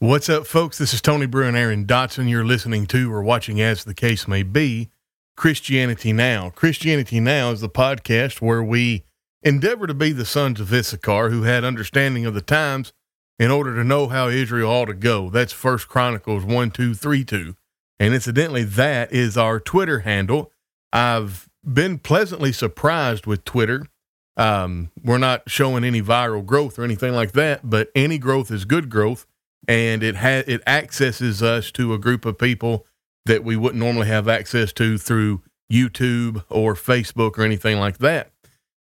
What's up, folks? This is Tony Brew and Aaron Dotson. You're listening to or watching, as the case may be, Christianity Now. Christianity Now is the podcast where we endeavor to be the sons of Issachar who had understanding of the times in order to know how Israel ought to go. That's First Chronicles 1, 2, 3, 2. And incidentally, that is our Twitter handle. I've been pleasantly surprised with Twitter. Um, we're not showing any viral growth or anything like that, but any growth is good growth and it ha- it accesses us to a group of people that we wouldn't normally have access to through YouTube or Facebook or anything like that.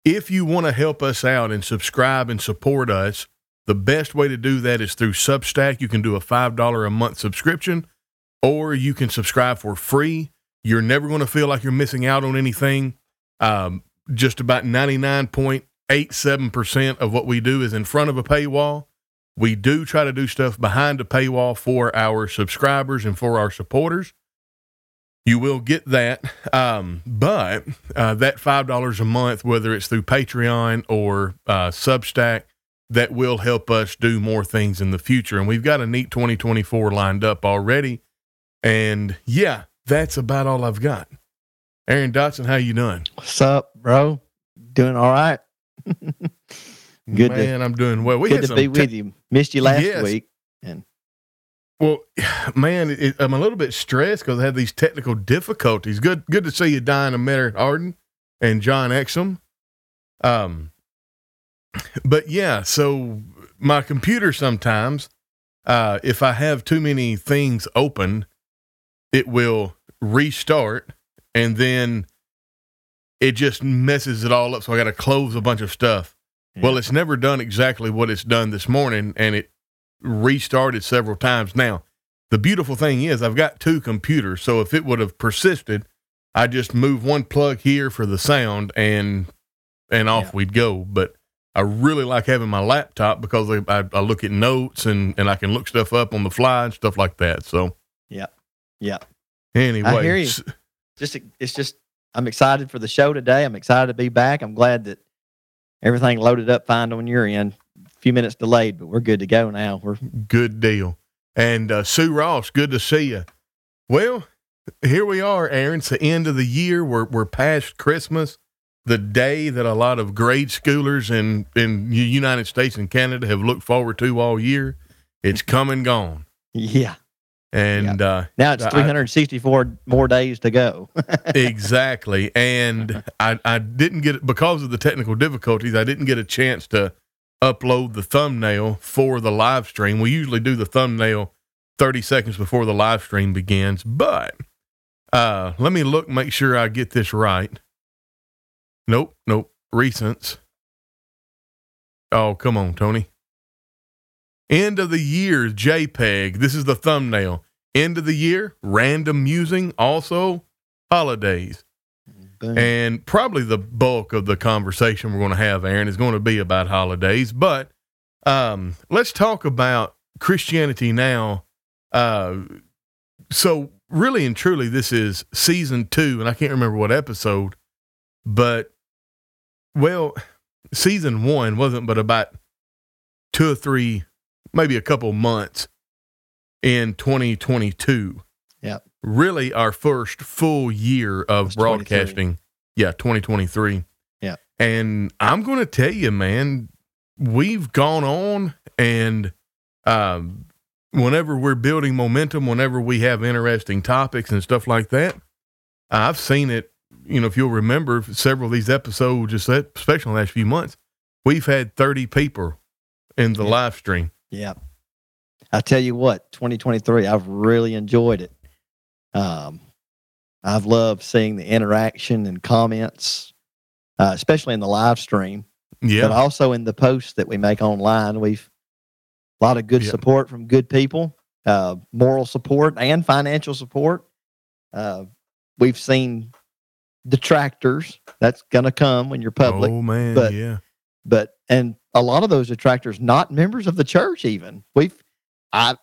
If you want to help us out and subscribe and support us, the best way to do that is through Substack. You can do a $5 a month subscription or you can subscribe for free. You're never going to feel like you're missing out on anything. Um, just about 99.87% of what we do is in front of a paywall. We do try to do stuff behind the paywall for our subscribers and for our supporters. You will get that. Um, but uh, that $5 a month, whether it's through Patreon or uh, Substack, that will help us do more things in the future. And we've got a neat 2024 lined up already. And yeah, that's about all I've got. Aaron Dotson, how you doing? What's up, bro? Doing all right. Good man, to, I'm doing well. We good to be te- with you. Missed you last yes. week, and well, man, it, I'm a little bit stressed because I had these technical difficulties. Good, good to see you, Diana Merritt Arden and John Exum. Um, but yeah, so my computer sometimes, uh, if I have too many things open, it will restart and then it just messes it all up. So I got to close a bunch of stuff. Yeah. Well, it's never done exactly what it's done this morning, and it restarted several times. Now, the beautiful thing is, I've got two computers, so if it would have persisted, I just move one plug here for the sound, and and off yeah. we'd go. But I really like having my laptop because I, I, look at notes and and I can look stuff up on the fly and stuff like that. So yeah, yeah. Anyway, I hear you. Just it's just I'm excited for the show today. I'm excited to be back. I'm glad that everything loaded up fine on your end. A few minutes delayed, but we're good to go now. We're good deal. And uh, Sue Ross, good to see you. Well, here we are, Aaron. It's the end of the year. We're we're past Christmas, the day that a lot of grade schoolers in in the United States and Canada have looked forward to all year. It's come and gone. Yeah. And yeah. uh, now it's 364 I, more days to go. exactly. And I, I didn't get it because of the technical difficulties. I didn't get a chance to upload the thumbnail for the live stream. We usually do the thumbnail 30 seconds before the live stream begins, but uh, let me look, make sure I get this right. Nope, nope. Recents. Oh, come on, Tony. End of the year JPEG. This is the thumbnail. End of the year, random musing, also holidays. And probably the bulk of the conversation we're going to have, Aaron, is going to be about holidays. But um, let's talk about Christianity now. Uh, so, really and truly, this is season two, and I can't remember what episode, but well, season one wasn't but about two or three maybe a couple months in 2022. Yeah. Really our first full year of broadcasting. Yeah, 2023. Yeah. And I'm going to tell you, man, we've gone on and um, whenever we're building momentum, whenever we have interesting topics and stuff like that, I've seen it. You know, if you'll remember several of these episodes, just that, especially in the last few months, we've had 30 people in the yeah. live stream. Yeah. I tell you what, 2023, I've really enjoyed it. Um, I've loved seeing the interaction and comments, uh, especially in the live stream. Yeah. But also in the posts that we make online. We've a lot of good support from good people, uh, moral support and financial support. Uh, we've seen detractors. That's going to come when you're public. Oh, man. But, yeah. But, and a lot of those detractors not members of the church even we've i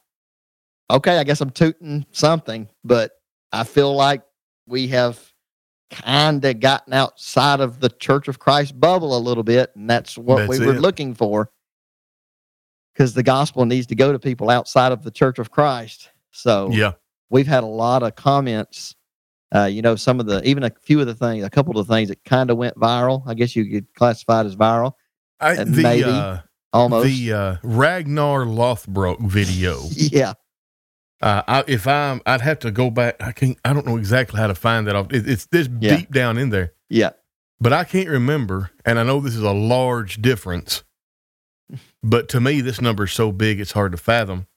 okay i guess i'm tooting something but i feel like we have kind of gotten outside of the church of christ bubble a little bit and that's what that's we were it. looking for because the gospel needs to go to people outside of the Church of Christ. So Yeah. we've had a lot of comments. Uh, you know, some of the even a few of the things, a couple of the things that kind of went viral. I guess you could classify it as viral, I, And the maybe uh, almost. the uh, Ragnar Lothbrok video. yeah, Uh, I, if I'm, I'd have to go back. I can't. I don't know exactly how to find that. Off. It, it's this Yeah. deep down in there, yeah, but I can't remember. And I know this is a large difference, but to me, this number is so big it's hard to fathom.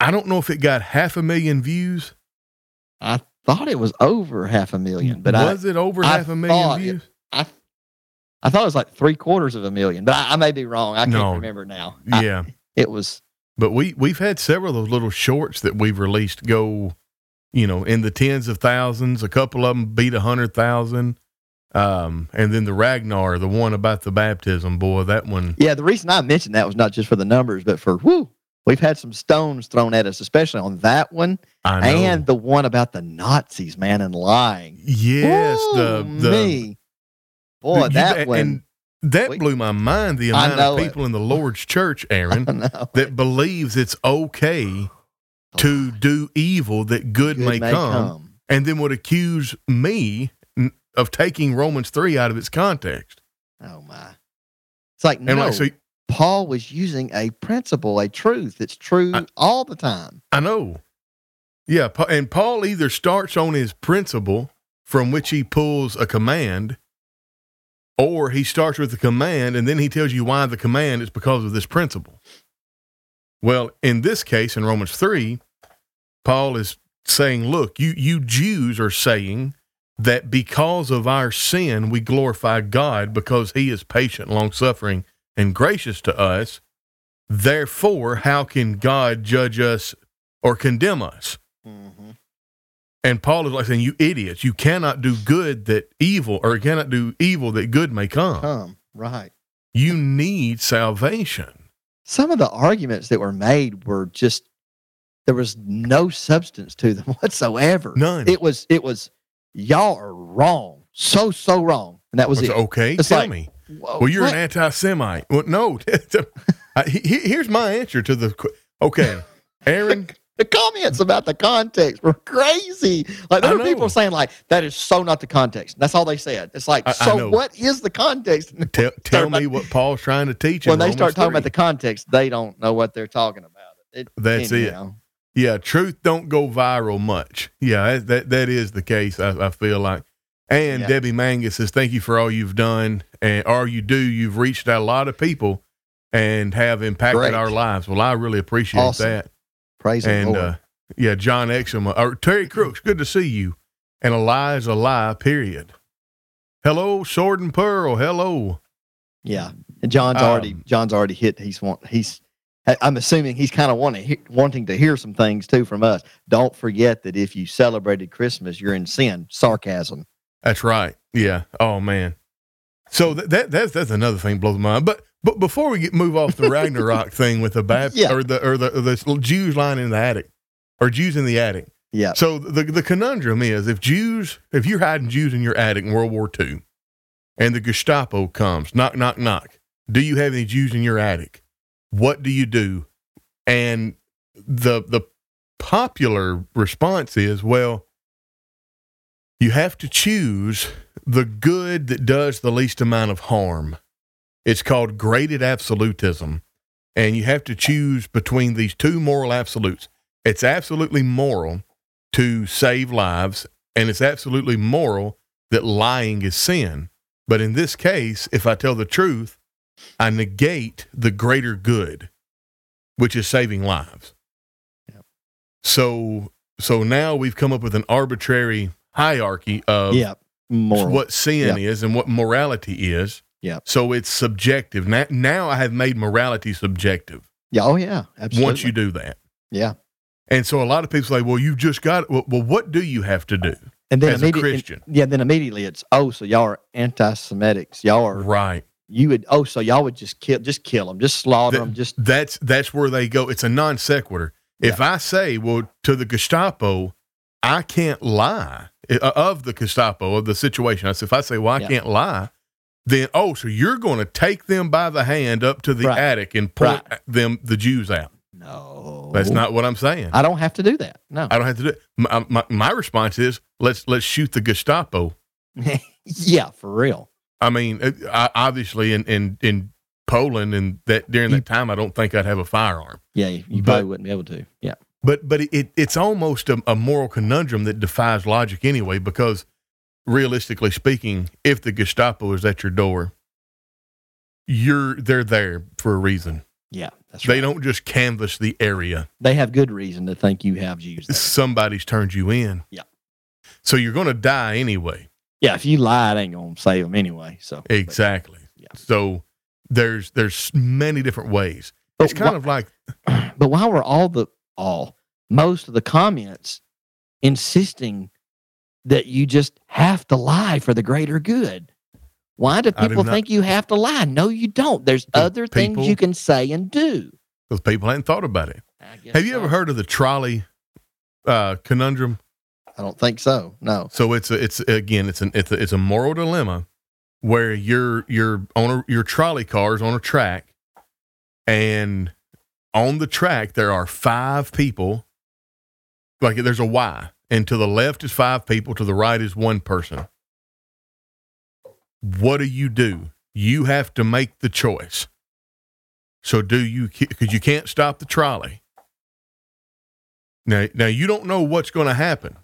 I don't know if it got half a million views. I thought it was over half a million, but I, was it over I half a million thought it- views? I, I thought it was like three quarters of a million, but I, I may be wrong. I can't No. remember now. I- yeah, it was. but we we've had several of those little shorts that we've released go, you know, in the tens of thousands. A couple of them beat a hundred thousand. Um, and then the Ragnar, the one about the baptism, boy, that one. Yeah, the reason I mentioned that was not just for the numbers, but for whoo, we've had some stones thrown at us, especially on that one I know. and the one about the Nazis, man, and lying. yes, the the me. Boy, you- that and one. that we- blew my mind. The amount of it. people in the Lord's church, Aaron, that believes it's okay to oh, do evil that good, may, come, and then would accuse me of taking Romans three out of its context. Oh my! It's like And no. like, so Paul was using a principle, a truth. It's true I- all the time. I know. Yeah, and Paul either starts on his principle from which he pulls a command, or he starts with the command and then he tells you why the command is because of this principle. Well, in this case, in Romans 3, Paul is saying, look, you, you Jews are saying that because of our sin, we glorify God because he is patient, long suffering, and gracious to us. Therefore, how can God judge us or condemn us? Mm-hmm. And Paul is like saying, You idiots, you cannot do good that evil, or cannot do evil that good may come. Come right. You need salvation. Some of the arguments that were made were just there was no substance to them whatsoever. None. It was it was y'all are wrong, so so wrong, and that was It's it. okay, It's tell like, me. Whoa, Well, you're what? an anti Semite. Well, no. I- he- he- here's my answer to the. Okay, Aaron, the comments about the context were crazy. Like there were people saying like that is so not the context. That's all they said. It's like I- I so know. what is the context? tell, tell me what Paul's trying to teach. when they Romans start talking 3. about the context, they don't know what they're talking about. It, That's it. Yeah, truth don't go viral much. Yeah, that that, that is the case. I, I feel like. And Yeah. Debbie Mangus says, "Thank you for all you've done, and all you do. You've reached a lot of people, and have impacted Great. our lives. Well, I really appreciate Awesome. that. Praise the And Lord. uh, yeah, John Exum or Terry Crooks, good to see you. And a lie is a lie. Period. Hello, Sword and Pearl. Hello. yeah, and John's already um, John's already hit. He's want he's. I'm assuming he's kind of wanting wanting to hear some things too from us. Don't forget that if you celebrated Christmas, you're in sin. Sarcasm. That's right. Yeah. Oh man. So that, that that's that's another thing blows my mind. But but before we get move off the Ragnarok thing with the Baptist Yeah. or the or the, the Jews lying in the attic or Jews in the attic. Yeah, So the the conundrum is if Jews if you're hiding Jews in your attic in World War II, and the Gestapo comes knock knock knock, do you have any Jews in your attic? What do you do? And the the popular response is well you have to choose the good that does the least amount of harm. It's called graded absolutism. And you have to choose between these two moral absolutes. It's absolutely moral to save lives, and it's absolutely moral that lying is sin. But in this case, if I tell the truth, I negate the greater good, which is saving lives. Yep. So so now we've come up with an arbitrary hierarchy of moral. what sin Yeah. is and what morality is. Yeah. So it's subjective. Now, now I have made morality subjective Yeah, oh yeah, absolutely. once you do that. yeah, And so a lot of people say, well, you've just got, well, well what do you have to do and then as a Christian? yeah, then immediately it's oh, so y'all are anti-Semitics. Y'all are Right. you would oh, so y'all would just kill, just kill them, just slaughter them, just That's, that's where they go. It's a non sequitur. If I say, well, to the Gestapo, I can't lie of the Gestapo, of the situation. I said, if I say, well, I Yeah. can't lie, then oh, so you're going to take them by the hand up to the Right. attic and point Right. them the Jews out. No, That's not what I'm saying. I don't have to do that. No. I don't have to do it. My, uh, my, my response is let's let's shoot the Gestapo. yeah, for real. I mean, uh, I, obviously in, in in Poland and that during that time, I don't think I'd have a firearm. Yeah, you, you But- probably wouldn't be able to. Yeah. But but it, it's almost a, a moral conundrum that defies logic anyway, because realistically speaking, if the Gestapo is at your door, you're they're there for a reason. Yeah, that's They right. don't just canvass the area. They have good reason to think you have Jews. Somebody's turned you in. Yeah. So you're going to die anyway. Yeah, if you lie, it ain't gonna save them anyway. So Exactly. Yeah. So there's there's many different ways. But It's kind wha- of like But why were all the all most of the comments insisting that you just have to lie for the greater good? Why do I do people think you have to lie? No, you don't. There's The other things you can say and do. Because people hadn't thought about it. Have you so. ever heard of the trolley uh, conundrum? I don't think so. No. So it's a, it's again it's an it's a, it's a moral dilemma where you're you're on a, your trolley cars on a track, and on the track there are five people. Like there's a Y, and to the left is five people, to the right is one person. What do you do? You have to make the choice. So do you because you can't stop the trolley. Now, now you don't know what's going to happen.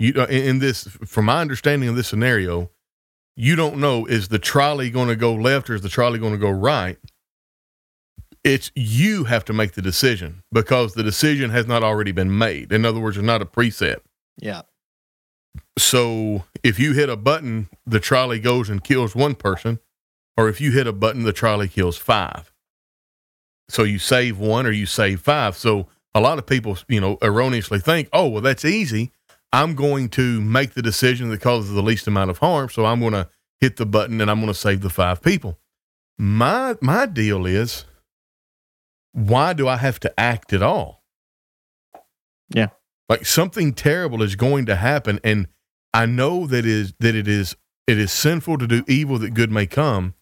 You uh, in, in this, from my understanding of this scenario, you don't know is the trolley going to go left or is the trolley going to go right. It's you have to make the decision because the decision has not already been made. In other words, it's not a preset. Yeah. So if you hit a button, the trolley goes and kills one person, or if you hit a button, the trolley kills five. So you save one or you save five. So a lot of people, you know, erroneously think, oh, well, that's easy. I'm going to make the decision that causes the least amount of harm. So I'm going to hit the button and I'm going to save the five people. My my deal is, why do I have to act at all? Yeah. Like something terrible is going to happen, and I know that is that it is it is sinful to do evil that good may come.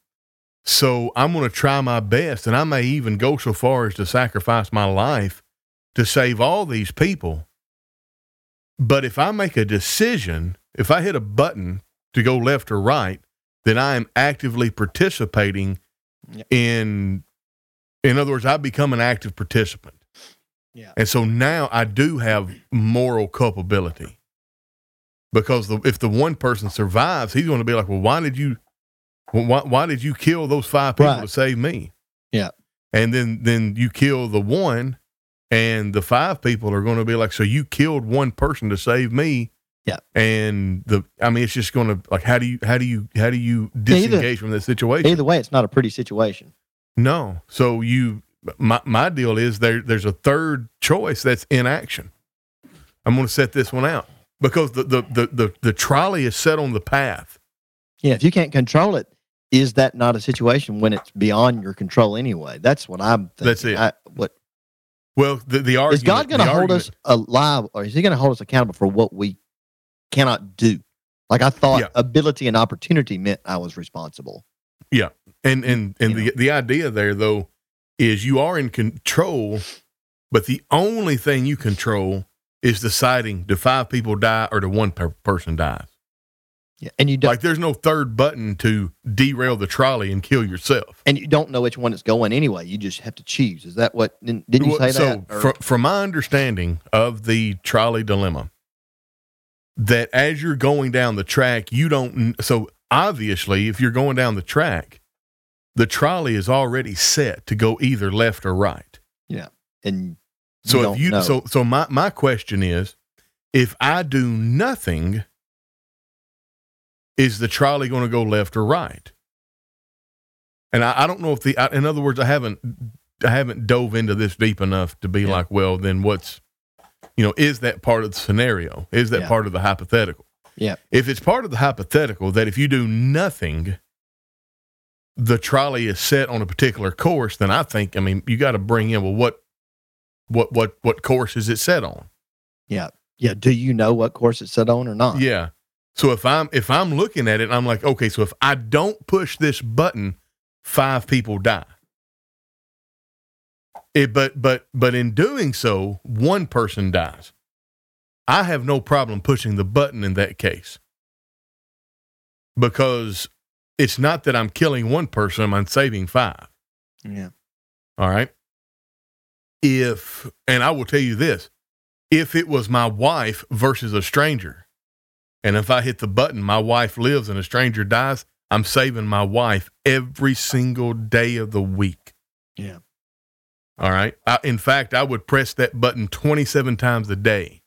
So I'm going to try my best, and I may even go so far as to sacrifice my life to save all these people. But if I make a decision, if I hit a button to go left or right, then I am actively participating Yep. in in other words, I become an active participant. Yeah. And so now I do have moral culpability. Because the, if the one person survives, he's going to be like, "Well, why did you well, why, why did you kill those five people Right. to save me?" Yeah. And then then you kill the one and the five people are going to be like, "So you killed one person to save me?" Yeah. And the I mean, it's just going to like how do you how do you how do you either- disengage from this situation? Either way, it's not a pretty situation. No. So you my my deal is there there's a third choice that's inaction. I'm going to set this one out because the the the the, the trolley is set on the path. Yeah, if you can't control it, is that not a situation when it's beyond your control anyway? That's what I'm thinking. That's it. I, what Well, the the argument is God going to hold argument- us alive, or is He going to hold us accountable for what we cannot do? Like I thought, Yeah. ability and opportunity meant I was responsible. And and and You the the idea there though is you are in control, but the only thing you control is deciding do five people die or do one per- person dies. Yeah, and you don't, Like there's no third button to derail the trolley and kill yourself. and you don't know which one it's going anyway. You just have to choose. Is that what? Didn't, didn't you say so that? Or- from, from my understanding of the trolley dilemma, that as you're going down the track, you don't. So obviously, if you're going down the track, the trolley is already set to go either left or right. Yeah. And So if you know. so so my my question is, if I do nothing, is the trolley going to go left or right? And I, I don't know if the I, in other words I haven't I haven't dove into this deep enough to be Yeah. like, well, then what's you know is that part of the scenario? Is that Yeah. part of the hypothetical? Yeah. If it's part of the hypothetical that if you do nothing, the trolley is set on a particular course, then I think I mean you got to bring in well what what what what course is it set on? yeah, yeah. Do you know what course it's set on or not? Yeah. So if I'm if I'm looking at it, I'm like, okay, so if I don't push this button, five people die. It, but but but in doing so, one person dies. I have no problem pushing the button in that case because it's not that I'm killing one person; I'm saving five. Yeah. All right. If and I will tell you this, if it was my wife versus a stranger, and if I hit the button, my wife lives and a stranger dies, I'm saving my wife every single day of the week. Yeah. All right. I, in fact, I would press that button 27 times a day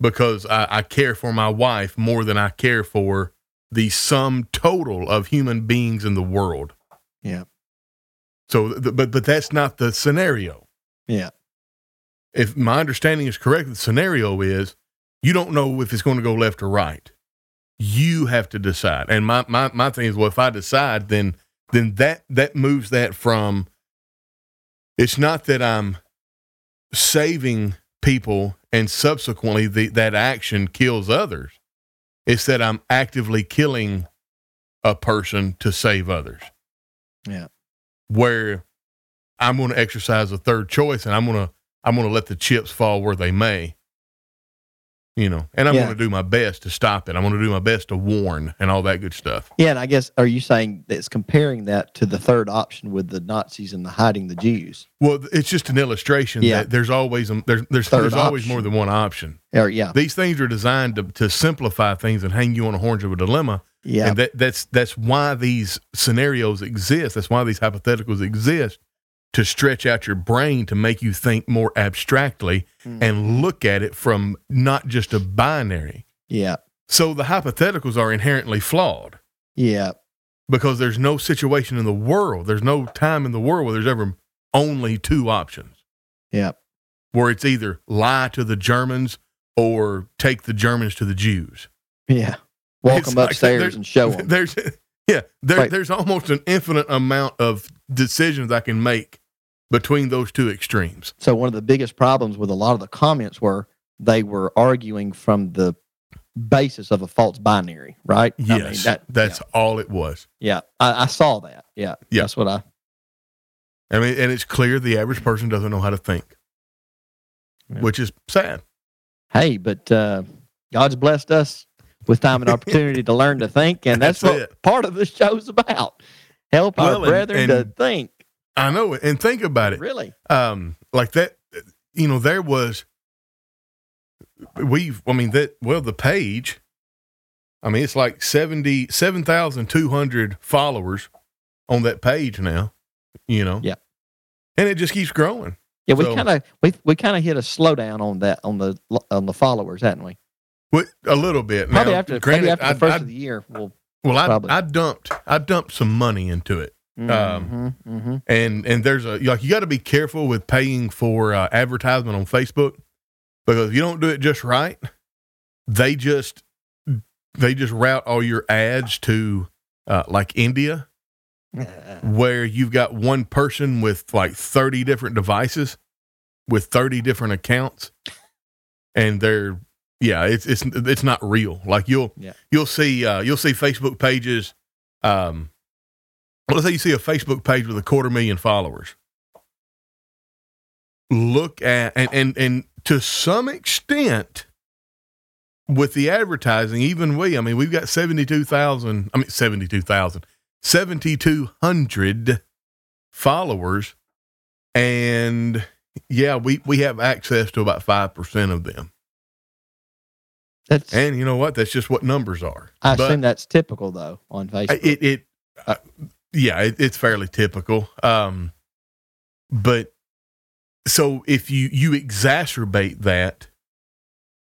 because I, I care for my wife more than I care for the sum total of human beings in the world. Yeah. So, but but that's not the scenario. Yeah. If my understanding is correct, the scenario is you don't know if it's going to go left or right. You have to decide. And my my my thing is, well, if I decide, then then that that moves that from. It's not that I'm saving people and subsequently the, that action kills others. It's that I'm actively killing a person to save others. Yeah. Where I'm going to exercise a third choice and I'm going to I'm going to let the chips fall where they may. You know, and I'm Yeah. going to do my best to stop it. I'm going to do my best to warn and all that good stuff. Yeah, and I guess are you saying that it's comparing that to the third option with the Nazis and the hiding the Jews? Well, it's just an illustration Yeah. that there's always a, there's there's, Third there's always more than one option. Or yeah, These things are designed to, to simplify things and hang you on a horns of a dilemma. yeah, And that, that's that's why these scenarios exist. That's why these hypotheticals exist to stretch out your brain to make you think more abstractly Mm. and look at it from not just a binary. yeah, So the hypotheticals are inherently flawed yeah, because there's no situation in the world, there's no time in the world where there's ever only two options yeah, where it's either lie to the Germans or take the Germans to the Jews. yeah. Walk It's them upstairs there's- and show them. There's yeah, there, there's almost an infinite amount of decisions I can make between those two extremes. So one of the biggest problems with a lot of the comments were they were arguing from the basis of a false binary, right? I mean, Yes, that- that's all it was. yeah. I, I saw that. Yeah, Yeah. That's what I. I mean, and it's clear the average person doesn't know how to think, Yeah. which is sad. Hey, but uh, God's blessed us with time and opportunity to learn to think, and that's, That's what it. part of the show's about. Help Well, our and- brethren to think. I know it, and think about it. Really? um like that you know there was we've i mean that well the page i mean it's like 70 7200 followers on that page now you know Yeah. and it just keeps growing Yeah, we So- kind of we we kind of hit a slowdown on that on the on the followers, hadn't we? What- a little bit Probably now, after granted, maybe after I, the first I- of the year. We'll well I. I dumped i dumped some money into it mhm, mhm. and and there's a like you got to be careful with paying for uh, advertisement on Facebook because if you don't do it just right, they just they just route all your ads to uh, like India, where you've got one person with like thirty different devices with thirty different accounts, and they're yeah, it's it's it's not real. Like you'll Yeah. you'll see uh, you'll see Facebook pages. Um, let's say you see a Facebook page with a quarter million followers. Look at and and and to some extent, with the advertising, even we, I mean, we've got seventy two thousand. I mean, seventy two thousand. 7200 followers and yeah we we have access to about 5% of them That's and you know what that's just what numbers are I But- assume that's typical though on Facebook. it it uh, yeah it, it's fairly typical um but so if you you exacerbate that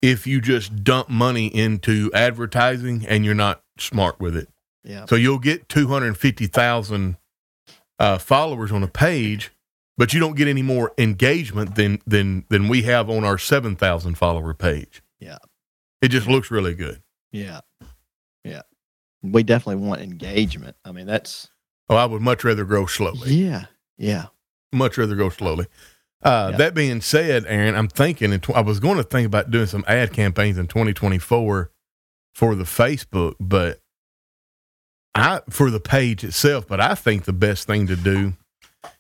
if you just dump money into advertising and you're not smart with it yeah. so you'll get 250,000 uh, followers on a page, but you don't get any more engagement than than than we have on our 7,000 follower page. Yeah. It just looks really good. Yeah. Yeah. We definitely want engagement. I mean, that's Oh, I would much rather grow slowly. yeah. Yeah. Much rather go slowly. Uh, Yeah. That being said, Aaron, I'm thinking, in tw- I was going to think about doing some ad campaigns in 2024 for the Facebook, but I for the page itself. But I think the best thing to do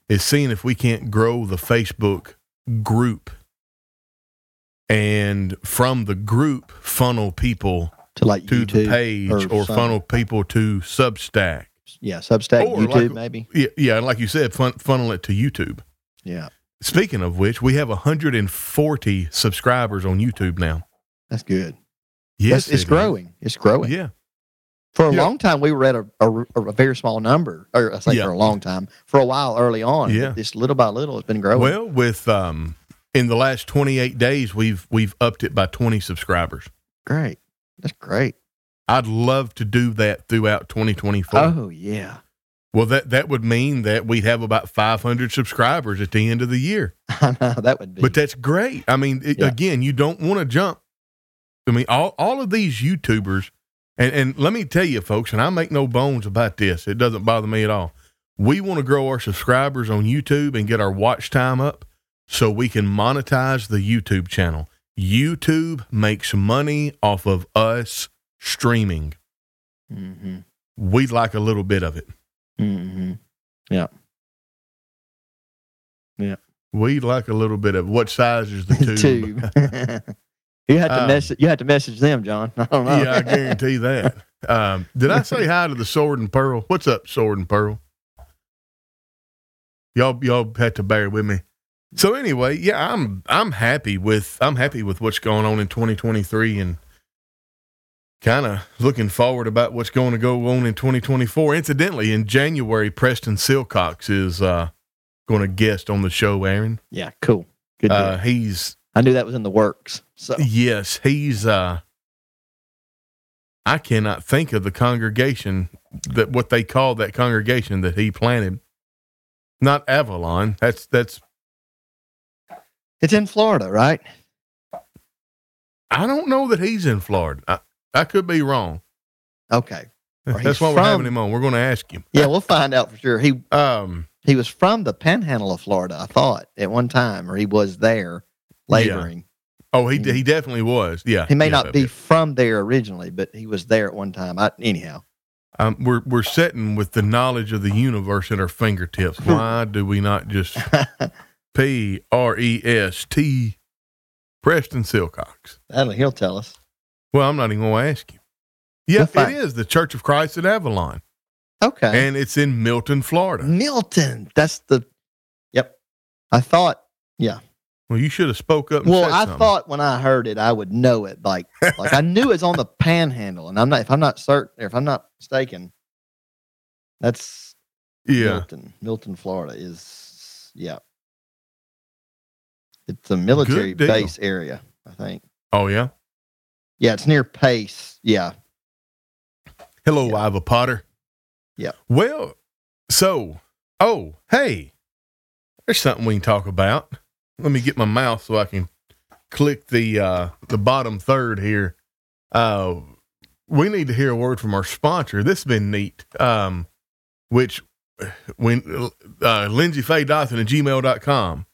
is seeing if we can't grow the Facebook group, and from the group funnel people To like to YouTube the page or or, funnel people to Substack. Yeah, Substack, Or YouTube, like- maybe. Yeah, yeah, like you said, fun, funnel it to YouTube. Yeah, Speaking of which, we have 140 subscribers on YouTube now. that's good. Yes, That's- it's it is. growing. It's growing. Yeah, For a Yeah. long time, we were at a, a, a very small number, or I say Yeah. for a long time. For a while early on, Yeah. just little by little, it's been growing. Well, with um, in the last 28 days, we've we've upped it by 20 subscribers. great. That's great. I'd love to do that throughout 2024. Oh yeah, Well, that that would mean that we'd have about 500 subscribers at the end of the year. I know that would be. But that's great. I mean, it, Yeah. again, you don't want to jump. I mean, all all of these YouTubers, and and let me tell you, folks, and I make no bones about this. It doesn't bother me at all. We want to grow our subscribers on YouTube and get our watch time up so we can monetize the YouTube channel. YouTube makes money off of us streaming. hmm We'd like a little bit of it. hmm Yeah. Yeah. We'd like a little bit of what size is the tube? Tube. you have to Um, message. You had to message them, John. I don't know. Yeah, I guarantee that. Um, did I say hi to the Sword and Pearl? What's up, Sword and Pearl? Y'all, y'all had to bear with me. So anyway, yeah, I'm I'm happy with I'm happy with what's going on in 2023 and kind of looking forward about what's going to go on in 2024. Incidentally, in January, Preston Silcox is uh, going to guest on the show. Aaron, yeah, cool. Good. uh, he's I knew that was in the works. So Yes, he's uh I cannot think of the congregation that what they call that congregation that he planted. Not Avalon. That's that's it's in Florida, right? I don't know that he's in Florida. I, I could be wrong. Okay. Or That's why we're from- having him on. We're going to ask him. Yeah, we'll find out for sure. He Um he was from the Panhandle of Florida, I thought, at one time, or he was there laboring. oh he he definitely was. Yeah. He may yeah, not be from there originally, but he was there at one time. I, anyhow, Um, we're we're sitting with the knowledge of the universe at our fingertips. Why do we not just P R E S T Preston Silcox? that'll he'll tell us. Well, I'm not even going to ask you. Yeah, We'll it is the Church of Christ at Avalon, Okay. and it's in Milton, Florida. Milton. That's the. Yep. I thought. Yeah. Well, you should have spoke up. And Well, I something. thought when I heard it, I would know it. Like, like I knew it's on the Panhandle, and I'm not. If I'm not certain, or if I'm not mistaken, that's yeah, Milton. Milton, Florida is. Yeah. It's a military base area, I think. oh yeah. Yeah, it's near Pace. Yeah. Hello, Yeah. Iva Potter. Yeah. Well, so, oh, hey, there's something we can talk about. Let me get my mouse so I can click the uh, the bottom third here. Uh, we need to hear a word from our sponsor. This has been neat. Um, which when uh, Lindsay Faye Dotson at gmail.com.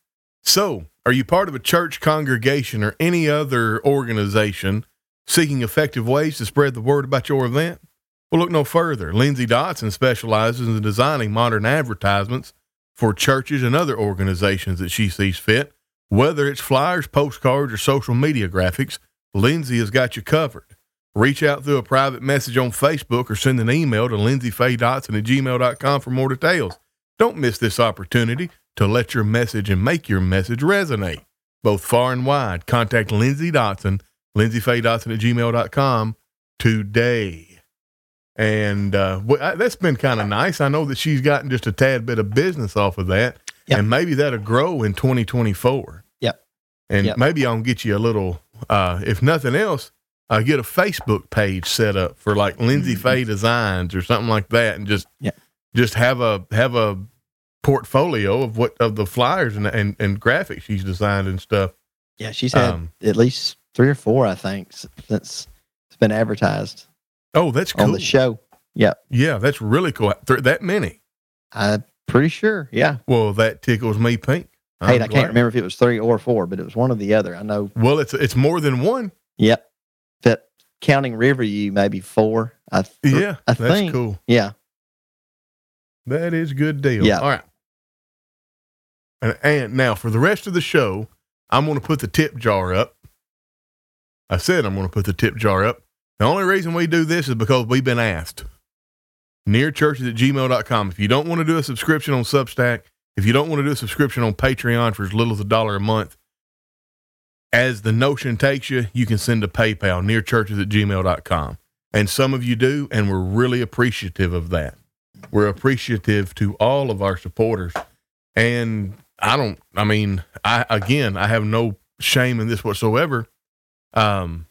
So, are you part of a church congregation or any other organization seeking effective ways to spread the word about your event? Well, look no further. Lindsay Dotson specializes in designing modern advertisements for churches and other organizations that she sees fit. Whether it's flyers, postcards, or social media graphics, Lindsay has got you covered. Reach out through a private message on Facebook or send an email to lindsayfaydotson at gmail.com for more details. Don't miss this opportunity to let your message and make your message resonate, both far and wide. Contact Lindsay Dotson, lindsayfaydotson at gmail.com today. And uh, that's been kind of nice. I know that she's gotten just a tad bit of business off of that. Yep. And maybe that'll grow in 2024. Yep. And Yep. maybe I'll get you a little, uh, if nothing else, uh, get a Facebook page set up for like Lindsay Mhm. Faye Designs or something like that, and just Yep. just have a have a portfolio of what of the flyers and and, and graphics she's designed and stuff. Yeah, she's had Um, at least three or four, I think, since it's been advertised oh, that's cool. on the show. Yeah, Yeah, that's really cool. Th- that many. I'm pretty sure. Yeah. Well, that tickles me pink. Hey, I can't glad. remember if it was three or four, but it was one or the other. I know. Well, it's it's more than one. Yep. That counting Riverview, maybe four. I th- Yeah, I that's think. cool. Yeah. That is good deal. Yeah. All right. And, and now for the rest of the show, I'm going to put the tip jar up. I said I'm going to put the tip jar up. The only reason we do this is because we've been asked. Nearchurches at gmail.com. If you don't want to do a subscription on Substack, if you don't want to do a subscription on Patreon for as little as a dollar a month, as the notion takes you, you can send a PayPal, nearchurches at gmail.com. And some of you do, and we're really appreciative of that. We're appreciative to all of our supporters. And I don't, I mean, I, again, I have no shame in this whatsoever. Um,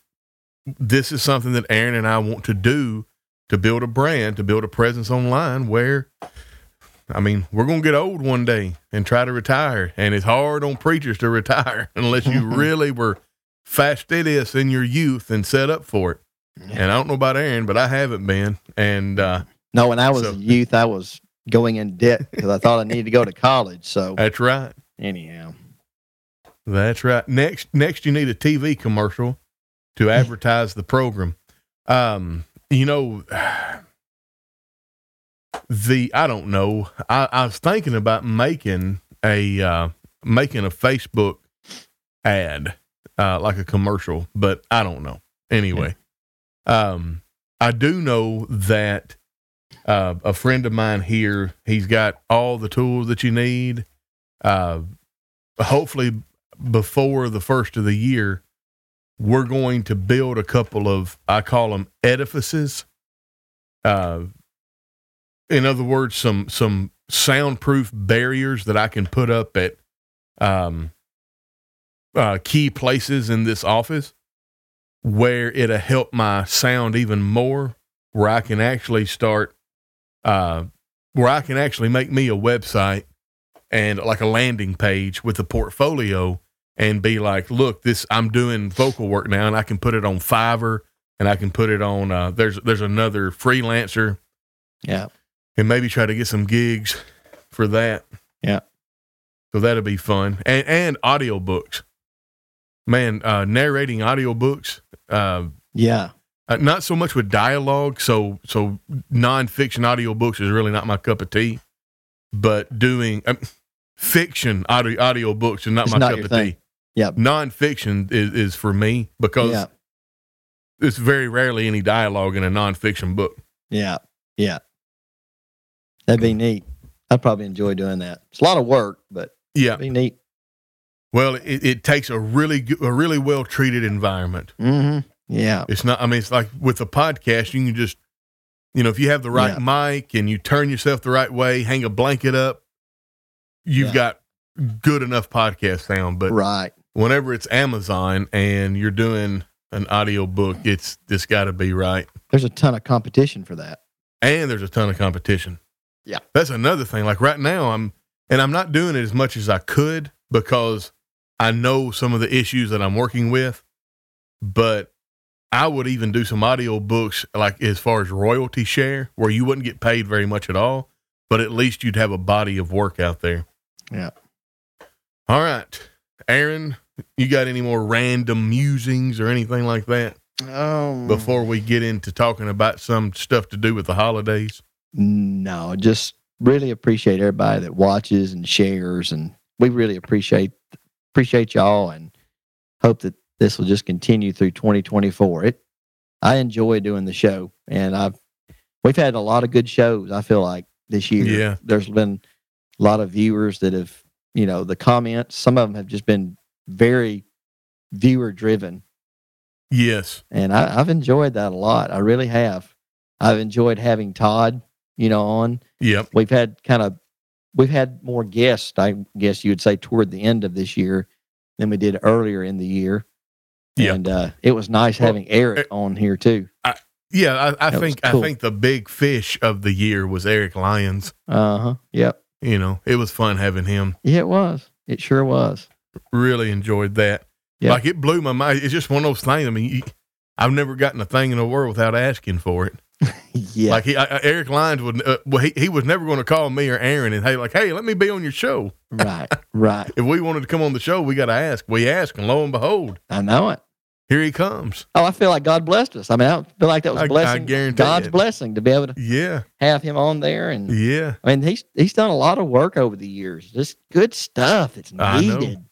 this is something that Aaron and I want to do to build a brand, to build a presence online where, I mean, we're going to get old one day and try to retire. And it's hard on preachers to retire unless you really were fastidious in your youth and set up for it. And I don't know about Aaron, but I haven't been. And, uh, No, when I was So- a youth, I was going in debt because I thought I needed to go to college. So that's right. anyhow, That's right. Next, next, you need a TV commercial to advertise the program. Um, you know, the I don't know. I, I was thinking about making a uh, making a Facebook ad, uh, like a commercial, but I don't know. Anyway, um, I do know that uh, a friend of mine here, he's got all the tools that you need. Uh, hopefully before the first of the year, we're going to build a couple of, I call them edifices. Uh, in other words, some, some soundproof barriers that I can put up at, um, uh, key places in this office where it'll help my sound even more, where I can actually start, uh, where I can actually make me a website and like a landing page with a portfolio and be like, look, this I'm doing vocal work now, and I can put it on Fiverr, and I can put it on. Uh, there's there's another freelancer, yeah, and maybe try to get some gigs for that. Yeah. So that'll be fun, and and audiobooks. Man, uh, narrating audiobooks. Uh, yeah, uh, not so much with dialogue. So so nonfiction audiobooks is really not my cup of tea. But doing um, fiction audio audio books is not It's my not cup of thing. tea. Yep. Nonfiction is, is for me because yeah, it's very rarely any dialogue in a nonfiction book. yeah, yeah. That'd be neat. I'd probably enjoy doing that. It's a lot of work, but Yeah. it'd be neat. Well, it, it takes a really good, a really well treated environment. Mm-hmm. Yeah, It's not. I mean, it's like with a podcast, you can just, you know, if you have the right mic and you turn yourself the right way, hang a blanket up, you've Yeah. got good enough podcast sound. But right. Whenever it's Amazon and you're doing an audio book, it's it's got to be right. There's a ton of competition for that. And there's a ton of competition. Yeah. that's another thing. Like right now, I'm and I'm not doing it as much as I could because I know some of the issues that I'm working with. But I would even do some audio books like as far as royalty share, where you wouldn't get paid very much at all, but at least you'd have a body of work out there. Yeah. All right, Aaron, you got any more random musings or anything like that Um, before we get into talking about some stuff to do with the holidays? No, just really appreciate everybody that watches and shares, and we really appreciate appreciate y'all, and hope that this will just continue through 2024. It, I enjoy doing the show, and I've we've had a lot of good shows. I feel like this year, Yeah. there's been a lot of viewers that have, you know, the comments. Some of them have just been very viewer driven, Yes. and I, I've enjoyed that a lot. I really have. I've enjoyed having Todd, you know, on Yep. we've had kind of we've had more guests i guess you would say toward the end of this year than we did earlier in the year Yeah. and uh, it was nice Well, having eric on here too Yeah, I, I think cool. I think the big fish of the year was Eric Lyons. uh-huh yep You know, it was fun having him. yeah it was it sure was Really enjoyed that. Yeah. Like it blew my mind. It's just one of those things. I mean, you, I've never gotten a thing in the world without asking for it. yeah Like he, I, Eric Lyons would, uh, well, he, he was never going to call me or Aaron and hey, like, hey, let me be on your show. right right If we wanted to come on the show, we got to ask. We ask, and lo and behold, i know it Here he comes. Oh, I feel like God blessed us. I mean, I feel like that was I- I a blessing, guarantee God's it. blessing to be able to Yeah. have him on there. And Yeah. I mean, he's he's done a lot of work over the years. Just good stuff. It's needed,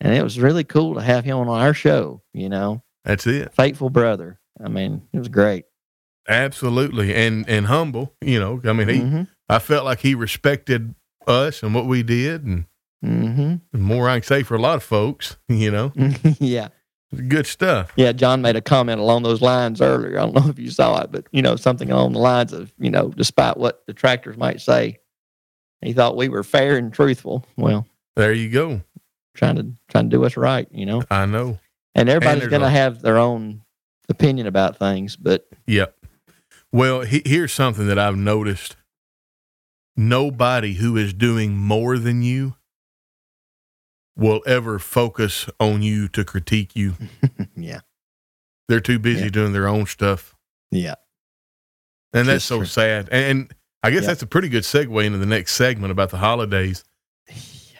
and it was really cool to have him on our show. You know, That's it. faithful brother. I mean, it was great. Absolutely. And and humble, you know. I mean, he hmm I felt like he respected us and what we did and hmm more I can say for a lot of folks, you know. yeah. Good stuff. Yeah, John made a comment along those lines earlier. I don't know if you saw it, but you know, something along the lines of, you know, despite what detractors might say, he thought we were fair and truthful. Well, There you go. Trying to trying to do what's right, you know. I know. And everybody's going to have their own opinion about things, but yeah. Well, he, here's something that I've noticed. Nobody who is doing more than you will ever focus on you to critique you. yeah, They're too busy Yeah. doing their own stuff. yeah, And that's Just so true. sad. And I guess Yeah. that's a pretty good segue into the next segment about the holidays.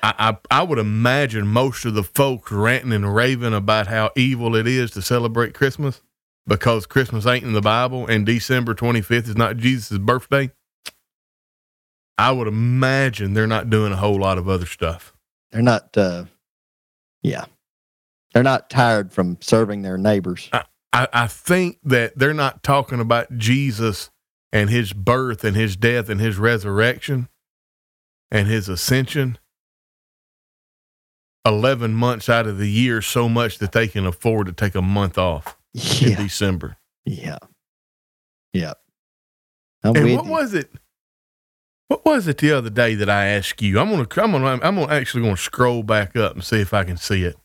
I, I I would imagine most of the folks ranting and raving about how evil it is to celebrate Christmas because Christmas ain't in the Bible and December 25th is not Jesus' birthday. I would imagine they're not doing a whole lot of other stuff. they're not. uh Yeah, they're not tired from serving their neighbors. I, I think that they're not talking about Jesus and his birth and his death and his resurrection and his ascension 11 months out of the year so much that they can afford to take a month off in December. yeah, yeah. I'm And what you. was it? What was it the other day that I asked you? I'm gonna, I'm gonna, I'm gonna actually gonna scroll back up and see if I can see it.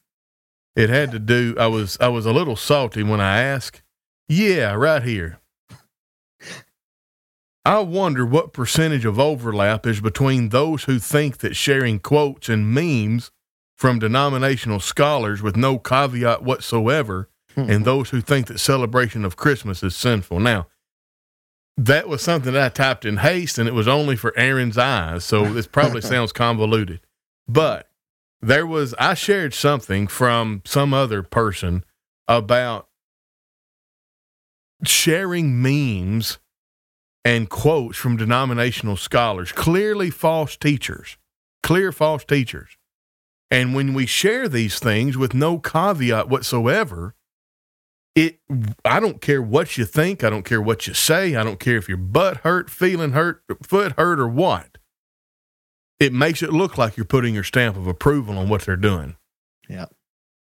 It had to do. I was, I was a little salty when I asked. Yeah, right here. I wonder what percentage of overlap is between those who think that sharing quotes and memes from denominational scholars with no caveat whatsoever Hmm. and those who think that celebration of Christmas is sinful. Now, that was something that I typed in haste and it was only for Aaron's eyes. So this probably sounds convoluted. But there was, I shared something from some other person about sharing memes and quotes from denominational scholars, clearly false teachers, clear false teachers. And when we share these things with no caveat whatsoever, it I don't care what you think, I don't care what you say, I don't care if your butt hurt, feeling hurt, foot hurt, or what. It makes it look like you're putting your stamp of approval on what they're doing. Yeah.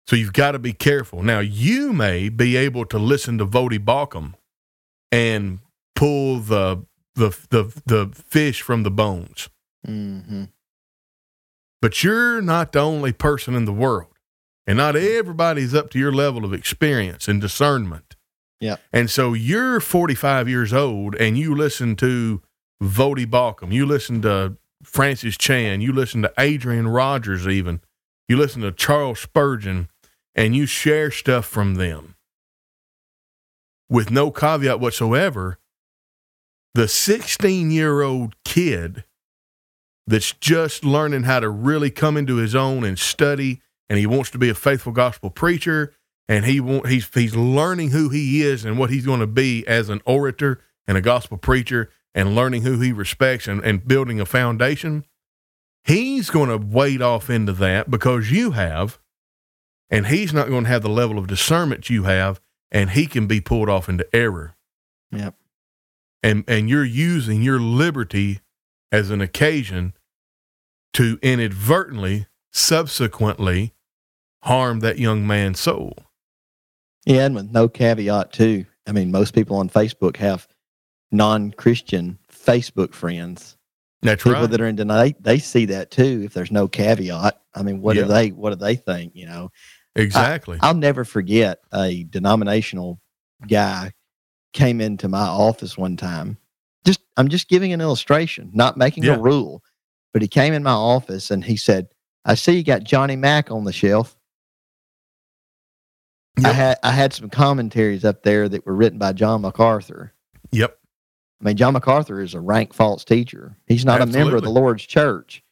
So you've got to be careful. Now you may be able to listen to Voddie Baucham and pull the the the the fish from the bones. hmm But you're not the only person in the world. And not everybody's up to your level of experience and discernment. Yeah. And so you're 45 years old and you listen to Voddie Baucham, you listen to Francis Chan, you listen to Adrian Rogers, even, you listen to Charles Spurgeon, and you share stuff from them with no caveat whatsoever. The 16 year old kid that's just learning how to really come into his own and study and he wants to be a faithful gospel preacher and he want, he's he's learning who he is and what he's going to be as an orator and a gospel preacher and learning who he respects and, and building a foundation he's going to wade off into that because you have and he's not going to have the level of discernment you have and he can be pulled off into error Yep. and and you're using your liberty as an occasion to inadvertently subsequently harm that young man's soul Yeah, and with no caveat too. I mean, most people on Facebook have non-Christian Facebook friends. that's People right that are in denial, they, see that too. If there's no caveat, I mean, what Yeah. do they what do they think? You know, exactly I'll never forget a denominational guy came into my office one time. I'm just giving an illustration, not making Yeah. a rule. But he came in my office and he said, "I see you got Johnny Mack on the shelf." I had I had some commentaries up there that were written by John MacArthur. yep I mean, John MacArthur is a rank false teacher. He's not a member of the Lord's church.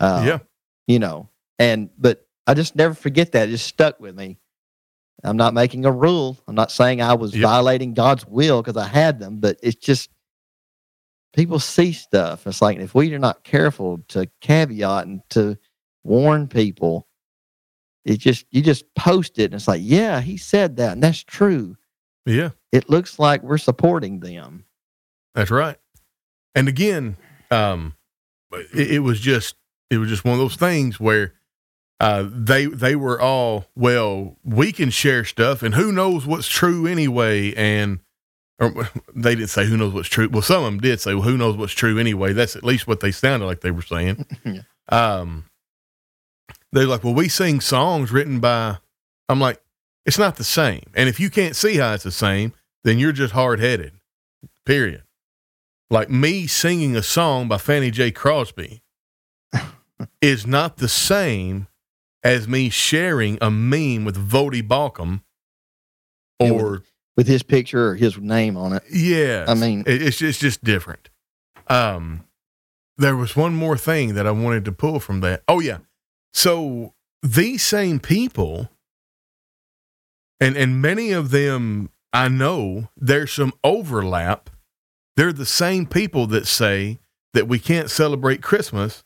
Uh, yeah you know, and but I just never forget that. It just stuck with me. I'm not making a rule. I'm not saying I was Yep. violating God's will because I had them, but it's just people see stuff. It's like if we are not careful to caveat and to warn people, it just you just post it and it's like, yeah, he said that and that's true. Yeah, It looks like we're supporting them. that's right. And again, um, it, it was just it was just one of those things where uh, they they were all well, we can share stuff, and who knows what's true anyway, and. Or they didn't say who knows what's true. Well, some of them did say, well, who knows what's true anyway. That's at least what they sounded like they were saying. Yeah. Um, they're like, well, we sing songs written by. I'm like, it's not the same. And if you can't see how it's the same, then you're just hard headed. Period. Like me singing a song by Fanny J. Crosby is not the same as me sharing a meme with Voddie Baucham Yeah, or With his picture or his name on it. yeah, I mean- it's just, it's just different. Um, there was one more thing that I wanted to pull from that. Oh yeah, so these same people, and and many of them I know there's some overlap. They're the same people that say that we can't celebrate Christmas.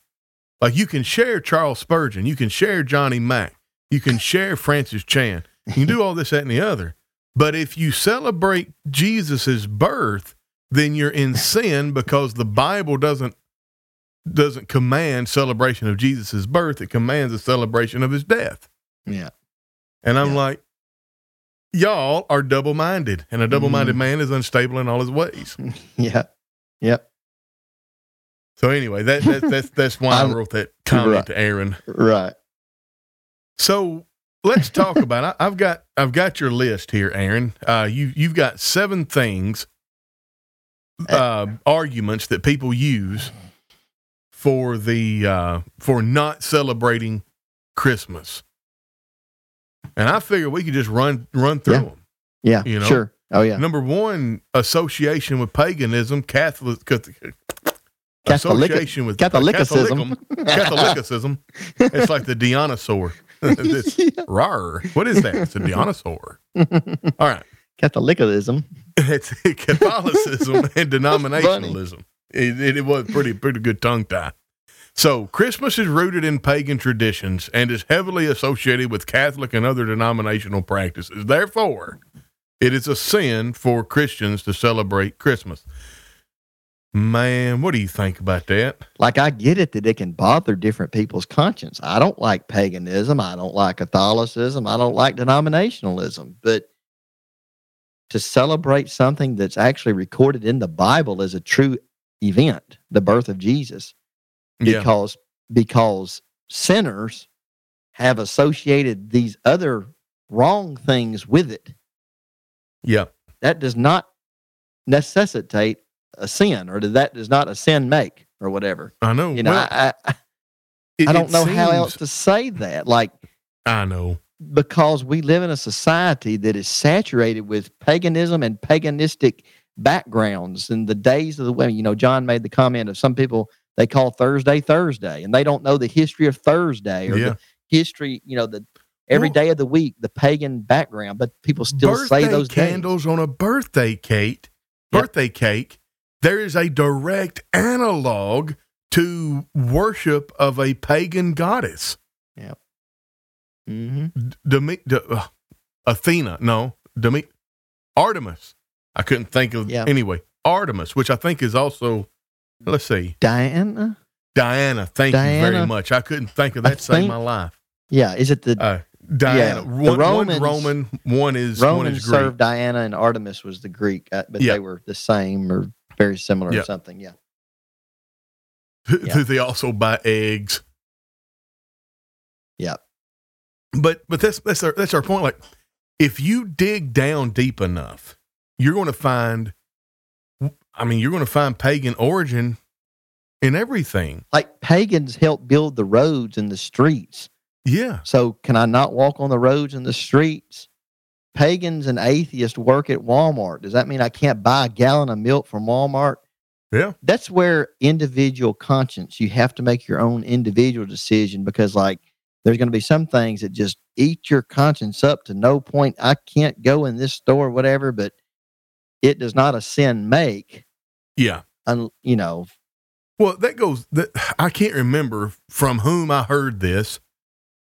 Like you can share Charles Spurgeon, you can share Johnny Mack, you can share Francis Chan, you can do all this, that, and the other. But if you celebrate Jesus's birth, then you're in sin because the Bible doesn't doesn't command celebration of Jesus's birth. It commands a celebration of his death. Yeah. And I'm Yeah. like, y'all are double minded, and a double minded Mhm. man is unstable in all his ways. Yeah. Yep. So anyway, that, that that's that's why I wrote that comment Right. to Aaron. Right. So let's talk about. I, I've got I've got your list here, Aaron. Uh, you you've got seven things, uh, arguments that people use for the uh, for not celebrating Christmas, and I figure we could just run run through Yeah. them. Yeah. You know? Sure. Oh yeah. Number one, association with paganism, Catholic, Catholic- association with Catholicism. Catholicism. It's like the Dinosaur. This- Rar. What is that? It's a dinosaur. All right. Catholicism. It's Catholicism and denominationalism. It, it, it was pretty pretty good tongue tie. So Christmas is rooted in pagan traditions and is heavily associated with Catholic and other denominational practices. Therefore, it is a sin for Christians to celebrate Christmas. Man, what do you think about that? Like I get it that it can bother different people's conscience. I don't like paganism. I don't like Catholicism. I don't like denominationalism. But to celebrate something that's actually recorded in the Bible as a true event, the birth of Jesus, Yeah. because because sinners have associated these other wrong things with it. Yeah. That does not necessitate a sin, or that does not a sin make, or whatever. I know. You know, Well, I, I, it- I don't know how else to say that. Like I know. because we live in a society that is saturated with paganism and paganistic backgrounds and the days of the women. You know, John made the comment of some people they call Thursday Thursday, and they don't know the history of Thursday or Yeah. the history. You know, the every Well- day of the week, the pagan background, but people still say those candles on a birthday cake. Yep. Birthday cake. There is a direct analog to worship of a pagan goddess, days. hmm D- Demi- D- uh, Athena. No, Demi- Artemis. I couldn't think of Yeah. anyway. Artemis, which I think is also. Let's see, Diana. Diana. Thank you very much. I couldn't think of that. Saved think- my life. Yeah, is it the Uh, Diana. the One, Romans- one Roman. One is one is Greek. served Diana and Artemis was the Greek, uh, but Yeah. they were the same or very similar Yeah. or something. Yeah. Yeah. They also buy eggs? Yeah. But but that's that's our that's our point. Like if you dig down deep enough, you're going to find. I mean, you're going to find pagan origin in everything. Like pagans helped build the roads and the streets. Yeah, So can I not walk on the roads and the streets? Pagans and atheists work at Walmart. Does that mean I can't buy a gallon of milk from Walmart? yeah, That's where individual conscience, you have to make your own individual decision because, like, there's going to be some things that just eat your conscience up to no point. I can't go in this store, whatever, but it does not a sin make. Yeah. Un, you know. Well, that goes. That I can't remember from whom I heard this,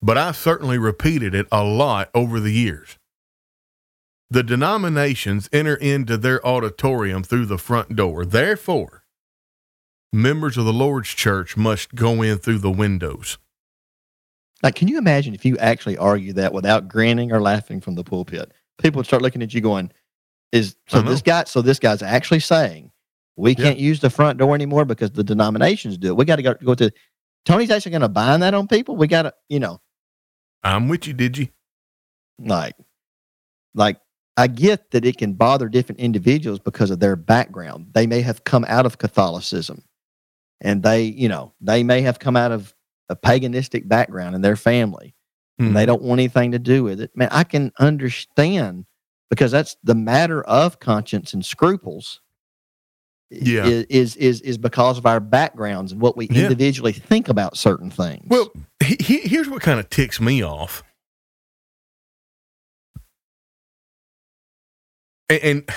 but I certainly repeated it a lot over the years. The denominations enter into their auditorium through the front door. Therefore, members of the Lord's church must go in through the windows. Like, can you imagine if you actually argue that without grinning or laughing from the pulpit? People would start looking at you going, "Is so this guy? So this guy's actually saying we can't use the front door anymore because the denominations do it. We got to go, go to Tony's actually going to bind that on people. We got to, you know. I'm with you, did you? Like, like I get that it can bother different individuals because of their background. They may have come out of Catholicism and they, you know, they may have come out of a paganistic background in their family. And they hmm. don't want anything to do with it. Man, I can understand because that's the matter of conscience and scruples. Yeah. Is, is is is because of our backgrounds and what we yeah. individually think about certain things. Well, he, here's what kind of ticks me off and, and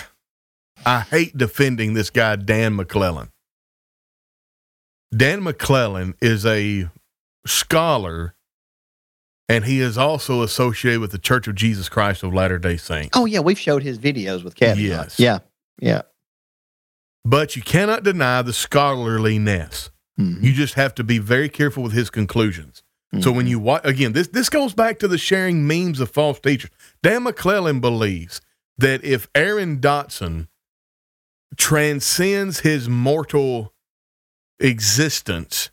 I hate defending this guy, Dan McClellan. Dan McClellan is a scholar and he is also associated with the Church of Jesus Christ of Latter day Saints. Oh, yeah. We've showed his videos with Kevin. Yes. Yeah. Yeah. But you cannot deny the scholarliness. Mm-hmm. You just have to be very careful with his conclusions. Mm-hmm. So when mm-hmm. you watch, again, this, this goes back to the sharing memes of false teachers. Dan McClellan believes that if Aaron Dotson transcends his mortal existence,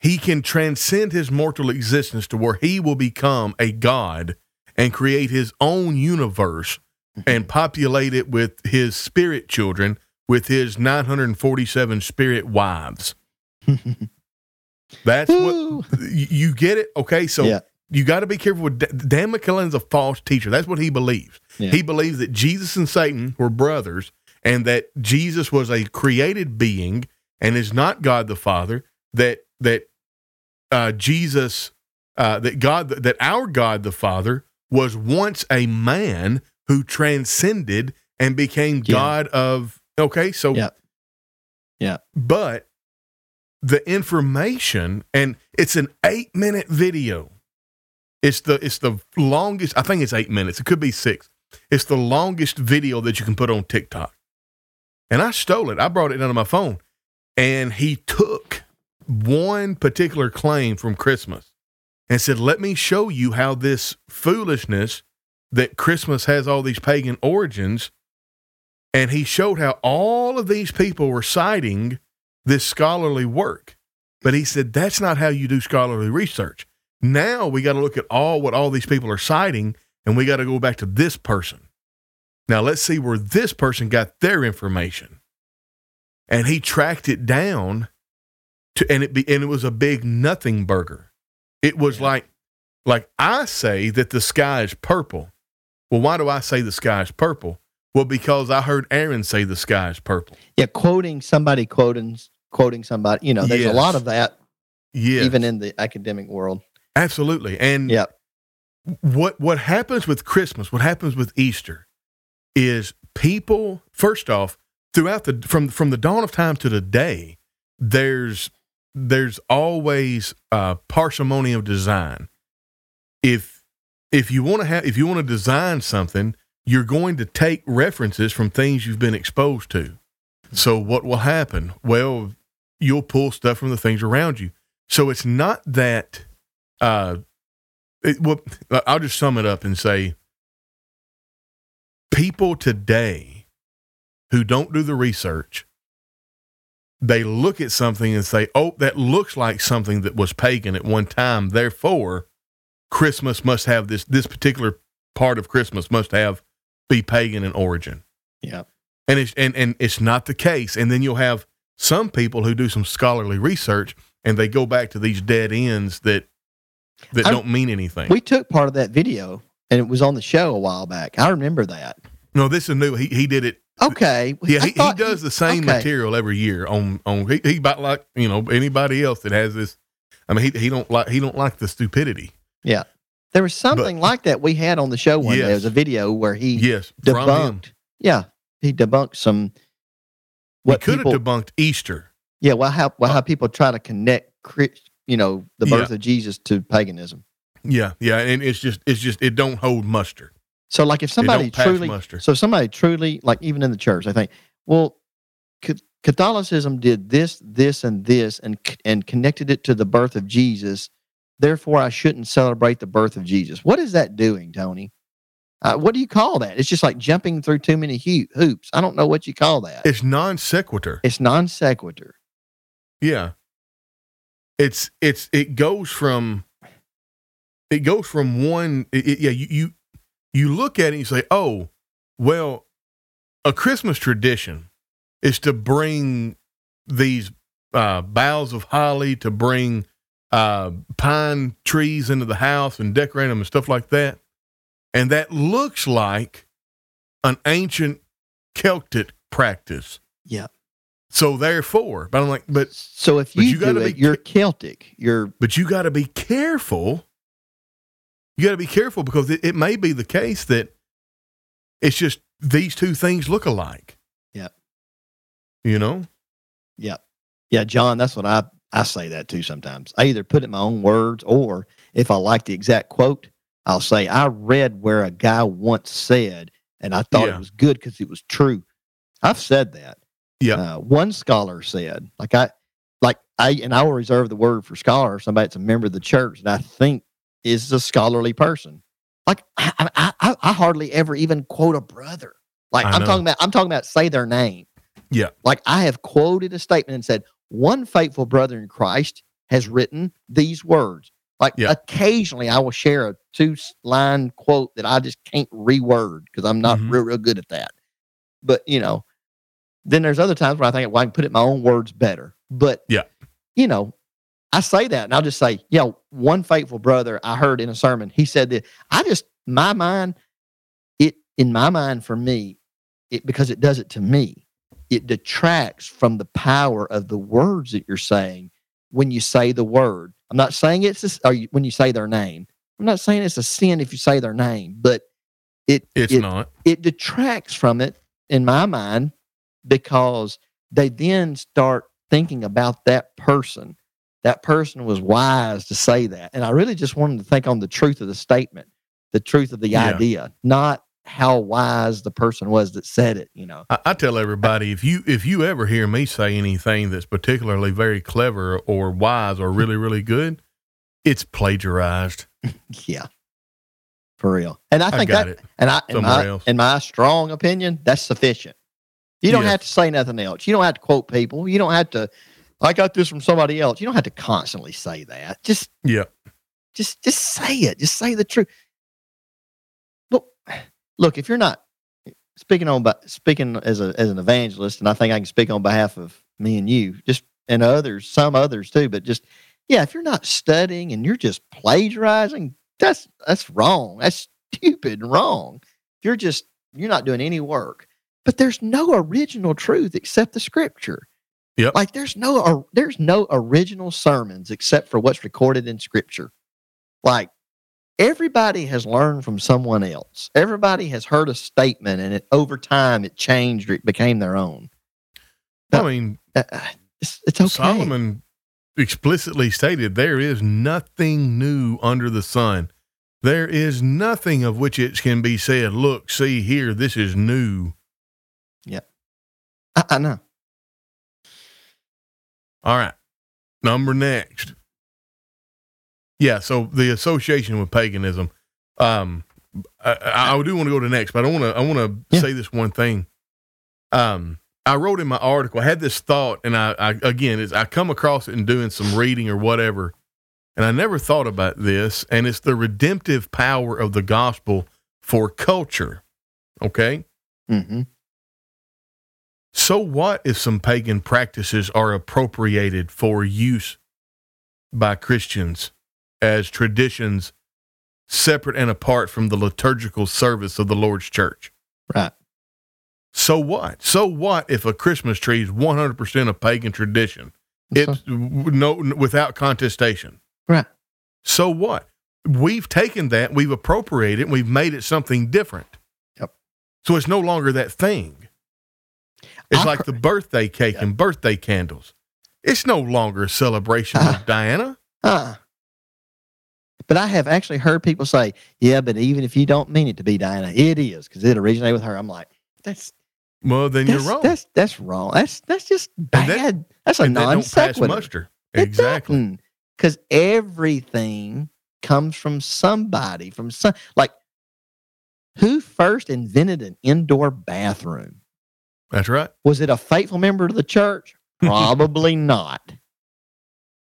he can transcend his mortal existence to where he will become a god and create his own universe mm-hmm. and populate it with his spirit children, with his 947 spirit wives. That's what you get it. Okay. So yeah. you got to be careful with Dan McClellan's a false teacher. That's what he believes. Yeah. He believes that Jesus and Satan were brothers and that Jesus was a created being and is not God the Father, that that uh, Jesus uh, that God that our God the Father was once a man who transcended and became yeah. God of okay, so yeah. Yeah. But the information and it's an 8 minute video. It's the it's the longest I think it's 8 minutes. It could be 6 it's the longest video that you can put on TikTok. And I stole it. I brought it of my phone. And he took one particular claim from Christmas and said, Let me show you how this foolishness that Christmas has all these pagan origins. And he showed how all of these people were citing this scholarly work. But he said, That's not how you do scholarly research. Now we got to look at all what all these people are citing and we got to go back to this person. Now let's see where this person got their information. And he tracked it down to and it be and it was a big nothing burger. It was yeah. like like I say that the sky is purple. Well, why do I say the sky is purple? Well, because I heard Aaron say the sky is purple. Yeah, quoting somebody quoting quoting somebody. You know, there's yes. a lot of that. Yeah. Even in the academic world. Absolutely. And yep what what happens with Christmas, what happens with Easter, is people first off throughout the from from the dawn of time to today, there's there's always uh, parsimony of design. If if you want to have if you want to design something, you're going to take references from things you've been exposed to. So what will happen? Well, you'll pull stuff from the things around you. So it's not that uh, it, well, I'll just sum it up and say people today who don't do the research, they look at something and say, oh, that looks like something that was pagan at one time. Therefore, Christmas must have this, this particular part of Christmas must have be pagan in origin. Yeah. And it's, and, and it's not the case. And then you'll have some people who do some scholarly research and they go back to these dead ends that that I, don't mean anything. We took part of that video and it was on the show a while back. I remember that. No, this is new. He he did it. Okay. Yeah, he, he does the same okay. material every year on on he, he about like you know anybody else that has this. I mean, he, he don't like he don't like the stupidity. Yeah. There was something like that we had on the show one day. It was a video where he Yes, debunked. Yeah, he debunked some. He What could have debunked Easter. yeah, well, how well how uh, people try to connect, you know, the Yeah. birth of Jesus to paganism. Yeah, yeah, and it's just it's just it don't hold muster. So, like, if somebody truly, muster. so somebody truly, like, even in the church, I think, well, Catholicism did this, this, and this, and and connected it to the birth of Jesus. Therefore, I shouldn't celebrate the birth of Jesus. What is that doing, Tony? Uh, what do you call that? It's just like jumping through too many hu- hoops. I don't know what you call that. It's non sequitur. It's non sequitur. Yeah. It's it's it goes from it goes from one it, it- yeah, you, you you look at it and you say, "Oh, well, a Christmas tradition is to bring these uh boughs of holly to bring uh pine trees into the house and decorate them and stuff like that." And that looks like an ancient Celtic practice. Yeah. So therefore, but I'm like, but So if you, you gotta do be you're Celtic. You're but you got to be careful. You got to be careful because it, it may be the case that it's just these two things look alike. Yep. You know? Yeah. Yeah, John, that's what I I say that too sometimes. I either put it in my own words or if I like the exact quote, I'll say I read where a guy once said and I thought Yeah. it was good because it was true. I've said that. Yeah. Uh, one scholar said, like I like I and I will reserve the word for scholar, somebody that's a member of the church that I think is a scholarly person. Like I I, I, I hardly ever even quote a brother. Like I I'm talking about I'm talking about say their name. Yeah. Like I have quoted a statement and said, one faithful brother in Christ has written these words. Like Yeah. occasionally I will share a two line quote that I just can't reword because I'm not Mhm. real, real good at that. But you know, then there's other times where I think, well, I can put it in my own words better. But Yeah. you know, I say that and I'll just say, yeah, one faithful brother I heard in a sermon, he said that I just my mind, it in my mind for me, it because it does it to me, it detracts from the power of the words that you're saying when you say the word. I'm not saying it's a or you, when you say their name. I'm not saying it's a sin if you say their name, but it It's it, not. it detracts from it in my mind because they then start thinking about that person. That person was wise to say that. And I really just wanted to think on the truth of the statement, the truth of the Yeah. idea, not how wise the person was that said it, you know. I, I tell everybody if you if you ever hear me say anything that's particularly very clever or wise or really really good, it's plagiarized. Yeah. For real. And I I, think got that it. and I in my, in my strong opinion, that's sufficient. You don't Yes. have to say nothing else. You don't have to quote people. You don't have to I got this from somebody else. You don't have to constantly say that. Just Yeah. just just say it. Just say the truth. Look, look, if you're not speaking on speaking as a as an evangelist, and I think I can speak on behalf of me and you, just and others, some others too, but just yeah, if you're not studying and you're just plagiarizing, that's that's wrong. That's stupid and wrong. If you're just you're not doing any work. But there's no original truth except the scripture. Yep. Like there's no or, there's no original sermons except for what's recorded in scripture. Like everybody has learned from someone else. Everybody has heard a statement and it over time it changed or it became their own. I mean, uh, it's, it's okay. Solomon explicitly stated there is nothing new under the sun. There is nothing of which it can be said, look, see here, this is new. I, I know. All right. Number next. Yeah, so the association with paganism. Um I, I do want to go to next, but I want to I want to Yeah. say this one thing. Um I wrote in my article, I had this thought, and I, I again, is I come across it in doing some reading or whatever, and I never thought about this, and it's the redemptive power of the gospel for culture. Okay, hmm so what if some pagan practices are appropriated for use by Christians as traditions separate and apart from the liturgical service of the Lord's church? Right. So what? So what if a Christmas tree is 100% a pagan tradition It's no without contestation. Right. So what? We've taken that, we've appropriated, it, we've made it something different. Yep. So it's no longer that thing. It's I like heard- the birthday cake and birthday candles. It's no longer a celebration Ah. of Diana. Uh, but I have actually heard people say, yeah, but even if you don't mean it to be Diana, it is because it originated with her. I'm like, that's Well, then that's, you're wrong. That's that's wrong. That's that's just that- bad. that's a non sequitur. muster. Exactly. Because everything comes from somebody, from some like who first invented an indoor bathroom? That's right. Was it a faithful member of the church? Probably not.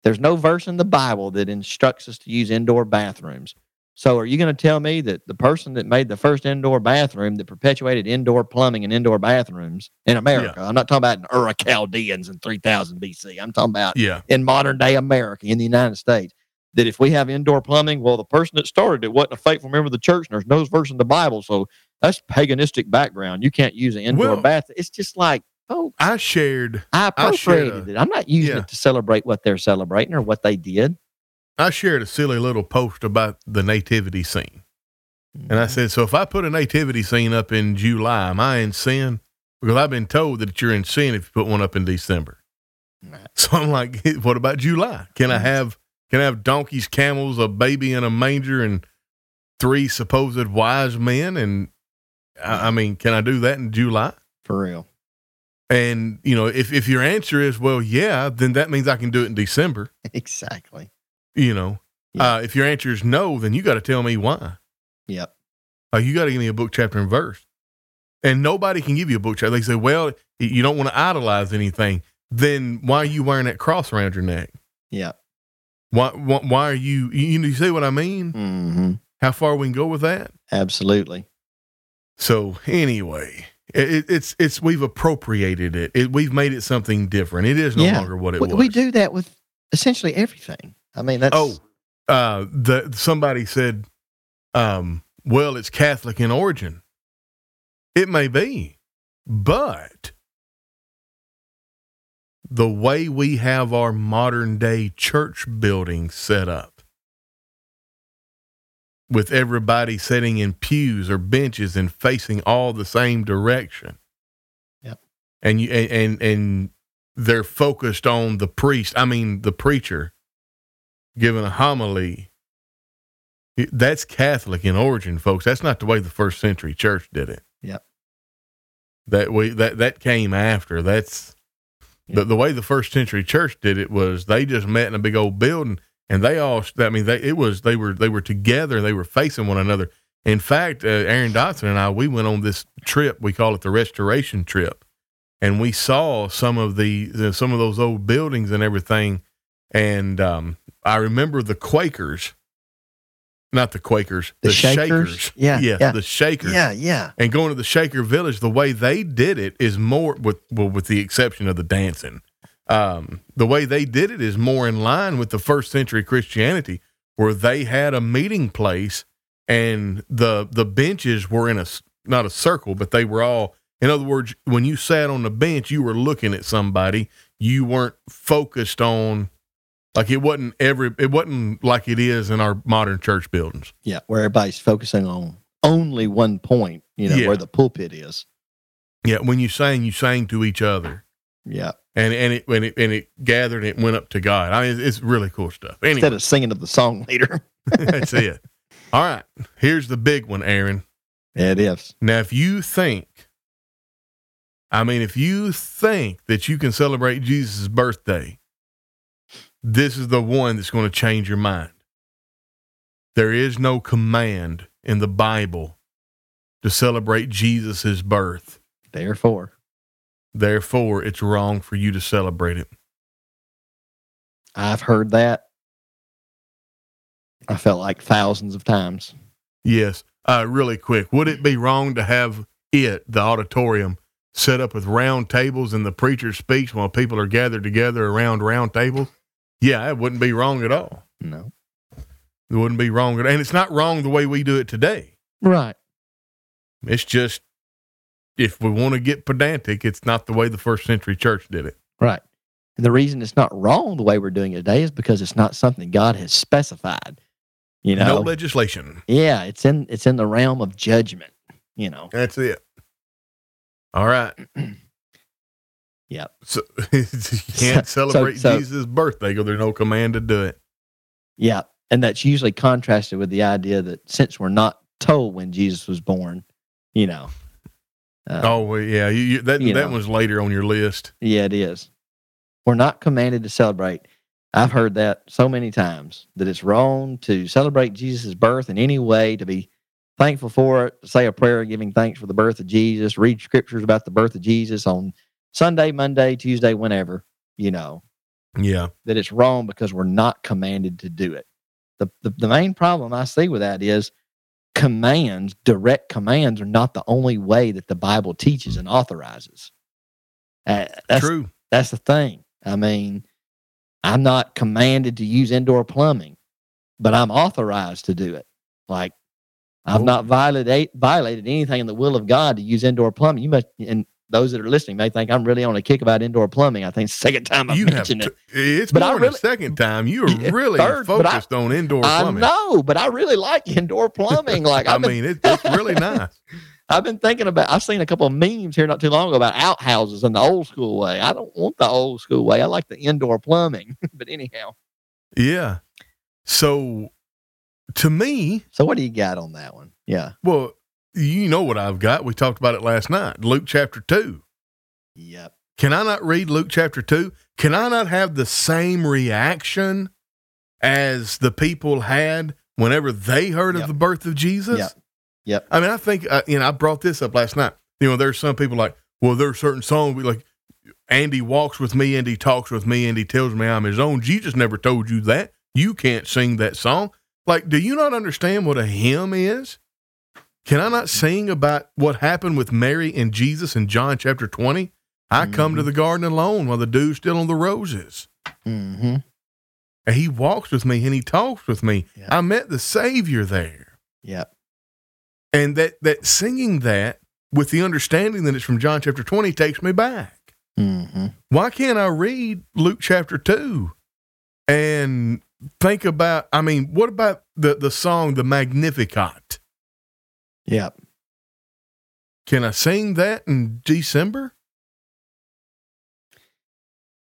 There's no verse in the Bible that instructs us to use indoor bathrooms. So, are you going to tell me that the person that made the first indoor bathroom that perpetuated indoor plumbing and indoor bathrooms in America, I'm not talking about in Ur Chaldeans in 3000 BC, I'm talking about Yeah. in modern day America, in the United States, that if we have indoor plumbing, well, the person that started it wasn't a faithful member of the church, and there's no verse in the Bible. So, that's paganistic background. You can't use an indoor Well- bath. It's just like, oh, I shared I I shared a- it. I'm not using yeah. it to celebrate what they're celebrating or what they did. I shared a silly little post about the nativity scene. And Mm-hmm. I said, so if I put a nativity scene up in July, am I in sin? Because I've been told that you're in sin if you put one up in December. Right. So I'm like, what about July? Can I have can I have donkeys, camels, a baby in a manger, and three supposed wise men? And I, I mean, can I do that in July? for real. And you know, if if your answer is well, yeah, then that means I can do it in December. Exactly. You know, Yeah. uh, if your answer is no, then you got to tell me why. Yep. Like you got to give me a book, chapter, and verse. And nobody can give you a book chapter. They say, well, you don't want to idolize anything. Then why are you wearing that cross around your neck? Yep. Why, why, why are you, you, know you see what I mean? hmm How far we can go with that? Absolutely. So anyway, it, it- it's, it's, we've appropriated it. it. We've made it something different. It is no Yeah. longer what it We, was. we do that with essentially everything. I mean, that's Oh, uh, the somebody said, um, well, it's Catholic in origin. It may be, but the way we have our modern day church buildings set up, with everybody sitting in pews or benches and facing all the same direction. Yep. And you and and, and they're focused on the priest. I mean, the preacher giving a homily. That's Catholic in origin, folks. That's not the way the first century church did it. Yep. That way that that came after. That's the the way the first century church did it was they just met in a big old building and they all I mean they it was they were they were together they were facing one another. In fact, uh, Aaron Dotson and I we went on this trip. We call it the restoration trip, and we saw some of the, the some of those old buildings and everything. And um, I remember the Quakers, not the Quakers, The Shakers? Yeah, yeah, yeah. the Shakers. yeah, yeah. And going to the Shaker Village, the way they did it is more with well, with the exception of the dancing. Um, the way they did it is more in line with the first century Christianity, where they had a meeting place and the the benches were in a not a circle, but they were all. In other words, when you sat on the bench, you were looking at somebody. You weren't focused on like it wasn't every. It wasn't like it is in our modern church buildings. Yeah. Where everybody's focusing on only one point, you know, Yeah. where the pulpit is. Yeah, when you sang, you sang to each other. Yeah. and and it when it and it gathered and it went up to God. I mean, it's really cool stuff. Anyway, Instead of singing to the song leader. that's it. All right, here's the big one, Aaron. It is. Now, if you think, I mean, if you think that you can celebrate Jesus' birthday, this is the one that's going to change your mind. There is no command in the Bible to celebrate Jesus' birth. Therefore, Therefore, it's wrong for you to celebrate it. I've heard that. I felt like thousands of times. Yes. Uh, really quick, would it be wrong to have it, the auditorium, set up with round tables and the preacher speaks while people are gathered together around round tables? Yeah, it wouldn't be wrong at all. No. It wouldn't be wrong. And it's not wrong the way we do it today. Right. It's just, if we want to get pedantic, it's not the way the first century church did it. Right. And the reason it's not wrong the way we're doing it today is because it's not something God has specified. You know, no legislation. yeah, it's in it's in the realm of judgment. You know, That's it. All right. Yep. So you can't So- celebrate so- Jesus' birthday because there's no command to do it. yeah, and that's usually contrasted with the idea that since we're not told when Jesus was born, you know, uh, Oh well, yeah, you, you, that You that know. was later on your list. Yeah, it is. We're not commanded to celebrate. I've heard that so many times that it's wrong to celebrate Jesus' birth in any way, to be thankful for it, to say a prayer giving thanks for the birth of Jesus, read scriptures about the birth of Jesus on Sunday, Monday, Tuesday, whenever, you know, Yeah, that it's wrong because we're not commanded to do it. The, the, the main problem I see with that is commands, direct commands, are not the only way that the Bible teaches and authorizes. Uh, that's, true. that's the thing. I mean, I'm not commanded to use indoor plumbing, but I'm authorized to do it. Like, I've Oh. not violated violated anything in the will of God to use indoor plumbing. You must, and those that are listening may think I'm really on a kick about indoor plumbing. I think it's the second time I've You mentioned it. it's But I more than really- the second time. You are really third, but I- focused on indoor I plumbing. know, but I really like indoor plumbing. Like I mean, it, it's really nice. I've been thinking about. I've seen a couple of memes here not too long ago about outhouses in the old school way. I don't want the old school way. I like the indoor plumbing. but anyhow, Yeah. So, to me, so what do you got on that one? Yeah. well, you know what I've got. We talked about it last night. Luke chapter two. Yep. Can I not read Luke chapter 2? Can I not have the same reaction as the people had whenever they heard Yep. of the birth of Jesus? Yep. Yep. I mean, I think, uh, you know, I brought this up last night. You know, there's some people like, well, there's certain songs we like, Andy walks with me and he talks with me and he tells me I'm his own. Jesus never told you that. You can't sing that song. Like, do you not understand what a hymn is? Can I not sing about what happened with Mary and Jesus in John chapter 20? I come to Mhm. the garden alone while the dew's still on the roses. Mm-hmm. And he walks with me and he talks with me. Yeah. I met the Savior there. Yep. And that, that singing that with the understanding that it's from John chapter 20 takes me back. Mm-hmm. Why can't I read Luke chapter 2 and think about, I mean, what about the, the song, the Magnificat? Yep. Can I sing that in December?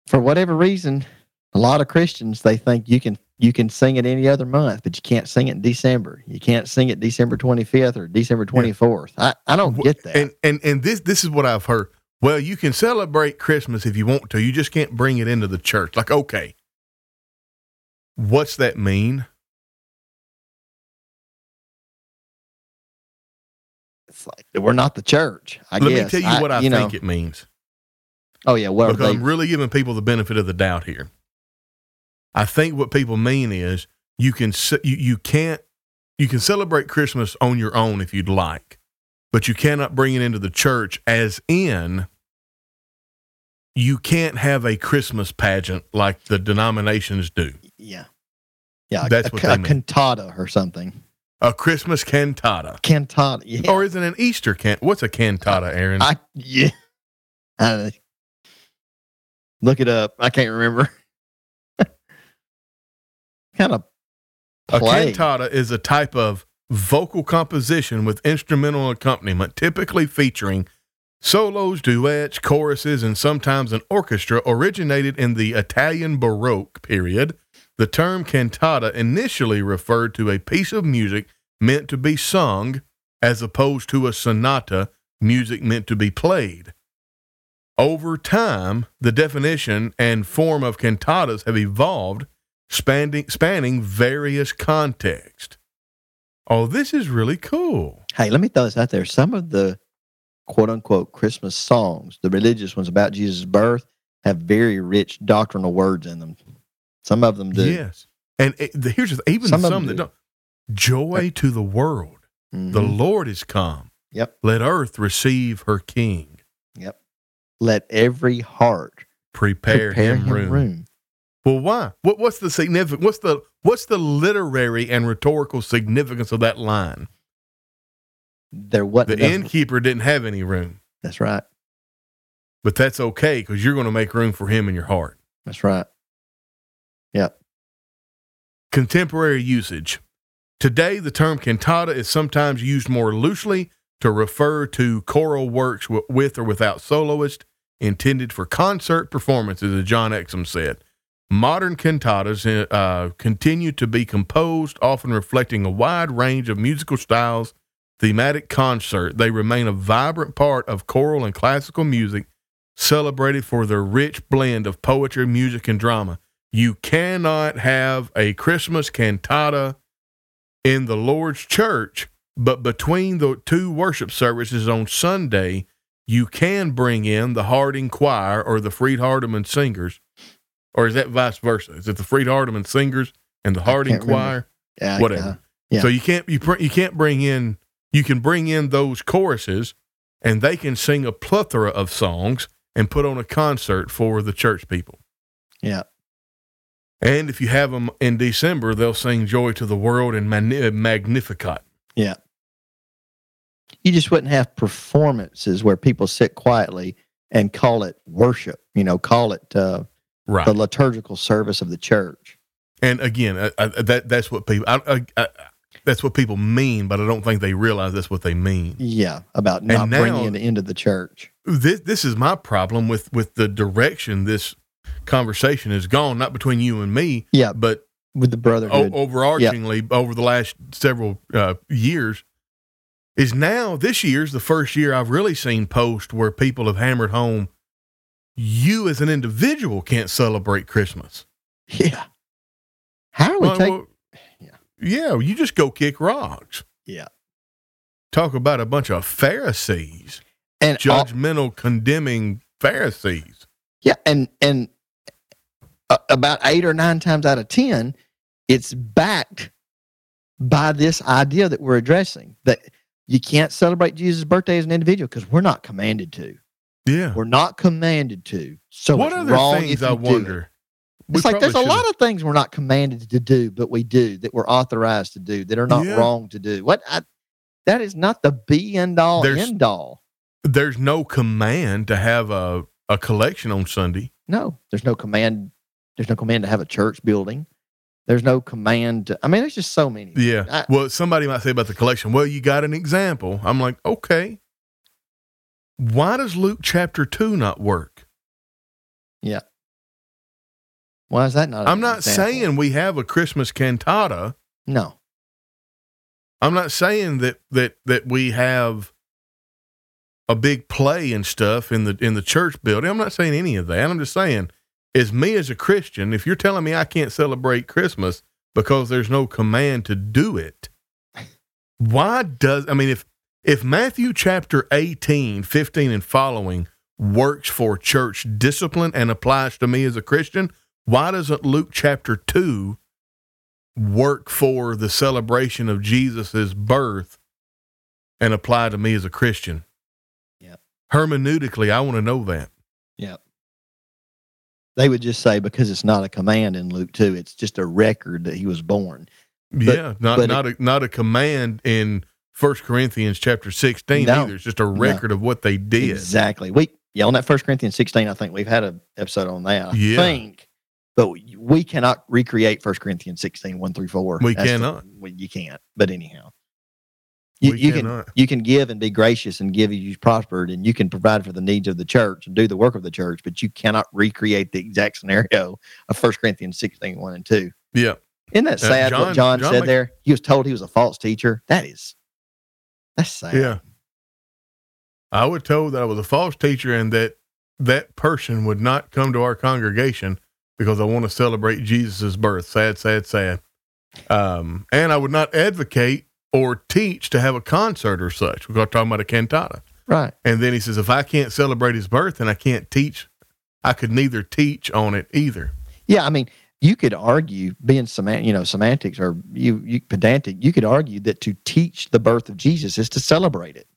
For whatever reason, a lot of Christians they think you can you can sing it any other month, but you can't sing it in December. You can't sing it December twenty fifth or December twenty fourth. I, I don't get that. And and and this this is what I've heard. Well, you can celebrate Christmas if you want to. You just can't bring it into the church. Like, okay. What's that mean? It's like we're not the church. I Let guess. me tell you what I, you think know, it means. Oh yeah, well because they, I'm really giving people the benefit of the doubt here. I think what people mean is you can you, you can't you can celebrate Christmas on your own if you'd like, but you cannot bring it into the church as in you can't have a Christmas pageant like the denominations do. yeah, yeah, That's a, what a, a cantata or something. A Christmas cantata. Cantata, yeah. Or is it an Easter can? What's a cantata, Aaron? I yeah. I, look it up. I can't remember. kind of A cantata is a type of vocal composition with instrumental accompaniment, typically featuring solos, duets, choruses, and sometimes an orchestra, originated in the Italian Baroque period. The term cantata initially referred to a piece of music meant to be sung, as opposed to a sonata, music meant to be played. Over time, the definition and form of cantatas have evolved, spanning, spanning various contexts. Oh, this is really cool. Hey, let me throw this out there. Some of the quote unquote Christmas songs, the religious ones about Jesus' birth, have very rich doctrinal words in them. Some of them do. Yes. And it, the, here's the, even Some some, that do. don't. Joy to the world. The Mhm. Lord is come. Yep. Let earth receive her king. Yep. Let every heart Prepare, prepare him, him room. room. Well, why? What, what's the significance? What's the what's the literary and rhetorical significance of that line? There wasn't The innkeeper didn't have any room, That's right. but that's okay because you're going to make room for him in your heart. That's right. Yep. Contemporary usage. Today, the term cantata is sometimes used more loosely to refer to choral works with or without soloist intended for concert performances, as John Exum said. Modern cantatas uh, continue to be composed, often reflecting a wide range of musical styles, thematic concert. They remain a vibrant part of choral and classical music, celebrated for their rich blend of poetry, music, and drama. You cannot have a Christmas cantata in the Lord's church, but between the two worship services on Sunday, you can bring in the Harding Choir or the Freed Hardeman Singers. Or is that vice versa? Is it the Freed Hardeman Singers and the Harding Choir? Yeah, Whatever. uh, yeah. So you can't you pr- you can't bring in you can bring in those choruses and they can sing a plethora of songs and put on a concert for the church people. yeah. And if you have them in December, they'll sing "Joy to the World" and "Magnificat." Yeah. You just wouldn't have performances where people sit quietly and call it worship, you know, call it uh, Right. the liturgical service of the church. And again, I, I, that that's what people I, that's what people mean, but I don't think they realize that's what they mean. Yeah, about not now- bringing it into the church. This this is my problem with with the direction this conversation is gone, not between you and me, Yeah, but with the o- brotherhood. overarchingly over the last several uh, years. Is now this year's the first year I've really seen posts where people have hammered home. You as an individual can't celebrate Christmas. Yeah. How we Well, take? well, Yeah. yeah, you just go kick rocks. Yeah. Talk about a bunch of Pharisees, and all- judgmental, condemning Pharisees. yeah, and and Uh, about eight or nine times out of ten, it's backed by this idea that we're addressing that you can't celebrate Jesus' birthday as an individual because we're not commanded to. Yeah. We're not commanded to. So what other things I it. wonder? We It's like there's a should've- lot of things we're not commanded to do, but we do that we're authorized to do that are not Yeah. wrong to do. What I, that is not the be end all There's- end all. There's no command to have a, a collection on Sunday. No, there's no command. There's no command to have a church building. There's no command. To, I mean, there's just so many. Yeah. I- well, somebody might say about the collection, well, you got an example. I'm like, okay. Why does Luke chapter 2 not work? Yeah. Why is that not? I'm not example? saying we have a Christmas cantata. no. I'm not saying that that that we have a big play and stuff in the in the church building. I'm not saying any of that. I'm just saying, as me as a Christian, if you're telling me I can't celebrate Christmas because there's no command to do it, why does I mean if if Matthew chapter 18, 15 and following works for church discipline and applies to me as a Christian, why doesn't Luke chapter 2 work for the celebration of Jesus' birth and apply to me as a Christian? Yep. Hermeneutically, I want to know that. Yep. They would just say because it's not a command in Luke two, it's just a record that he was born. But- yeah, not not a not a command in First Corinthians chapter 16 No. either. It's just a record of what they did. Exactly. We yeah on that First Corinthians sixteen. I think we've had an episode on that. I Yeah. think, but we- cannot recreate First Corinthians 16, 1 through four. We That's the- cannot. we- you can't. But anyhow, you, you can you can give and be gracious and give as you prospered, and you can provide for the needs of the church and do the work of the church. But you cannot recreate the exact scenario of First Corinthians 16, 1 and two. Yeah. Isn't that Uh, sad? John- what John, John said makes- there. He was told he was a false teacher. That is, that's sad. Yeah. I was told that I was a false teacher and that that person would not come to our congregation because I want to celebrate Jesus' birth. Sad, sad, sad. Um, and I would not advocate or teach to have a concert or such. We're talking about a cantata. Right. And then he says, if I can't celebrate his birth, then I can't teach. I could neither teach on it either. Yeah, I mean, you could argue being semant, you know, semantics or you, you pedantic. You could argue that to teach the birth of Jesus is to celebrate it.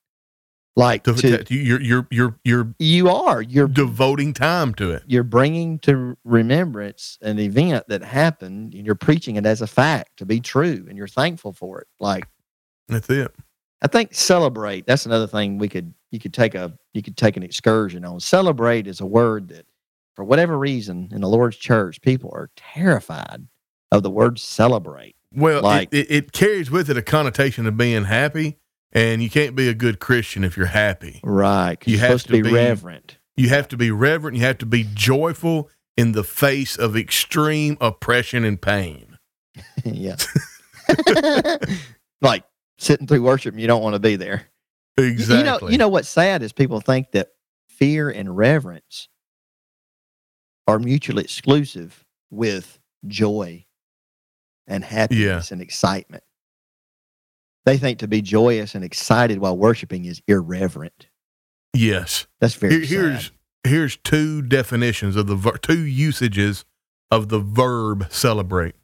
Like To, to, to- you're, you're, you're, you're you are you're devoting time to it. you're bringing to remembrance an event that happened, and you're preaching it as a fact to be true, and you're thankful for it. Like That's it. I think celebrate. That's another thing we could you could take a you could take an excursion on. Celebrate is a word that for whatever reason in the Lord's church, people are terrified of the word celebrate. Well, Like- it, it, carries with it a connotation of being happy, and you can't be a good Christian if you're happy. Right. You you're have supposed to be, to be- reverent. You have to be reverent. You have to be joyful in the face of extreme oppression and pain. yeah. like sitting through worship and you don't want to be there. Exactly. You know, you know what's sad is people think that fear and reverence are mutually exclusive with joy and happiness and excitement. They think to be joyous and excited while worshiping is irreverent. Yes. That's very Here- here's sad. here's two definitions of the ver- two usages of the verb celebrate.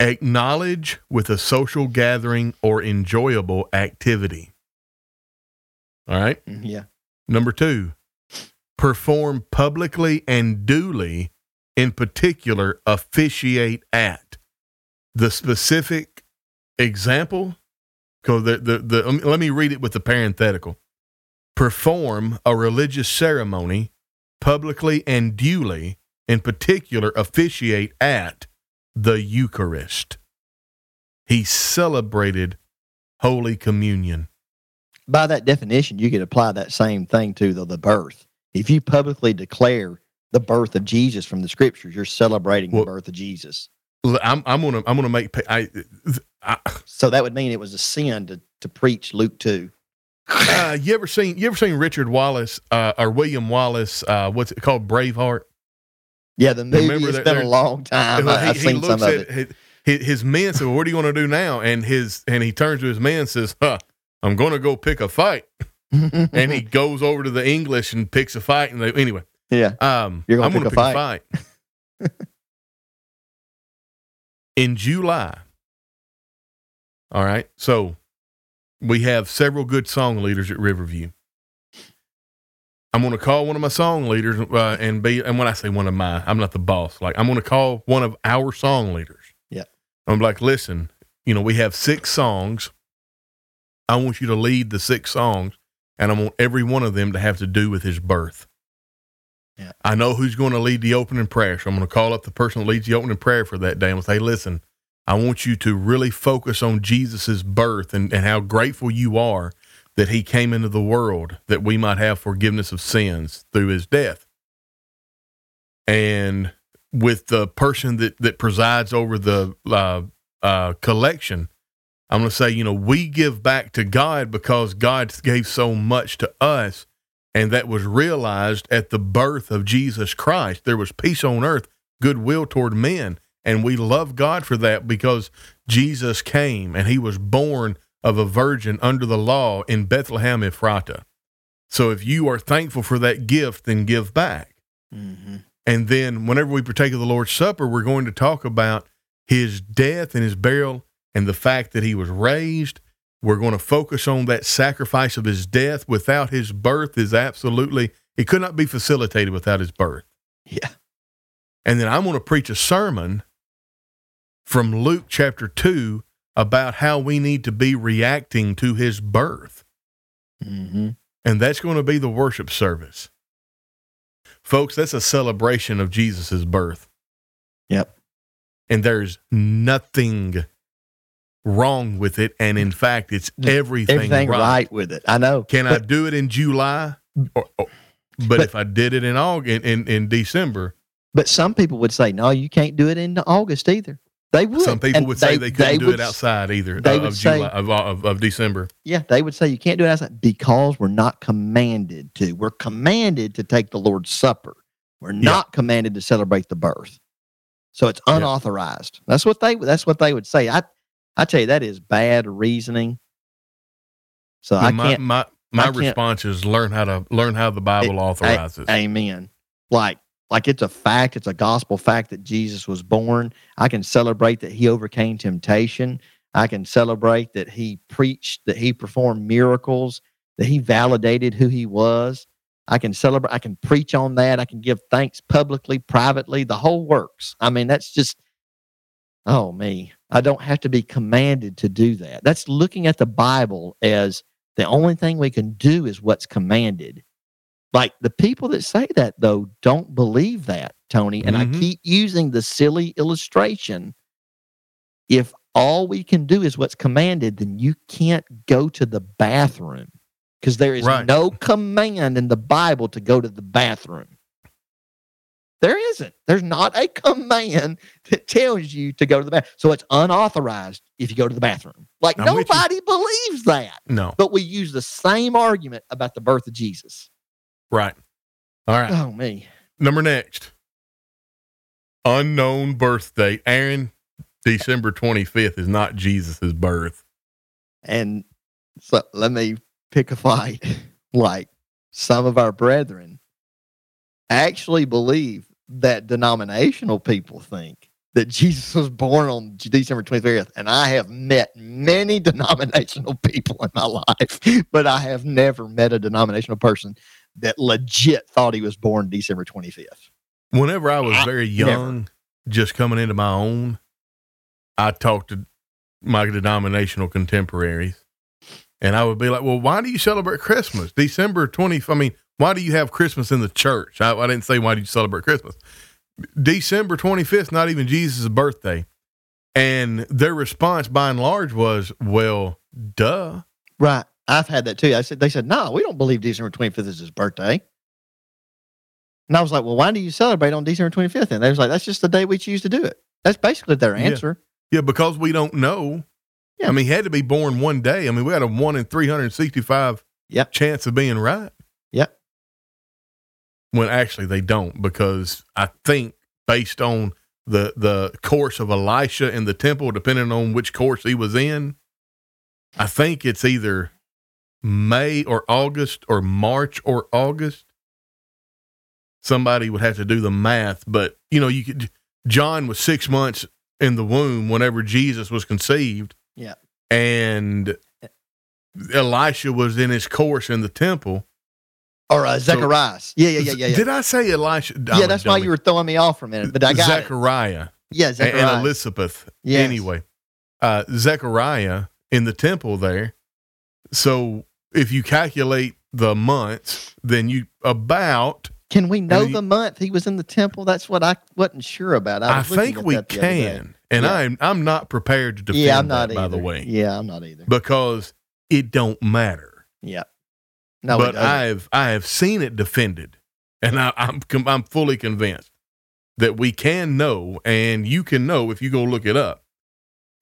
Acknowledge with a social gathering or enjoyable activity. All right. Mm, Yeah. Number two, perform publicly and duly, in particular, officiate at. The specific example, because the, the, the, um, let me read it with the parenthetical. Perform a religious ceremony publicly and duly, in particular, officiate at the Eucharist. He celebrated Holy Communion. By that definition, you could apply that same thing to the, the birth. If you publicly declare the birth of Jesus from the scriptures, you're celebrating Well- the birth of Jesus. I'm, I'm gonna I'm gonna make I, I So that would mean it was a sin to, to preach Luke 2. uh, you ever seen you ever seen Richard Wallace uh, or William Wallace? Uh, what's it called? Braveheart. Yeah, the movie. Remember It's that been a long time. I, I've seen some of it. His, his, men said, well, "What are you going to do now?" And his and he turns to his man and says, "Huh, I'm going to go pick a fight." and he goes over to the English and picks a fight. And they anyway, yeah, um, You're going to pick a pick a fight. In July. All right. So we have several good song leaders at Riverview. I'm going to call one of my song leaders uh, and be, and when I say one of my, I'm not the boss. Like, I'm going to call one of our song leaders. Yeah. I'm like, listen, you know, we have six songs. I want you to lead the six songs, and I want every one of them to have to do with his birth. Yeah. I know who's going to lead the opening prayer. So I'm going to call up the person that leads the opening prayer for that day and say, listen, I want you to really focus on Jesus' birth and, and how grateful you are that he came into the world that we might have forgiveness of sins through his death. And with the person that, that presides over the uh, uh, collection, I'm going to say, you know, we give back to God because God gave so much to us. And that was realized at the birth of Jesus Christ. There was peace on earth, goodwill toward men. And we love God for that because Jesus came and he was born of a virgin under the law in Bethlehem Ephrata. So if you are thankful for that gift, then give back. hmm And then whenever we partake of the Lord's Supper, we're going to talk about his death and his burial and the fact that he was raised. We're going to focus on that sacrifice of his death without his birth is absolutely, it could not be facilitated without his birth. Yeah. And then I'm going to preach a sermon from Luke chapter 2 about how we need to be reacting to his birth. hmm And that's going to be the worship service. Folks, that's a celebration of Jesus' birth. Yep. And there's nothing wrong with it. And in fact, it's everything, Everything right. right. with it. I know. Can I do it in July? Or, or- but, But- if I did it in August, in, in December, But some people would say, no, you can't do it in August either. They would. some people And would say they, couldn't do would it outside either they uh, would of say- July of, of, of December. Yeah, they would say you can't do it outside because we're not commanded to. We're commanded to take the Lord's Supper. We're not commanded to celebrate the birth. So it's Yeah. unauthorized. That's what they that's what they would say. I I tell you that is bad reasoning. So I my can't my, my I response is learn how to learn how the Bible authorizes. Amen. Like like it's a fact, it's a gospel fact that Jesus was born. I can celebrate that he overcame temptation. I can celebrate that he preached, that he performed miracles, that he validated who he was. I can celebrate, I can preach on that. I can give thanks publicly, privately, the whole works. I mean, that's just oh me. I don't have to be commanded to do that. That's looking at the Bible as the only thing we can do is what's commanded Like the people that say that though don't believe that, Tony. And Mhm. I keep using the silly illustration. If all we can do is what's commanded, then you can't go to the bathroom because there is Right. no command in the Bible to go to the bathroom. There isn't. There's not a command that tells you to go to the bathroom. So it's unauthorized if you go to the bathroom. Like I'm nobody believes that. No, But we use the same argument about the birth of Jesus. Right. All right. Oh me. Number next. Unknown birth date. Aaron, December 25th is not Jesus' birth. And so let me pick a fight. like some of our brethren actually believe that denominational people think that Jesus was born on December 25th. And I have met many denominational people in my life, but I have never met a denominational person that legit thought he was born December 25th. Whenever I was very never. young, just coming into my own, I talked to my denominational contemporaries. And I would be like, well, why do you celebrate Christmas? December 20th. I mean, why do you have Christmas in the church? I, I didn't say, why do you celebrate Christmas? December 25th, not even Jesus' birthday. And their response by and large was, well, duh. Right. I've had that too. I said, they said, no, we don't believe December 25th is his birthday. And I was like, well, why do you celebrate on December 25th? And they was like, that's just the day we choose to do it. That's basically their Yeah. answer. Yeah, because we don't know. Yeah. I mean, he had to be born one day. I mean, we had a one in 365 Yep. chance of being right. Yep. When actually they don't, because I think based on the the course of Elisha in the temple, depending on which course he was in, I think it's either May or August or March or August. Somebody would have to do the math, but you know, you could. John was six months in the womb whenever Jesus was conceived. Yeah. And Elisha was in his course in the temple. Or uh, Zechariah. yeah, yeah, yeah, yeah. Yeah, Did I say Elisha? I'm yeah a that's why you were throwing me off for a minute. But I got it. Zechariah Yeah, and, Zechariah. and Elizabeth. Yes. Anyway, uh, Zechariah in the temple there. So if you calculate the months, then you about Can we know the month he was in the temple? That's what I wasn't sure about. I, I, think we that the other day. can, and Yeah. I'm I'm not prepared to defend Yeah, I'm not that, either. by the way, Yeah, I'm not either. because it don't matter. Yeah. No, but. I've I have seen it defended, and I, I'm I'm fully convinced that we can know, and you can know if you go look it up.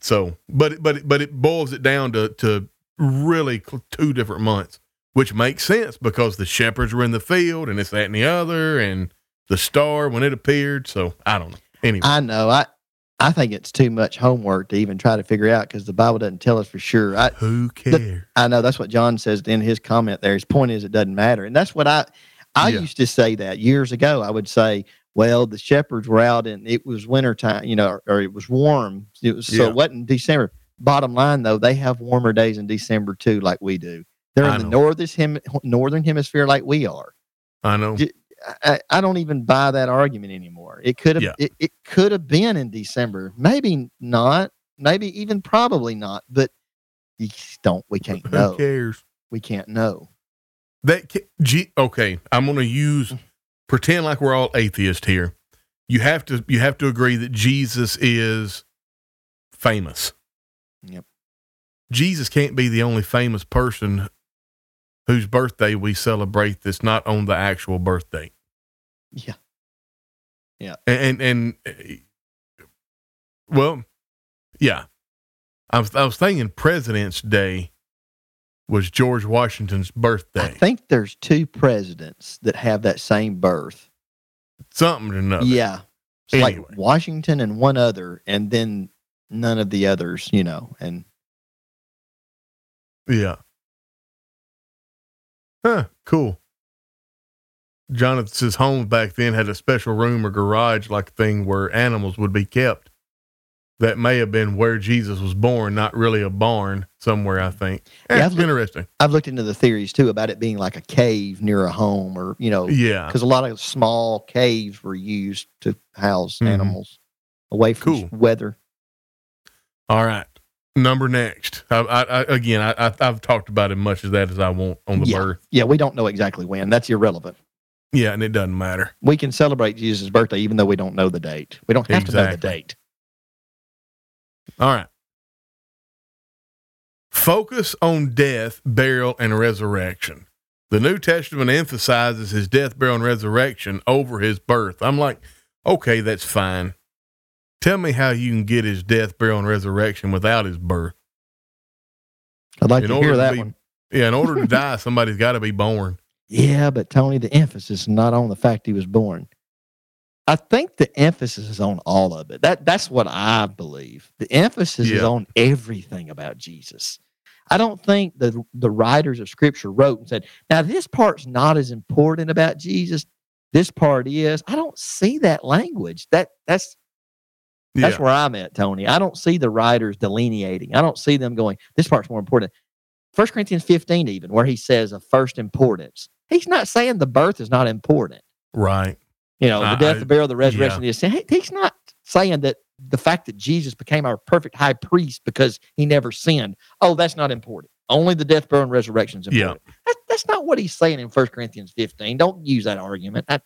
So, but it- but but it boils it down to to really cl- two different months, which makes sense because the shepherds were in the field, and it's that and the other, and the star when it appeared. So I don't know. Anyway, I know. I I think it's too much homework to even try to figure out because the Bible doesn't tell us for sure. I who cares? I know that's what John says in his comment there. His point is it doesn't matter, and that's what I I Yeah. used to say that years ago. I would say, well, the shepherds were out and it was wintertime, you know, or, or it was warm. It was so Yeah. it wasn't December. Bottom line though, they have warmer days in December too, like we do. They're I in the northern hem- northern hemisphere like we are. I know. I don't even buy that argument anymore. It could have Yeah. it, it could have been in December. Maybe not. Maybe even probably not. But you don't. We can't know. Who cares? We can't know. That G, okay, I'm going to use mm. pretend like we're all atheists here. You have to you have to agree that Jesus is famous. Yep. Jesus can't be the only famous person whose birthday we celebrate that's not on the actual birthday. Yeah. Yeah. And and, and uh, well, yeah. I was I was thinking President's Day was George Washington's birthday. I think there's two presidents that have that same birth. Something to know. Yeah. Anyway. like Washington and one other, and then none of the others, you know. And Yeah. Huh, cool. Jonathan's home back then had a special room or garage like thing where animals would be kept. That may have been where Jesus was born, not really a barn somewhere, I think. Eh, Yeah, I've looked- interesting. I've looked into the theories too about it being like a cave near a home, or you know, Yeah. because a lot of small caves were used to house Mhm. animals away from Cool. weather. All right. Number next. I, I, I again, I, I, I've talked about as much as that as I want on the Yeah. birth. Yeah, we don't know exactly when. That's irrelevant. Yeah, and it doesn't matter. We can celebrate Jesus' birthday even though we don't know the date. We don't have to know the date. All right. Focus on death, burial, and resurrection. The New Testament emphasizes his death, burial, and resurrection over his birth. I'm like, okay, that's fine. Tell me how you can get his death, burial, and resurrection without his birth. I'd like In to hear to that be- one. Yeah, in order to die, somebody's got to be born. Yeah, but Tony, the emphasis is not on the fact he was born. I think the emphasis is on all of it. That that's what I believe. The emphasis is on everything about Jesus. I don't think the the writers of Scripture wrote and said, "Now this part's not as important about Jesus. This part is." I don't see that language. That that's Yeah, that's where I'm at, Tony. I don't see the writers delineating. I don't see them going, this part's more important. First Corinthians 15, even, where he says of first importance. He's not saying the birth is not important. right. You know, I- the death, I- the burial, the resurrection. is he- He's not saying that the fact that Jesus became our perfect high priest because he never sinned. Oh, that's not important. Only the death, burial, and resurrection is Yeah. important. That, that's not what he's saying in First Corinthians 15. Don't use that argument. I,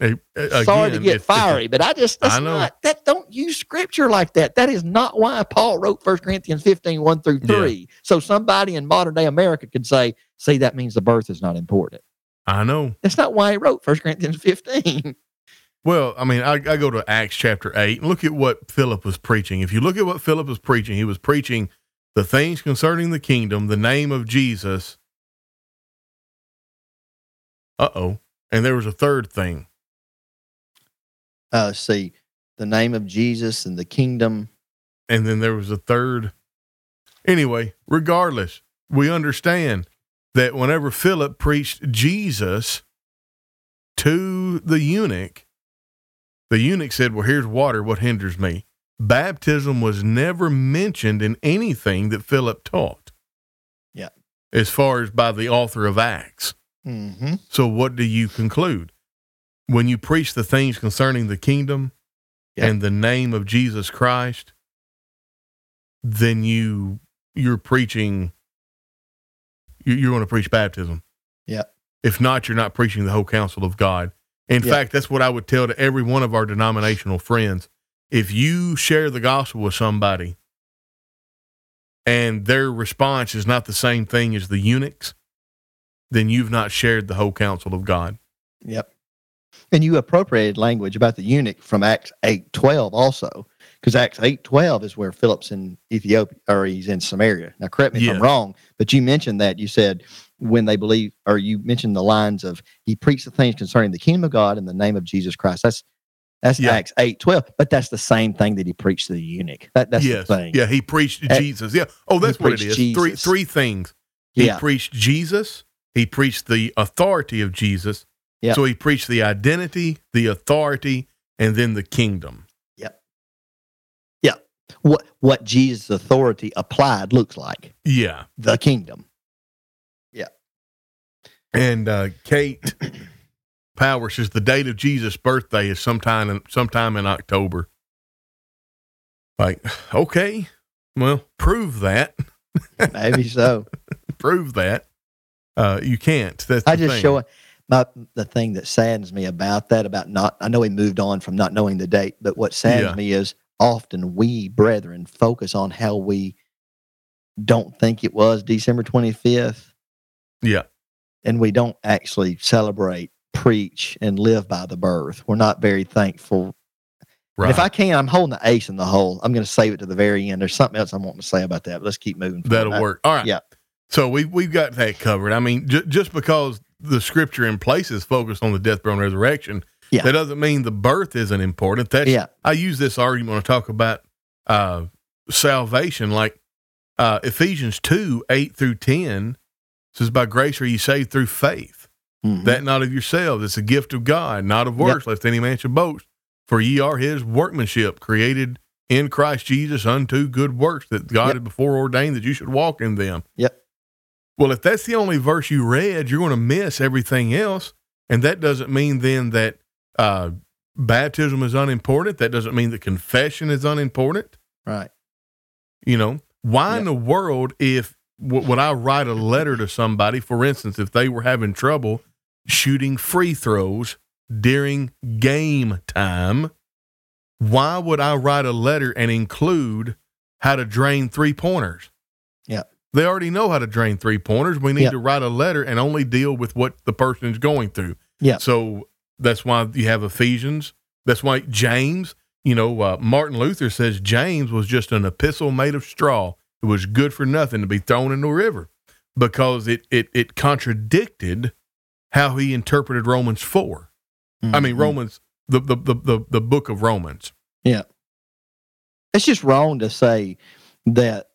Uh, sorry to get if- if- fiery, but I just that's I not that don't use scripture like that. That is not why Paul wrote 1 Corinthians 15, 1 through Yeah. 3. So somebody in modern day America could say, see, that means the birth is not important. I know. That's not why he wrote 1 Corinthians 15. Well, I mean, I, I go to Acts chapter 8 and look at what Philip was preaching. If you look at what Philip was preaching, he was preaching the things concerning the kingdom, the name of Jesus. Uh oh. And there was a third thing. Uh see, the name of Jesus and the kingdom. And then there was a third. Anyway, regardless, we understand that whenever Philip preached Jesus to the eunuch, the eunuch said, Well, here's water. What hinders me? Baptism was never mentioned in anything that Philip taught. Yeah. As far as by the author of Acts. Mm-hmm. So, what do you conclude? When you preach the things concerning the kingdom Yeah. and the name of Jesus Christ, then you you're preaching. you- You're going to preach baptism. Yeah. If not, you're not preaching the whole counsel of God. In Yeah. fact, that's what I would tell to every one of our denominational friends. If you share the gospel with somebody and their response is not the same thing as the eunuchs, then you've not shared the whole counsel of God. Yep. And you appropriated language about the eunuch from Acts eight twelve also, because Acts eight twelve is where Philip's in Ethiopia or he's in Samaria. Now, correct me if I'm wrong, but you mentioned that you said when they believe, or you mentioned the lines of he preached the things concerning the kingdom of God in the name of Jesus Christ. That's that's Yeah. Acts eight twelve, but that's the same thing that he preached to the eunuch. That that's yes. the thing. Yeah, he preached Uh, Jesus. Yeah. Oh, that's what it is. is. Three three things. He Yeah. preached Jesus. He preached the authority of Jesus. Yeah. So he preached the identity, the authority, and then the kingdom. Yep. Yep. What what Jesus' authority applied looks like Yeah. the kingdom. Yeah. And uh, Kate Power says the date of Jesus' birthday is sometime in, sometime in October. Like, okay, well, prove that. Maybe so. prove that. Uh, you can't. That's I just thing. show it. My the thing that saddens me about that, about not, I know he moved on from not knowing the date, but what saddens Yeah. me is often we brethren focus on how we don't think it was December twenty fifth, Yeah. and we don't actually celebrate, preach, and live by the birth. We're not very thankful. Right. If I can, I'm holding the ace in the hole. I'm going to save it to the very end. There's something else I'm wanting to say about that, but let's keep moving. That'll I- work. All right. yeah. So we we've got that covered. I mean, j- just because the scripture in places focused on the death, burial, and resurrection, Yeah. that doesn't mean the birth isn't important. That's Yeah. I use this argument when I talk about uh, salvation, like uh, Ephesians two eight through ten says, "By grace are you saved through faith." Mhm. that not of yourselves. It's a gift of God, not of works, lest any man should boast. For ye are his workmanship, created in Christ Jesus unto good works that God Yep. had before ordained that you should walk in them. Yep. Well, if that's the only verse you read, you're going to miss everything else. And that doesn't mean then that uh, baptism is unimportant. That doesn't mean that confession is unimportant. right. You know, why in the world, if w- would I write a letter to somebody, for instance, if they were having trouble shooting free throws during game time. Why would I write a letter and include how to drain three pointers? Yeah. They already know how to drain three pointers. We need Yeah. to write a letter and only deal with what the person is going through. Yeah. So that's why you have Ephesians. That's why James, you know, uh, Martin Luther says James was just an epistle made of straw. It was good for nothing to be thrown in the river because it, it, it contradicted how he interpreted Romans 4. I mean, Mhm. Romans, the, the, the, the, the book of Romans. Yeah. It's just wrong to say that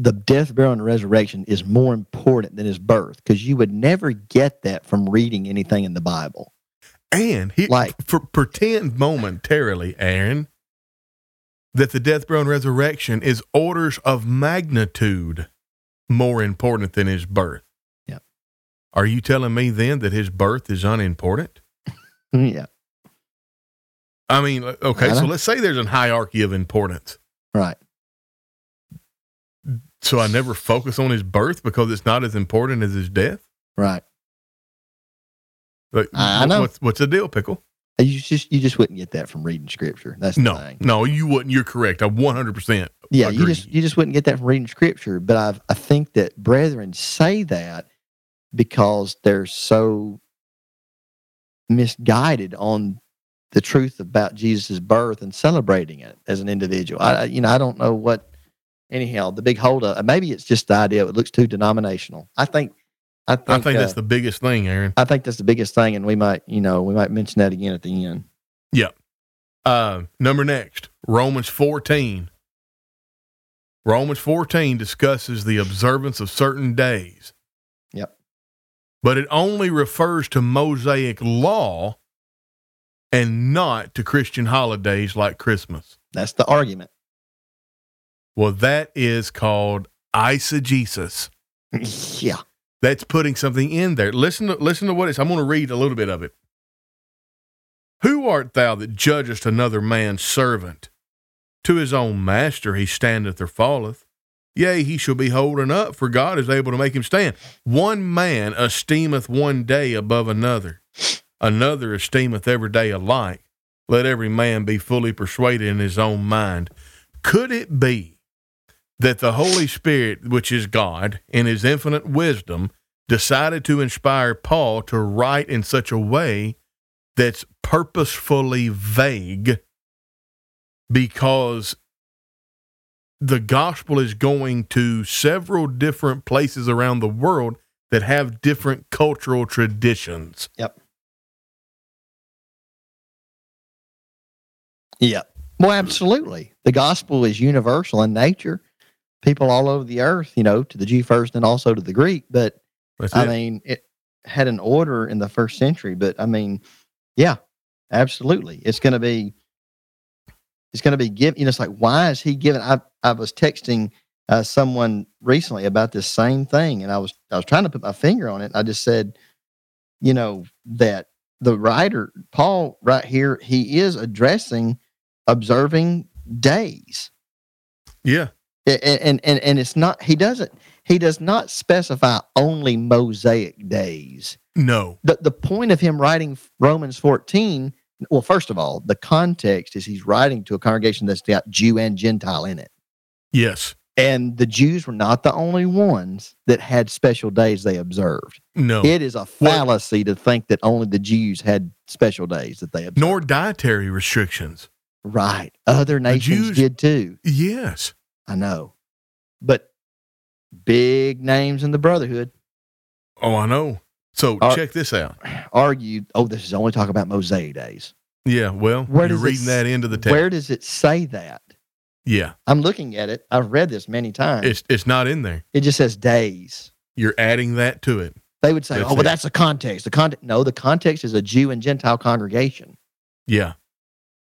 the death, burial, and resurrection is more important than his birth because you would never get that from reading anything in the Bible. And he, Like- for, pretend momentarily, Aaron, that the death, burial, and resurrection is orders of magnitude more important than his birth. Yep. Are you telling me then that his birth is unimportant? Mm, yeah, I mean, okay, I so let's say there's a hierarchy of importance. right. So I never focus on his birth because it's not as important as his death. Right. Like, I- know. What's, what's the deal, pickle? Uh, you just you just wouldn't get that from reading scripture. That's the No, thing. no, you wouldn't. You're correct. I 100. percent Yeah, you just you just wouldn't get that from reading scripture. But I I think that brethren say that because they're so misguided on the truth about Jesus' birth and celebrating it as an individual. I- you know I don't know what. Anyhow, the big holdup. Maybe it's just the idea it looks too denominational. I think. I think. I think uh, that's the biggest thing, Aaron. I think that's the biggest thing, and we might you know we might mention that again at the end. Uh, number next, Romans 14. Romans 14 discusses the observance of certain days. Yep. But it only refers to Mosaic law and not to Christian holidays like Christmas. That's the argument. Well, that is called eisegesis. yeah. That's putting something in there. Listen to listen to what it's. I'm going to read a little bit of it. Who art thou that judgest another man's servant? To his own master he standeth or falleth. Yea, he shall be holden up, for God is able to make him stand. One man esteemeth one day above another, another esteemeth every day alike. Let every man be fully persuaded in his own mind. Could it be that the Holy Spirit, which is God, in his infinite wisdom, decided to inspire Paul to write in such a way that's purposefully vague because the gospel is going to several different places around the world that have different cultural traditions. Yep. Yeah. Well, absolutely. The gospel is universal in nature. People all over the earth, you know, to the Jew first and also to the Greek. But That's I it. mean, it had an order in the first century. But I mean, yeah, absolutely. It's going to be, it's going to be given. You know, it's like, why is he given? I, I was texting uh, someone recently about this same thing, and I was, I was trying to put my finger on it. I just said, you know, that the writer, Paul, right here, he is addressing observing days. yeah. And and and it's not he doesn't he does not specify only mosaic days No. the the point of him writing romans 14 well first of all the context is he's writing to a congregation that's got jew and gentile in it Yes. and the jews were not the only ones that had special days they observed No. it is a fallacy to think that only the jews had special days that they observed Nor dietary restrictions. right other nations Jews- did too Yes. I know but big names in the brotherhood Oh, I know. So check this out. argued, oh, this is only talking about Mosaic days. Yeah. Well, Where you're does it reading that into the text. Where does it say that? yeah. I'm looking at it. I've read this many times. It's it's not in there. it just says days. You're adding that to it. They would say, That's oh, well, it. that's the context. The context. No, the context is a Jew and Gentile congregation. Yeah.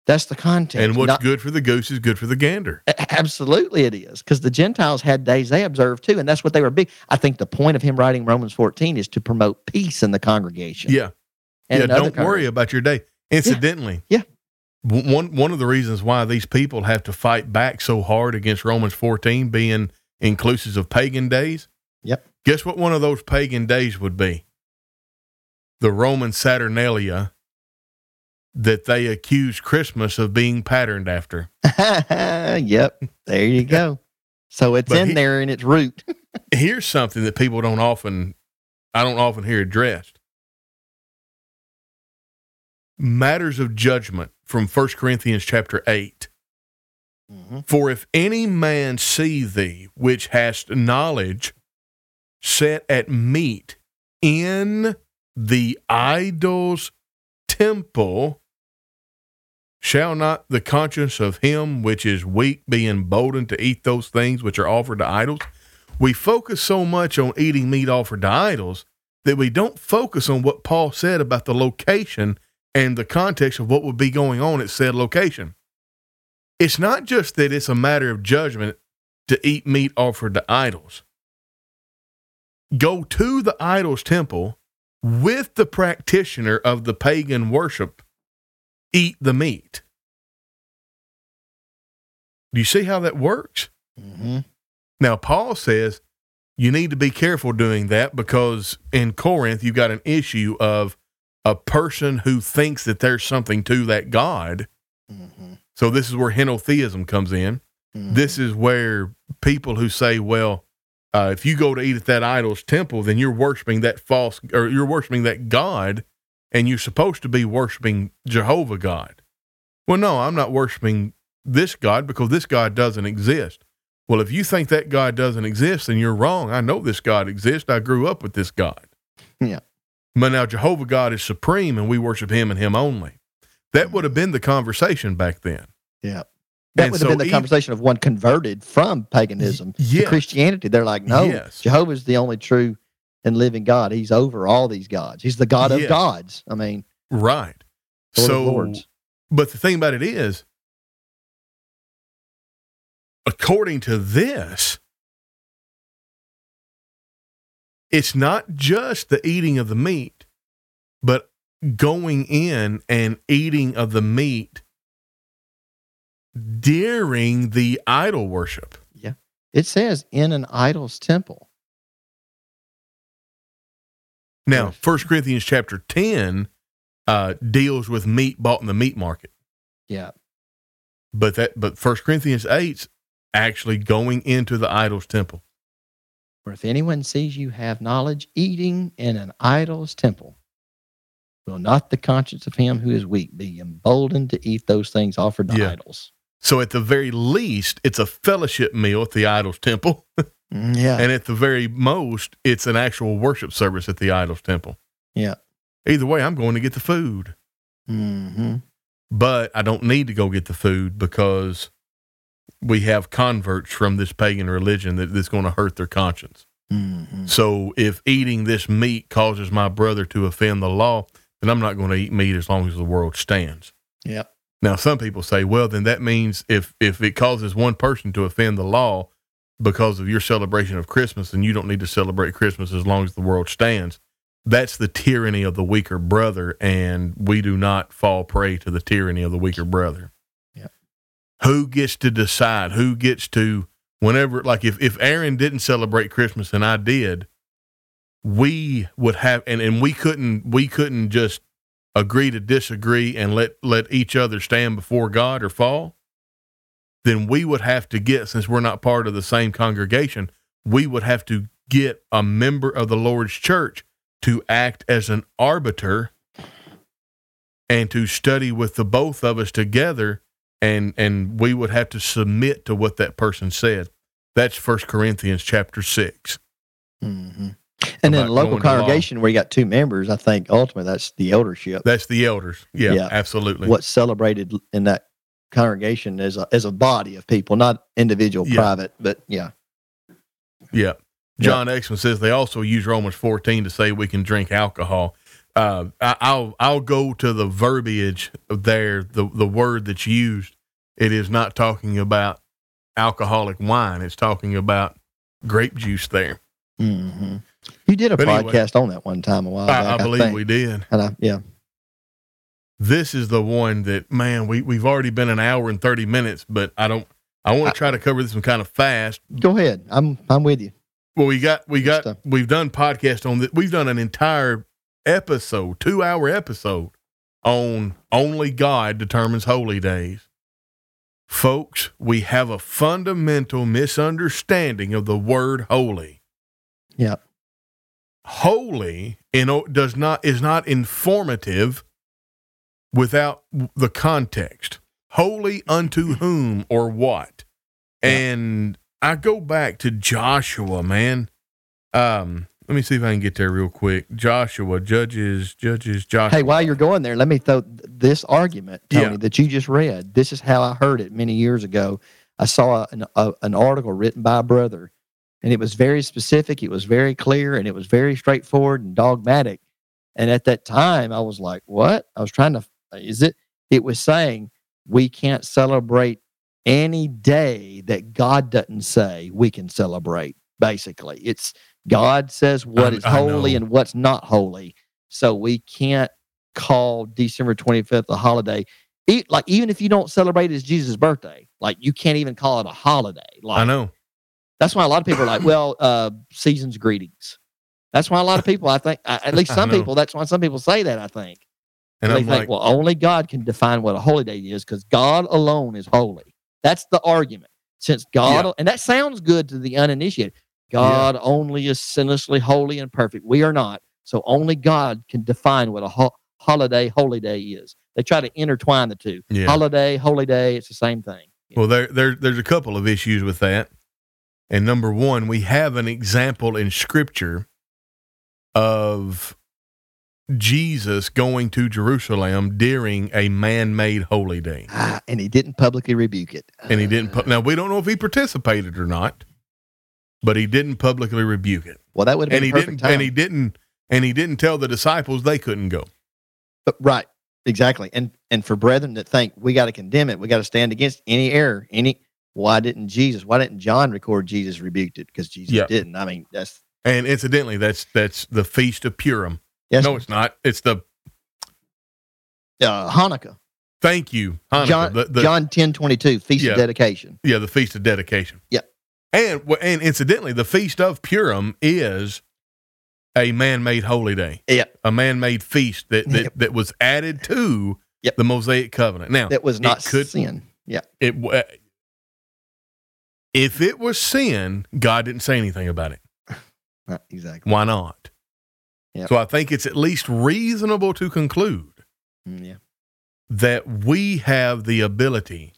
That's the context. And what's Not- good for the goose is good for the gander. Absolutely, it is because the Gentiles had days they observed too, and that's what they were big. I think the point of him writing Romans 14 is to promote peace in the congregation. Yeah. and yeah. Don't worry about your day. Incidentally, Yeah. w- One one of the reasons why these people have to fight back so hard against Romans 14 being inclusive of pagan days. Yep. Guess what one of those pagan days would be? the Roman Saturnalia that they accuse Christmas of being patterned after. yep. There you go. So it's But in he- there in its root. Here's something that people don't often, I don't often hear addressed. Matters of judgment from 1 Corinthians chapter 8. Mhm. For if any man see thee, which hast knowledge, set at meat in the idol's temple, shall not the conscience of him which is weak be emboldened to eat those things which are offered to idols? We focus so much on eating meat offered to idols that we don't focus on what Paul said about the location and the context of what would be going on at said location it's not just that it's a matter of judgment to eat meat offered to idols. Go to the idol's temple with the practitioner of the pagan worship, eat the meat. Do you see how that works? Mhm. Now, Paul says you need to be careful doing that because in Corinth, you've got an issue of a person who thinks that there's something to that God. Mhm. So, this is where henotheism comes in. Mhm. This is where people who say, well, uh, if you go to eat at that idol's temple, then you're worshiping that false, or you're worshiping that God, and you're supposed to be worshiping Jehovah God. Well, no, I'm not worshiping this God because this God doesn't exist. Well, if you think that God doesn't exist, then you're wrong. I know this God exists. I grew up with this God. Yeah. But now Jehovah God is supreme and we worship him and him only. That would have been the conversation back then. Yeah. That And would so have been the even- conversation of one converted from paganism to Christianity. They're like, no, Yes. Jehovah's the only true and living God. He's over all these gods. He's the God of Yes. gods. I mean, Right. Lord so, of Lords. but the thing about it is, according to this, it's not just the eating of the meat, but going in and eating of the meat during the idol worship. Yeah. It says in an idol's temple. Now. First Corinthians chapter 10 uh, deals with meat bought in the meat market. Yeah. But that but First Corinthians 8's actually going into the idol's temple. For if anyone sees you have knowledge eating in an idol's temple, will not the conscience of him who is weak be emboldened to eat those things offered to Yeah. idols? So at the very least, it's a fellowship meal at the idol's temple. Mm, Yeah. And at the very most, it's an actual worship service at the idol's temple. Yeah. Either way, I'm going to get the food. hmm But I don't need to go get the food because we have converts from this pagan religion that that's going to hurt their conscience. hmm So if eating this meat causes my brother to offend the law, then I'm not going to eat meat as long as the world stands. Yep. Now, some people say, well, then that means if if it causes one person to offend the law because of your celebration of Christmas, then you don't need to celebrate Christmas as long as the world stands. That's the tyranny of the weaker brother, and we do not fall prey to the tyranny of the weaker brother. Yep. Who gets to decide? Who gets to whenever like if if Aaron didn't celebrate Christmas and I did, we would have and, and we couldn't we couldn't just agree to disagree and let let each other stand before God or fall, then we would have to get since we're not part of the same congregation, we would have to get a member of the Lord's church to act as an arbiter and to study with the both of us together and and we would have to submit to what that person said. That's First Corinthians chapter 6. hmm And then a local congregation where you got two members, I think ultimately that's the eldership. That's the elders. Yeah, Yeah. absolutely. What's celebrated in that congregation as a as a body of people, not individual, Yeah. private, but yeah. Yeah. John Exman says they also use Romans 14 to say we can drink alcohol. Uh, I, I'll I'll go to the verbiage there, the the word that's used. It is not talking about alcoholic wine. It's talking about grape juice there. Mm-hmm. You did a But anyway. podcast on that one time a while back. I, I believe think. we did. And I, yeah. This is the one that man we we've already been an hour and 30 minutes, but I don't. I want to try to cover this one kind of fast. Go ahead. I'm I'm with you. Well, we got we got Stuff. we've done podcast on that. We've done an entire episode, two hour episode on only God determines holy days. Folks, we have a fundamental misunderstanding of the word holy. Yep. Holy in, does not is not informative without the context. Holy unto whom or what? Yeah. And I go back to Joshua, man. Um, let me see if I can get there real quick. Joshua, Judges, Judges, Joshua. Hey, while you're going there, let me throw this argument, Tony, Yeah. that you just read. This is how I heard it many years ago. I saw an, a, an article written by a brother, and it was very specific. It was very clear, and it was very straightforward and dogmatic. And at that time, I was like, "What?" I was trying to. Is it? It was saying we can't celebrate any day that God doesn't say we can celebrate. Basically, it's God says what I- is holy and what's not holy. So we can't call December 25th a holiday. E- like even if you don't celebrate it as Jesus' birthday, like you can't even call it a holiday. Like I know. that's why a lot of people are like, well, uh, season's greetings. That's why a lot of people, I think, at least some people, that's why some people say that. I think And they I'm think, like, well, only God can define what a holy day is because God alone is holy. That's the argument. Since God, and that sounds good to the uninitiated. God only is sinlessly holy and perfect. We are not. So only God can define what a ho- holiday, holy day is. They try to intertwine the two. yeah. Holiday, holy day, it's the same thing. Well, there, there, there's a couple of issues with that. And number one, we have an example in Scripture of Jesus going to Jerusalem during a man made holy day. Ah, and he didn't publicly rebuke it. And he didn't. Pu- now, we don't know if he participated or not, but he didn't publicly rebuke it. well, that would have And been he perfect didn't, time. and he didn't, and he didn't tell the disciples they couldn't go. But, right, exactly. And and for brethren that think we got to condemn it, we got to stand against any error. Any why didn't Jesus? Why didn't John record Jesus rebuked it? Because Jesus Yeah. didn't. I mean, that's And incidentally, that's that's the feast of Purim. Yes, No, it's not. It's the uh, Hanukkah. thank you, Hanukkah. John the, the, John ten twenty two feast Yeah. of dedication. Yeah, the feast of dedication. Yeah. and and incidentally, the feast of Purim is a man-made holy day. Yeah. a man-made feast that that, Yep. that was added to Yep. the Mosaic covenant. Now, That was not could- sin. Yeah, it w- if it was sin, God didn't say anything about it. right, exactly. Why not? Yep. So I think it's at least reasonable to conclude Mm, yeah, that we have the ability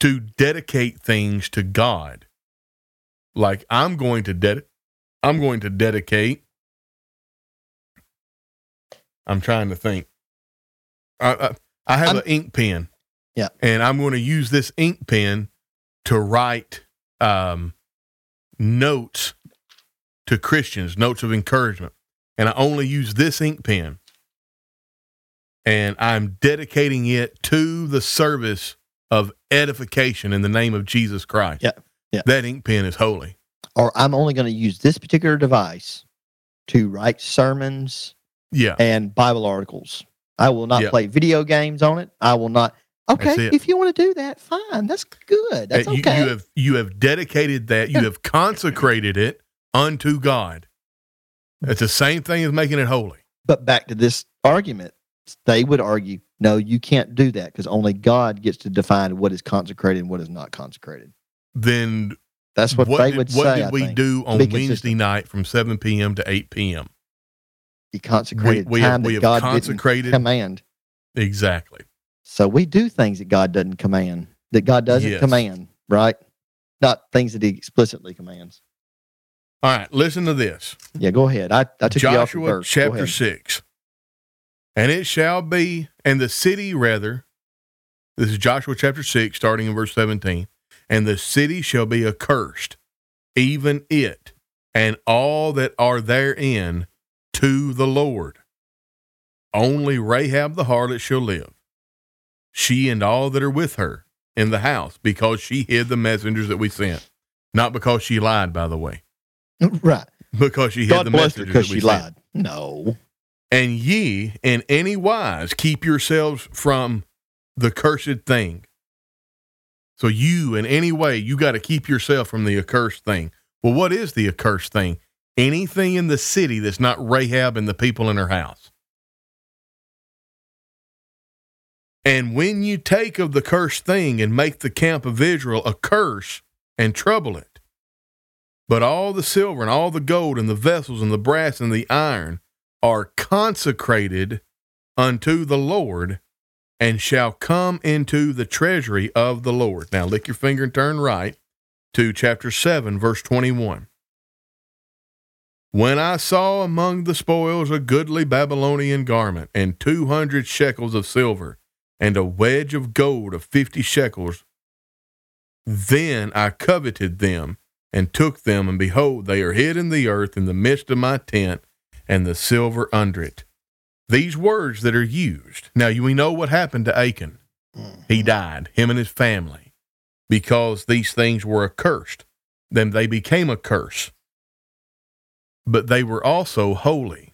to dedicate things to God. Like I'm going to ded I'm going to dedicate I'm trying to think. I I, I have I'm- an ink pen. Yeah. And I'm going to use this ink pen to write um, notes to Christians, notes of encouragement. And I only use this ink pen and I'm dedicating it to the service of edification in the name of Jesus Christ. Yeah, yeah. That ink pen is holy. or I'm only going to use this particular device to write sermons Yeah. and Bible articles. I will not Yeah. play video games on it. I will not. Okay, if you want to do that, fine. That's good. That's you, okay. you have you have dedicated that, you have consecrated it unto God. It's the same thing as making it holy. But back to this argument, they would argue, no, you can't do that because only God gets to define what is consecrated and what is not consecrated. Then That's what, what they did, would what say. did I we think. do on Wednesday night from 7 p.m. to 8 p.m.? The consecrated we time have- that we have God consecrated- didn't command. Exactly. So we do things that God doesn't command, that God doesn't Yes. command, right? Not things that He explicitly commands. All right, listen to this. Yeah, go ahead. I, I took you off the Joshua verse. Chapter 6. And it shall be, and the city rather, this is Joshua chapter 6, starting in verse 17. And the city shall be accursed, even it, and all that are therein, to the Lord. Only Rahab the harlot shall live, she and all that are with her in the house, because she hid the messengers that we sent. Not because she lied, by the way, Right. because she hid God the blessed her because she sent. lied. No. And ye in any wise keep yourselves from the cursed thing. So you in any way, you got to keep yourself from the accursed thing. Well, what is the accursed thing? anything in the city that's not Rahab and the people in her house. And when you take of the cursed thing and make the camp of Israel a curse and trouble it, but all the silver and all the gold and the vessels and the brass and the iron are consecrated unto the Lord and shall come into the treasury of the Lord. Now, lick your finger and turn right to chapter 7, verse 21. When I saw among the spoils a goodly Babylonian garment, and two hundred shekels of silver, and a wedge of gold of fifty shekels, then I coveted them, and took them, and behold, they are hid in the earth in the midst of my tent, and the silver under it. These words that are used. Now, we know what happened to Achan. He mm-hmm. died, him and his family, because these things were accursed. Then they became a curse. But they were also holy.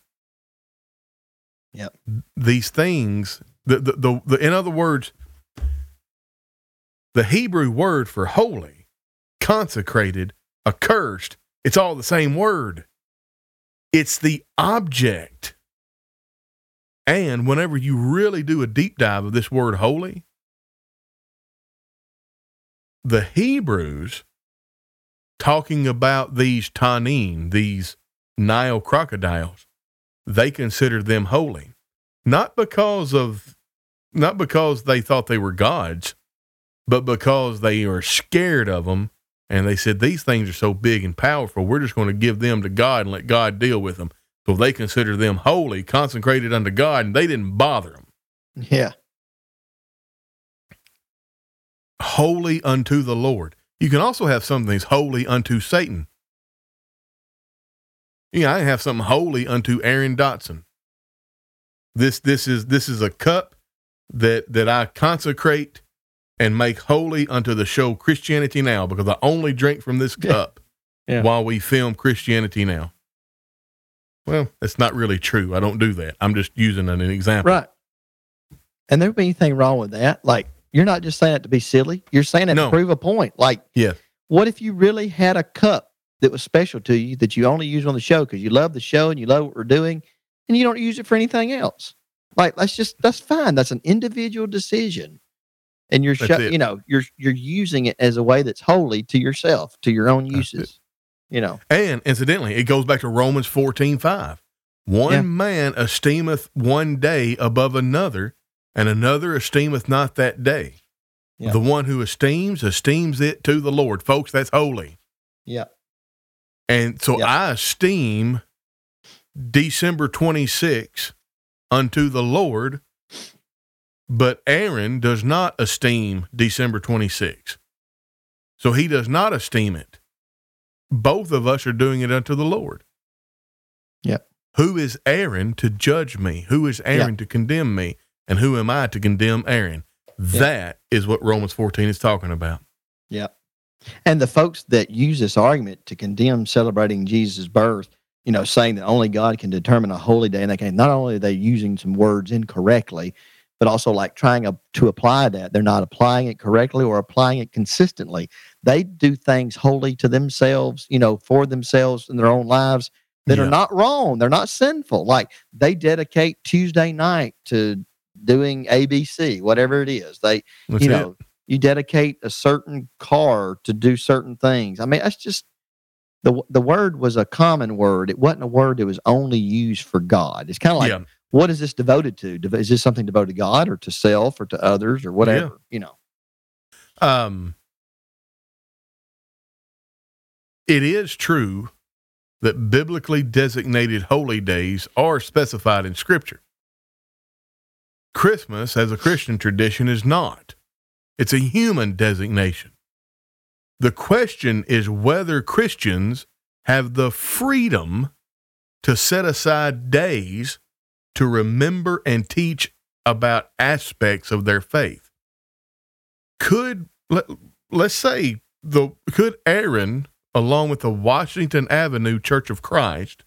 Yep. These things, the, the, the, the in other words, the Hebrew word for holy, consecrated, accursed, it's all the same word. It's the object. And whenever you really do a deep dive of this word holy, the Hebrews talking about these Tanin, these Nile crocodiles, they considered them holy. Not because of not because they thought they were gods, but because they were scared of them and they said these things are so big and powerful, we're just going to give them to God and let God deal with them. So they consider them holy, consecrated unto God, and they didn't bother them. Yeah. Holy unto the Lord. You can also have some things holy unto Satan. Yeah, I have something holy unto Aaron Dotson. This this is this is a cup that that I consecrate and make holy unto the show Christianity Now because I only drink from this cup Yeah. while we film Christianity Now. Well, that's not really true. I don't do that. I'm just using an, an example. Right. And there would be anything wrong with that. Like, you're not just saying it to be silly. You're saying it No. to prove a point. Like, Yes. what if you really had a cup that was special to you that you only use on the show because you love the show and you love what we're doing and you don't use it for anything else? Like, that's just, that's fine. That's an individual decision. And you're, sho- you know, you're, you're using it as a way that's holy to yourself, to your own uses. You know, And incidentally, it goes back to Romans 14 5. One Yeah. man esteemeth one day above another, and another esteemeth not that day. Yeah. The one who esteems, esteems it to the Lord. Folks, that's holy. yeah, And so Yeah. I esteem December 26 unto the Lord, but Aaron does not esteem December 26. So he does not esteem it. Both of us are doing it unto the Lord. Yep. Who is Aaron to judge me? Who is Aaron to condemn me? And who am I to condemn Aaron? That is what Romans 14 is talking about. Yep. And the folks that use this argument to condemn celebrating Jesus' birth, you know, saying that only God can determine a holy day, and they can not only are they using some words incorrectly, but also like trying a, to apply that, they're not applying it correctly or applying it consistently. They do things wholly to themselves, you know, for themselves in their own lives that Yeah. are not wrong. They're not sinful. Like they dedicate Tuesday night to doing ABC, whatever it is. They That's you it. know, you dedicate a certain car to do certain things. I mean, that's just the the word was a common word. It wasn't a word that was only used for God. It's kind of like, yeah. What is this devoted to? Is this something devoted to God or to self or to others or whatever? You know, Um, it is true that biblically designated holy days are specified in Scripture. Christmas, as a Christian tradition, is not. It's a human designation. The question is whether Christians have the freedom to set aside days to remember and teach about aspects of their faith. Could let, let's say the could Aaron along with the Washington Avenue Church of Christ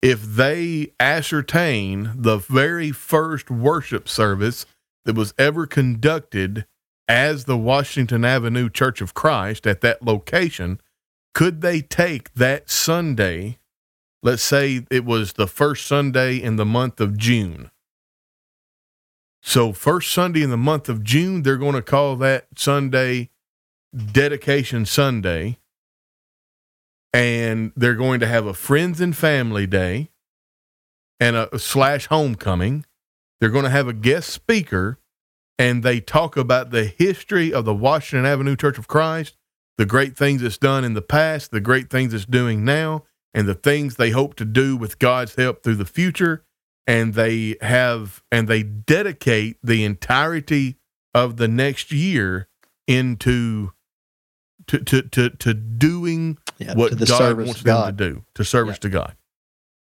if they ascertain the very first worship service that was ever conducted as the Washington Avenue Church of Christ at that location, could they take that Sunday? Let's say it was the first Sunday in the month of June. So, first Sunday in the month of June, they're going to call that Sunday Dedication Sunday. And they're going to have a Friends and Family Day and a slash homecoming. They're going to have a guest speaker and they talk about the history of the Washington Avenue Church of Christ, the great things it's done in the past, the great things it's doing now, and the things they hope to do with God's help through the future. And they have and they dedicate the entirety of the next year into to to to, to doing Yeah, what to God wants of them to do, to service Yeah. to God.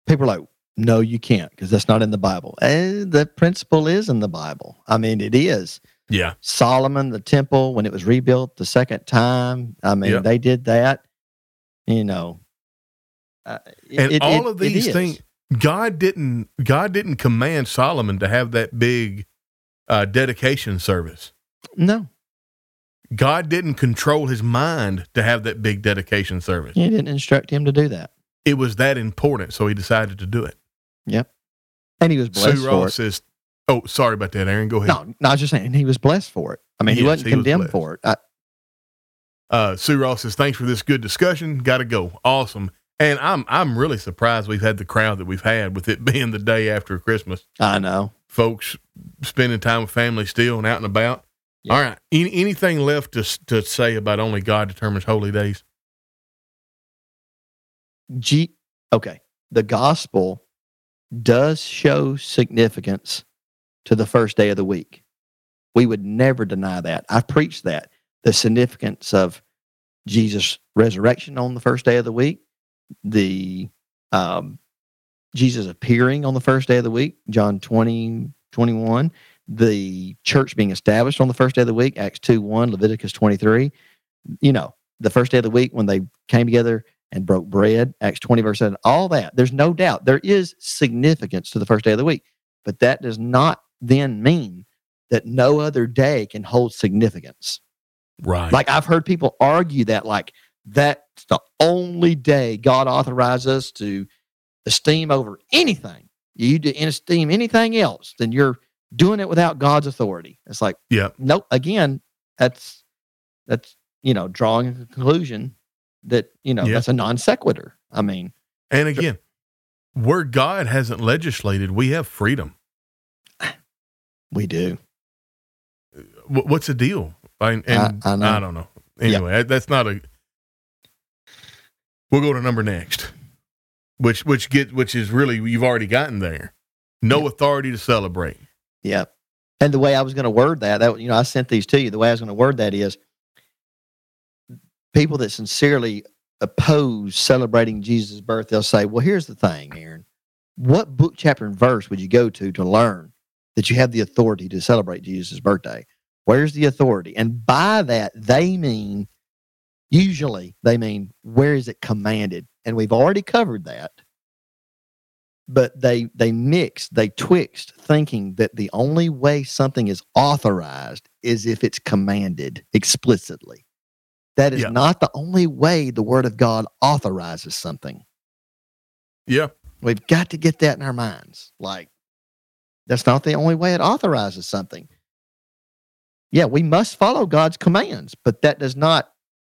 People are like, no, you can't because that's not in the Bible. And the principle is in the Bible. I mean, it is. Yeah. Solomon, the temple, when it was rebuilt the second time, I mean, Yeah. they did that. You know, uh, it- and it- all it- of these things god didn't god didn't command solomon to have that big uh, dedication service No, god didn't control his mind to have that big dedication service he didn't instruct him to do that. it was that important so he decided to do it Yep. And he was blessed sue for ross it. says oh sorry about that aaron go ahead No, no, I was just saying he was blessed for it. I mean, he Yes, wasn't he was condemned blessed. for it. I, uh, sue ross says thanks for this good discussion gotta go awesome and i'm i'm really surprised we've had the crowd that we've had with it being the day after christmas I know. folks spending time with family still and out and about. Yeah. All right. Any, anything left to to say about only God determines holy days? G, okay. The gospel does show significance to the first day of the week. We would never deny that. I preach that the significance of Jesus' resurrection on the first day of the week, the um, Jesus appearing on the first day of the week, John 20, 21, the church being established on the first day of the week, Acts 2 1, Leviticus 23. You know, the first day of the week when they came together and broke bread, Acts 20, verse 7, all that. There's no doubt there is significance to the first day of the week, but that does not then mean that no other day can hold significance. Right. Like I've heard people argue that, like, that's the only day God authorized us to esteem over anything. You esteem anything else, then you're doing it without God's authority. It's like, yeah. nope. Again, that's that's you know drawing a conclusion that you know Yeah. that's a non sequitur. I mean, And again, where God hasn't legislated, we have freedom. we do. Wh- What's the deal? I, and I know. don't know. Anyway, that- that's not a. We'll go to number next, which which get which is really you've already gotten there. No authority to celebrate. Yeah. And the way I was going to word that, that you know, I sent these to you. The way I was going to word that is people that sincerely oppose celebrating Jesus' birth, they'll say, Well, here's the thing, Aaron. What book, chapter, and verse would you go to to learn that you have the authority to celebrate Jesus' birthday? Where's the authority? And by that, they mean, usually, they mean, where is it commanded? And we've already covered that but they they mixed they twixt thinking that the only way something is authorized is if it's commanded explicitly that is Yeah. not the only way the word of god authorizes something Yeah. we've got to get that in our minds like that's not the only way it authorizes something yeah we must follow god's commands but that does not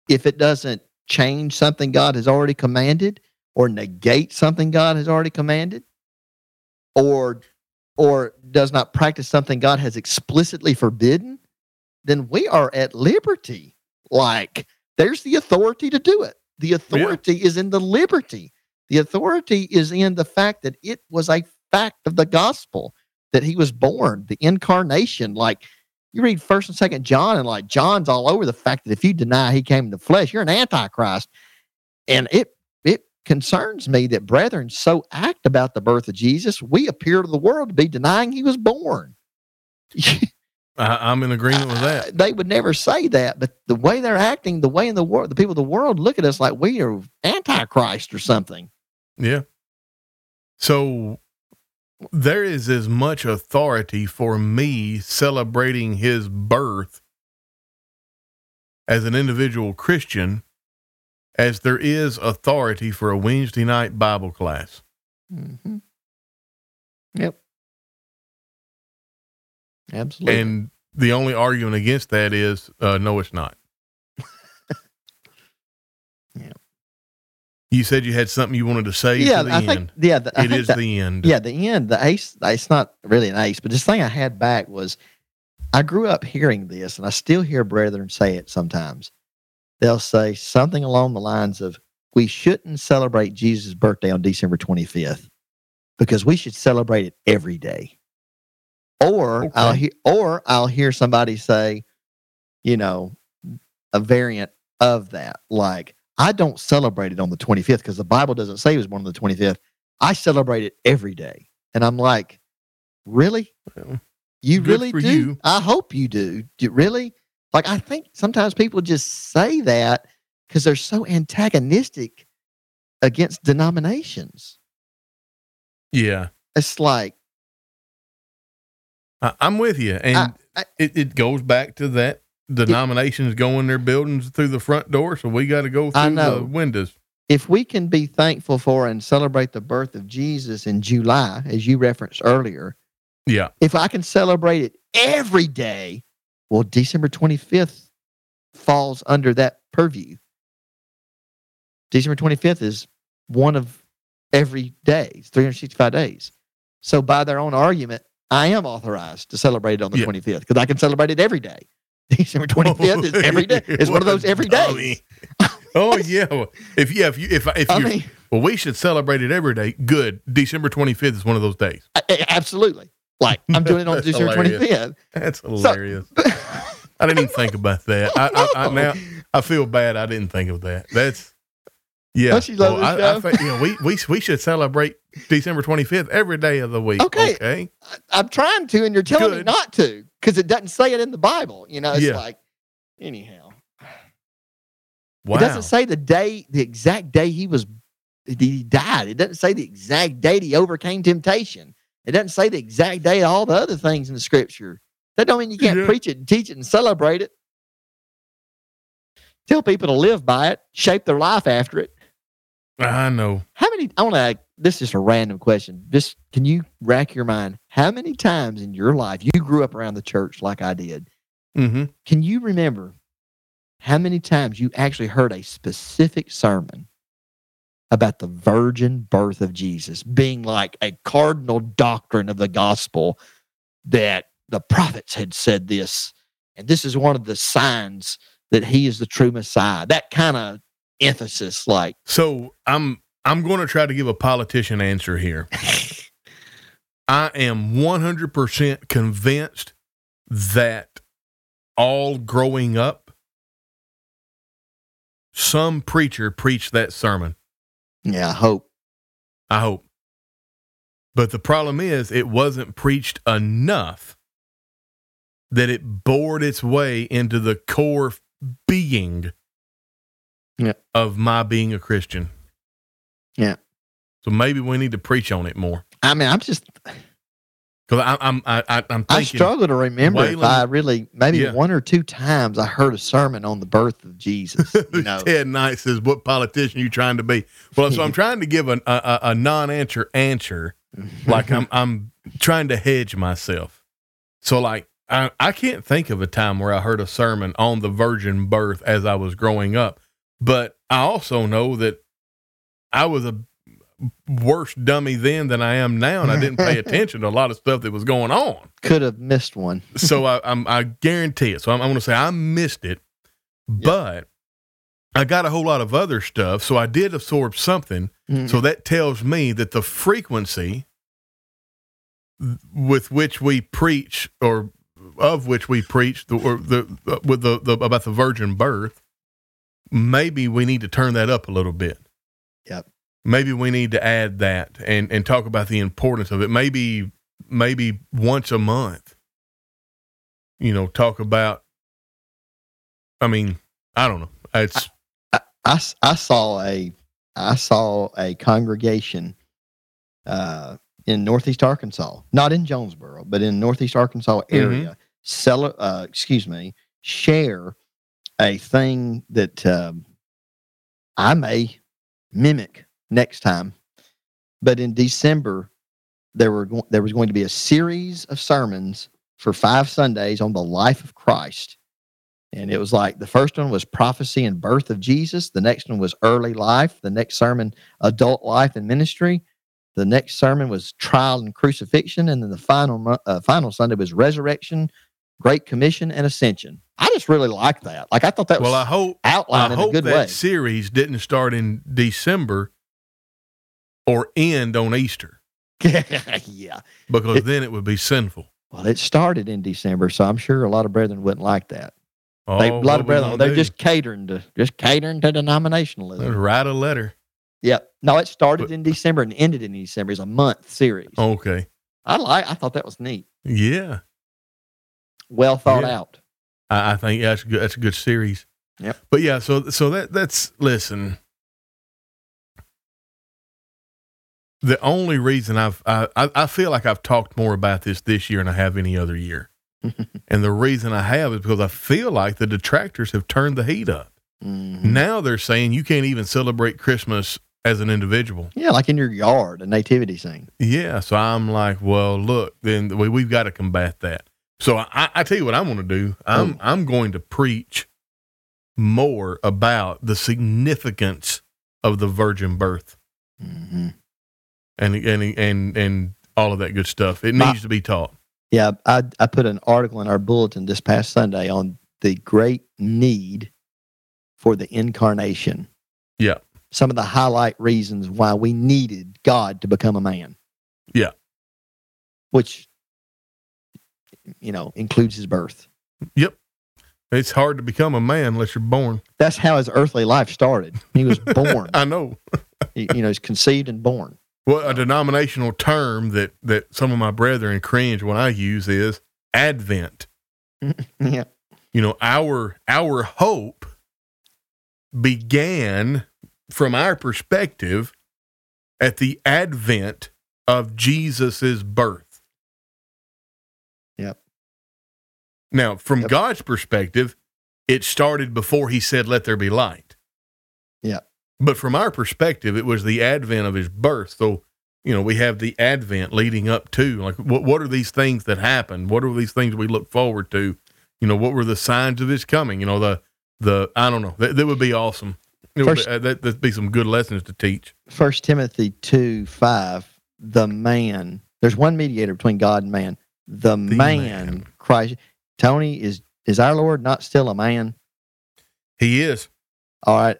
if it doesn't change something god has already commanded or negate something god has already commanded or or does not practice something god has explicitly forbidden then we are at liberty. Like there's the authority to do it. The authority is in the liberty. The authority is in the fact that it was a fact of the gospel that he was born the incarnation. Like you read first and second john and like john's all over the fact that if you deny he came in the flesh you're an antichrist and it it concerns me that brethren so act about the birth of jesus we appear to the world to be denying he was born I, I'm in agreement with that. they would never say that but the way they're acting the way in the world the people of the world look at us like we are antichrist or something Yeah. So there is as much authority for me celebrating his birth as an individual Christian as there is authority for a Wednesday night Bible class. Mm-hmm. Yep. Absolutely. And the only argument against that is uh, no, it's not. You said you had something you wanted to say yeah, to the I end. think yeah, the, I it think is that- the end. yeah, the end, the ace. It's not really an ace, but this thing I had back was, I grew up hearing this, and I still hear brethren say it sometimes. They'll say something along the lines of, "We shouldn't celebrate Jesus' birthday on December 25th because we should celebrate it every day." Or I'll Okay. hear, or I'll hear somebody say, you know, a variant of that, like, "I don't celebrate it on the 25th because the Bible doesn't say it was born on the 25th." I celebrate it every day. And I'm like, really? Well, You really do? you. I hope you do. Do you really? Like, I think sometimes people just say that because they're so antagonistic against denominations. Yeah. It's like, I, I'm with you. And I- it, it goes back to that denominations go in their buildings through the front door, so we got to go through the windows. if we can be thankful for and celebrate the birth of Jesus in July, as you referenced earlier, Yeah. if I can celebrate it every day, well, December 25th falls under that purview. December 25th is one of every day, it's 365 days. So, by their own argument, I am authorized to celebrate it on the Yeah. 25th because I can celebrate it every day. December 25th is every day. It's one of those every day. oh yeah. Well, If yeah, if you if if I you mean, well, we should celebrate it every day. Good. December twenty fifth is one of those days. I- I- absolutely. Like, I'm doing it on December hilarious. 25th. That's hilarious. I didn't even think about that. I, I, I now I feel bad. I didn't think of that. That's yeah. Love Well, I, I think, you know, we we we should celebrate December twenty fifth every day of the week. Okay. Okay. I'm trying to, and you're telling me not to because it doesn't say it in the Bible. You know, it's Yeah. like, anyhow, Wow. it doesn't say the day, the exact day he was, he died. It doesn't say the exact date he overcame temptation. It doesn't say the exact day of all the other things in the scripture. That don't mean you can't Yeah. preach it and teach it and celebrate it. Tell people to live by it, shape their life after it. I know. How many? I want to. This is just a random question. Just can you rack your mind? How many times in your life you grew up around the church like I did? Mm-hmm. Can you remember how many times you actually heard a specific sermon about the virgin birth of Jesus being like a cardinal doctrine of the gospel that the prophets had said this, and this is one of the signs that he is the true Messiah? That kind of emphasis, like, So I'm I'm going to try to give a politician answer here. I am 100% convinced that all growing up, some preacher preached that sermon. yeah, I hope. I hope. But the problem is, it wasn't preached enough that it bored its way into the core being Yeah. of my being a Christian. Yeah. So maybe we need to preach on it more. I mean, I'm just, Because I'm, I, I, I'm I struggle to remember if I really, maybe Yeah. one or two times I heard a sermon on the birth of Jesus. You know, Ted Knight says, "What politician are you trying to be?" Well, so I'm trying to give an, a, a, a non-answer answer, like I'm I'm trying to hedge myself. So like I, I can't think of a time where I heard a sermon on the virgin birth as I was growing up, but I also know that I was a worse dummy then than I am now, and I didn't pay attention to a lot of stuff that was going on. could have missed one. So I, I'm I guarantee it. So I'm, I'm going to say I missed it, but I got a whole lot of other stuff. So I did absorb something. Mm. So that tells me that the frequency with which we preach, or of which we preach, the, or the with the, the about the virgin birth, maybe we need to turn that up a little bit. Yep. Maybe we need to add that and and talk about the importance of it. Maybe maybe once a month. You know, talk about. I mean, I don't know. It's I I saw a I saw a congregation uh, in Northeast Arkansas, not in Jonesboro, but in Northeast Arkansas area. Sell uh, excuse me, share a thing that um, I may mimic next time. But in December, there were go- there was going to be a series of sermons for five Sundays on the life of Christ. And it was like the first one was prophecy and birth of Jesus. The next one was early life. The next sermon, adult life and ministry. The next sermon was trial and crucifixion, and then the final uh, final Sunday was resurrection, Great Commission, and ascension. I just really like that. Like I thought that was Well, I hope I outlined in a hope good that way. series didn't start in December or end on Easter yeah. because It- then it would be sinful. Well, it started in December, so I'm sure a lot of brethren wouldn't like that. Oh, They, a lot of brethren, they're do? just catering to just catering to denominationalism. They'd write a letter. Yep. No, it started But- in December and ended in December. It's a month series. Okay. I like. I thought that was neat. Yeah. Well thought Yeah. out. I, I think that's good. That's a good series. Yep. But yeah, so so that that's listen. The only reason I've I, I feel like I've talked more about this this year than I have any other year, and the reason I have is because I feel like the detractors have turned the heat up. Mhm. Now they're saying you can't even celebrate Christmas as an individual. Yeah, like in your yard, a nativity scene. Yeah, so I'm like, well, look, then we, we've got to combat that. So I, I tell you what I'm going to do. I'm Oh. I'm going to preach more about the significance of the virgin birth hmm and and and and all of that good stuff. It needs to be taught. Yeah, I I put an article in our bulletin this past Sunday on the great need for the incarnation. Yeah. Some of the highlight reasons why we needed God to become a man. Yeah. Which you know includes his birth. Yep. It's hard to become a man unless you're born. That's how his earthly life started. He was born. I know. He- you know, he's conceived and born. Well, a denominational term that that some of my brethren cringe when I use is Advent. yeah. you know our our hope began from our perspective at the advent of Jesus's birth. Now, from Yep. God's perspective, it started before he said let there be light. Yeah. But from our perspective, it was the advent of his birth. So, you know, we have the advent leading up to like what what are these things that happen? What are these things we look forward to? You know, what were the signs of his coming? You know, the the I don't know. That, that would be awesome. It would be, uh, that, that'd be some good lessons to teach. First Timothy two five, the man. There's one mediator between God and man. The, man, man. Christ. Tony is is our Lord not still a man? He is. All right.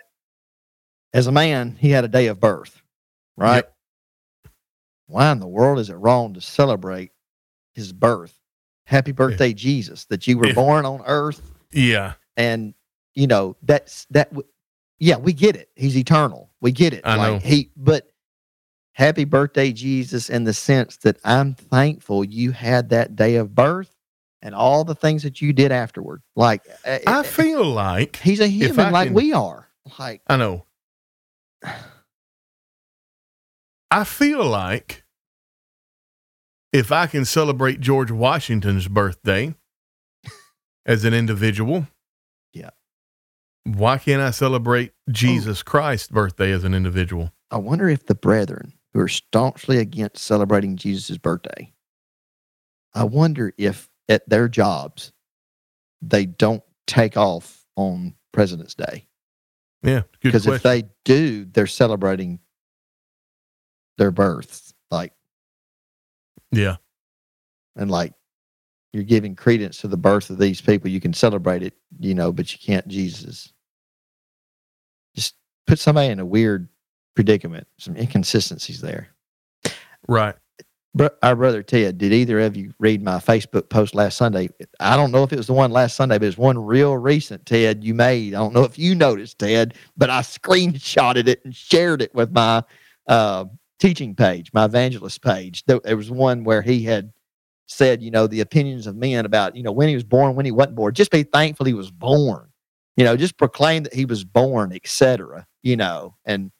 As a man, he had a day of birth, right? Yep. Why in the world is it wrong to celebrate his birth? Happy birthday, Jesus, that you were Yeah. born on earth. Yeah. And, you know, that's that. w- Yeah, we get it. He's eternal. We get it. I like know. he, but happy birthday, Jesus, in the sense that I'm thankful you had that day of birth and all the things that you did afterward. Like, uh, I feel like he's a human like can- we are. Like, I know. I feel like if I can celebrate George Washington's birthday as an individual, Yeah. why can't I celebrate Jesus Christ's birthday as an individual? I wonder if the brethren who are staunchly against celebrating Jesus' birthday, I wonder if at their jobs they don't take off on President's Day. Yeah, good Because if they do, they're celebrating their births. Like, yeah, and like, you're giving credence to the birth of these people. You can celebrate it, you know, but you can't Jesus. Just put somebody in a weird predicament, some inconsistencies there. right. Our brother Ted, did either of you read my Facebook post last Sunday? I don't know if it was the one last Sunday, but it's one real recent, Ted, you made. I don't know if you noticed, Ted, but I screenshotted it and shared it with my uh, teaching page, my evangelist page. There, there was one where he had said, you know, the opinions of men about, you know, when he was born, when he wasn't born. Just be thankful he was born. You know, just proclaim that he was born, etc. You know, and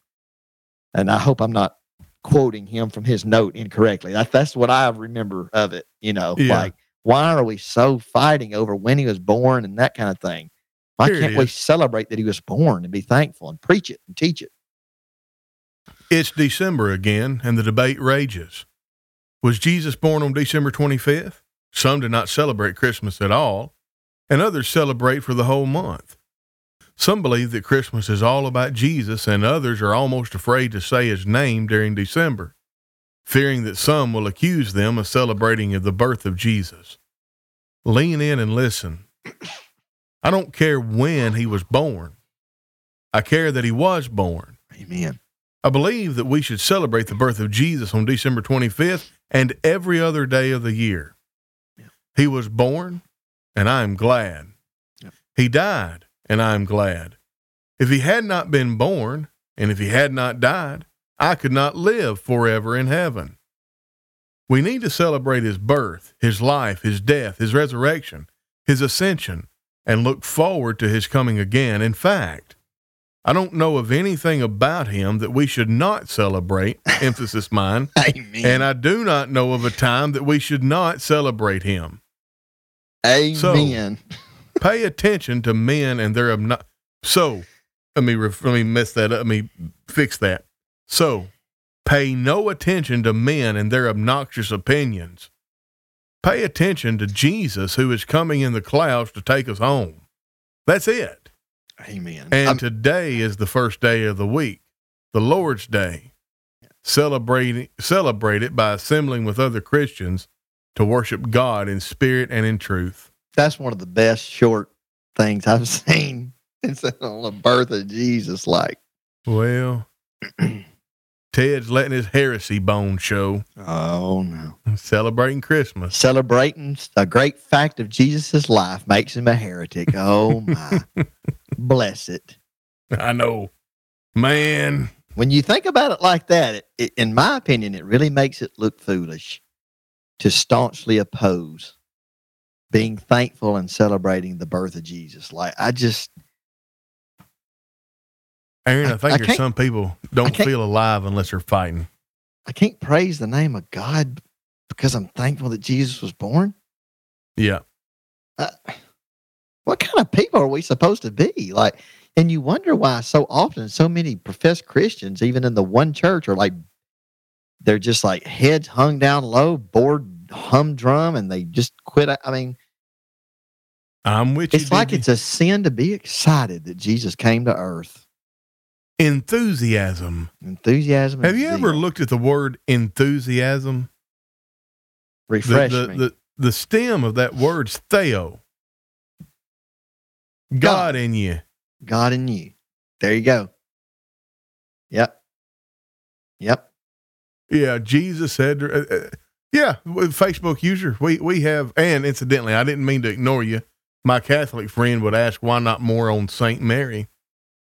and I hope I'm not quoting him from his note incorrectly. That, that's what I remember of it. You know, Yeah. like why are we so fighting over when he was born and that kind of thing? Why Here can't we celebrate that he was born and be thankful and preach it and teach it? It's December again, and the debate rages. Was Jesus born on December 25th? Some do not celebrate Christmas at all, and others celebrate for the whole month. Some believe that Christmas is all about Jesus, and others are almost afraid to say his name during December, fearing that some will accuse them of celebrating the birth of Jesus. Lean in and listen. I don't care when he was born. I care that he was born. Amen. I believe that we should celebrate the birth of Jesus on December 25th and every other day of the year. Yeah. He was born, and I am glad. Yeah. He died, and I am glad. If he had not been born, and if he had not died, I could not live forever in heaven. We need to celebrate his birth, his life, his death, his resurrection, his ascension, and look forward to his coming again. In fact, I don't know of anything about him that we should not celebrate, emphasis mine, Amen. and I do not know of a time that we should not celebrate him. Amen. Pay attention to men and their obno- so let me ref- let me mess that up. Let me fix that. So pay no attention to men and their obnoxious opinions. Pay attention to Jesus who is coming in the clouds to take us home. That's it. Amen. And I'm- today is the first day of the week, the Lord's Day. Celebrate, celebrate it by assembling with other Christians to worship God in spirit and in truth. That's one of the best short things I've seen. It's on the birth of Jesus. Like, Well, Ted's letting his heresy bone show, oh no. celebrating Christmas. Celebrating a great fact of Jesus' life makes him a heretic. Oh my. Bless it. I know. Man, When you think about it like that, it, it, in my opinion, it really makes it look foolish to staunchly oppose being thankful and celebrating the birth of Jesus. Like, I just, Aaron, I- I think I there's some people don't feel alive unless they're fighting. I can't praise the name of God because I'm thankful that Jesus was born. Yeah. uh, what kind of people are we supposed to be? Like, and you wonder why so often so many professed Christians, even in the one church, are like, they're just like heads hung down low, bored humdrum, and they just quit. I mean, I'm with you. it's like Dickie. it's a sin to be excited that Jesus came to earth. enthusiasm. Enthusiasm. Have you ever looked at the word enthusiasm? The, refresh the, me? the, the stem of that word's theo. God, God. in you. God in you. There you go. Yep. Yep. Yeah, Jesus said. Uh, uh, yeah, Facebook user, we we have, and incidentally, I didn't mean to ignore you. My Catholic friend would ask, "Why not more on Saint Mary?"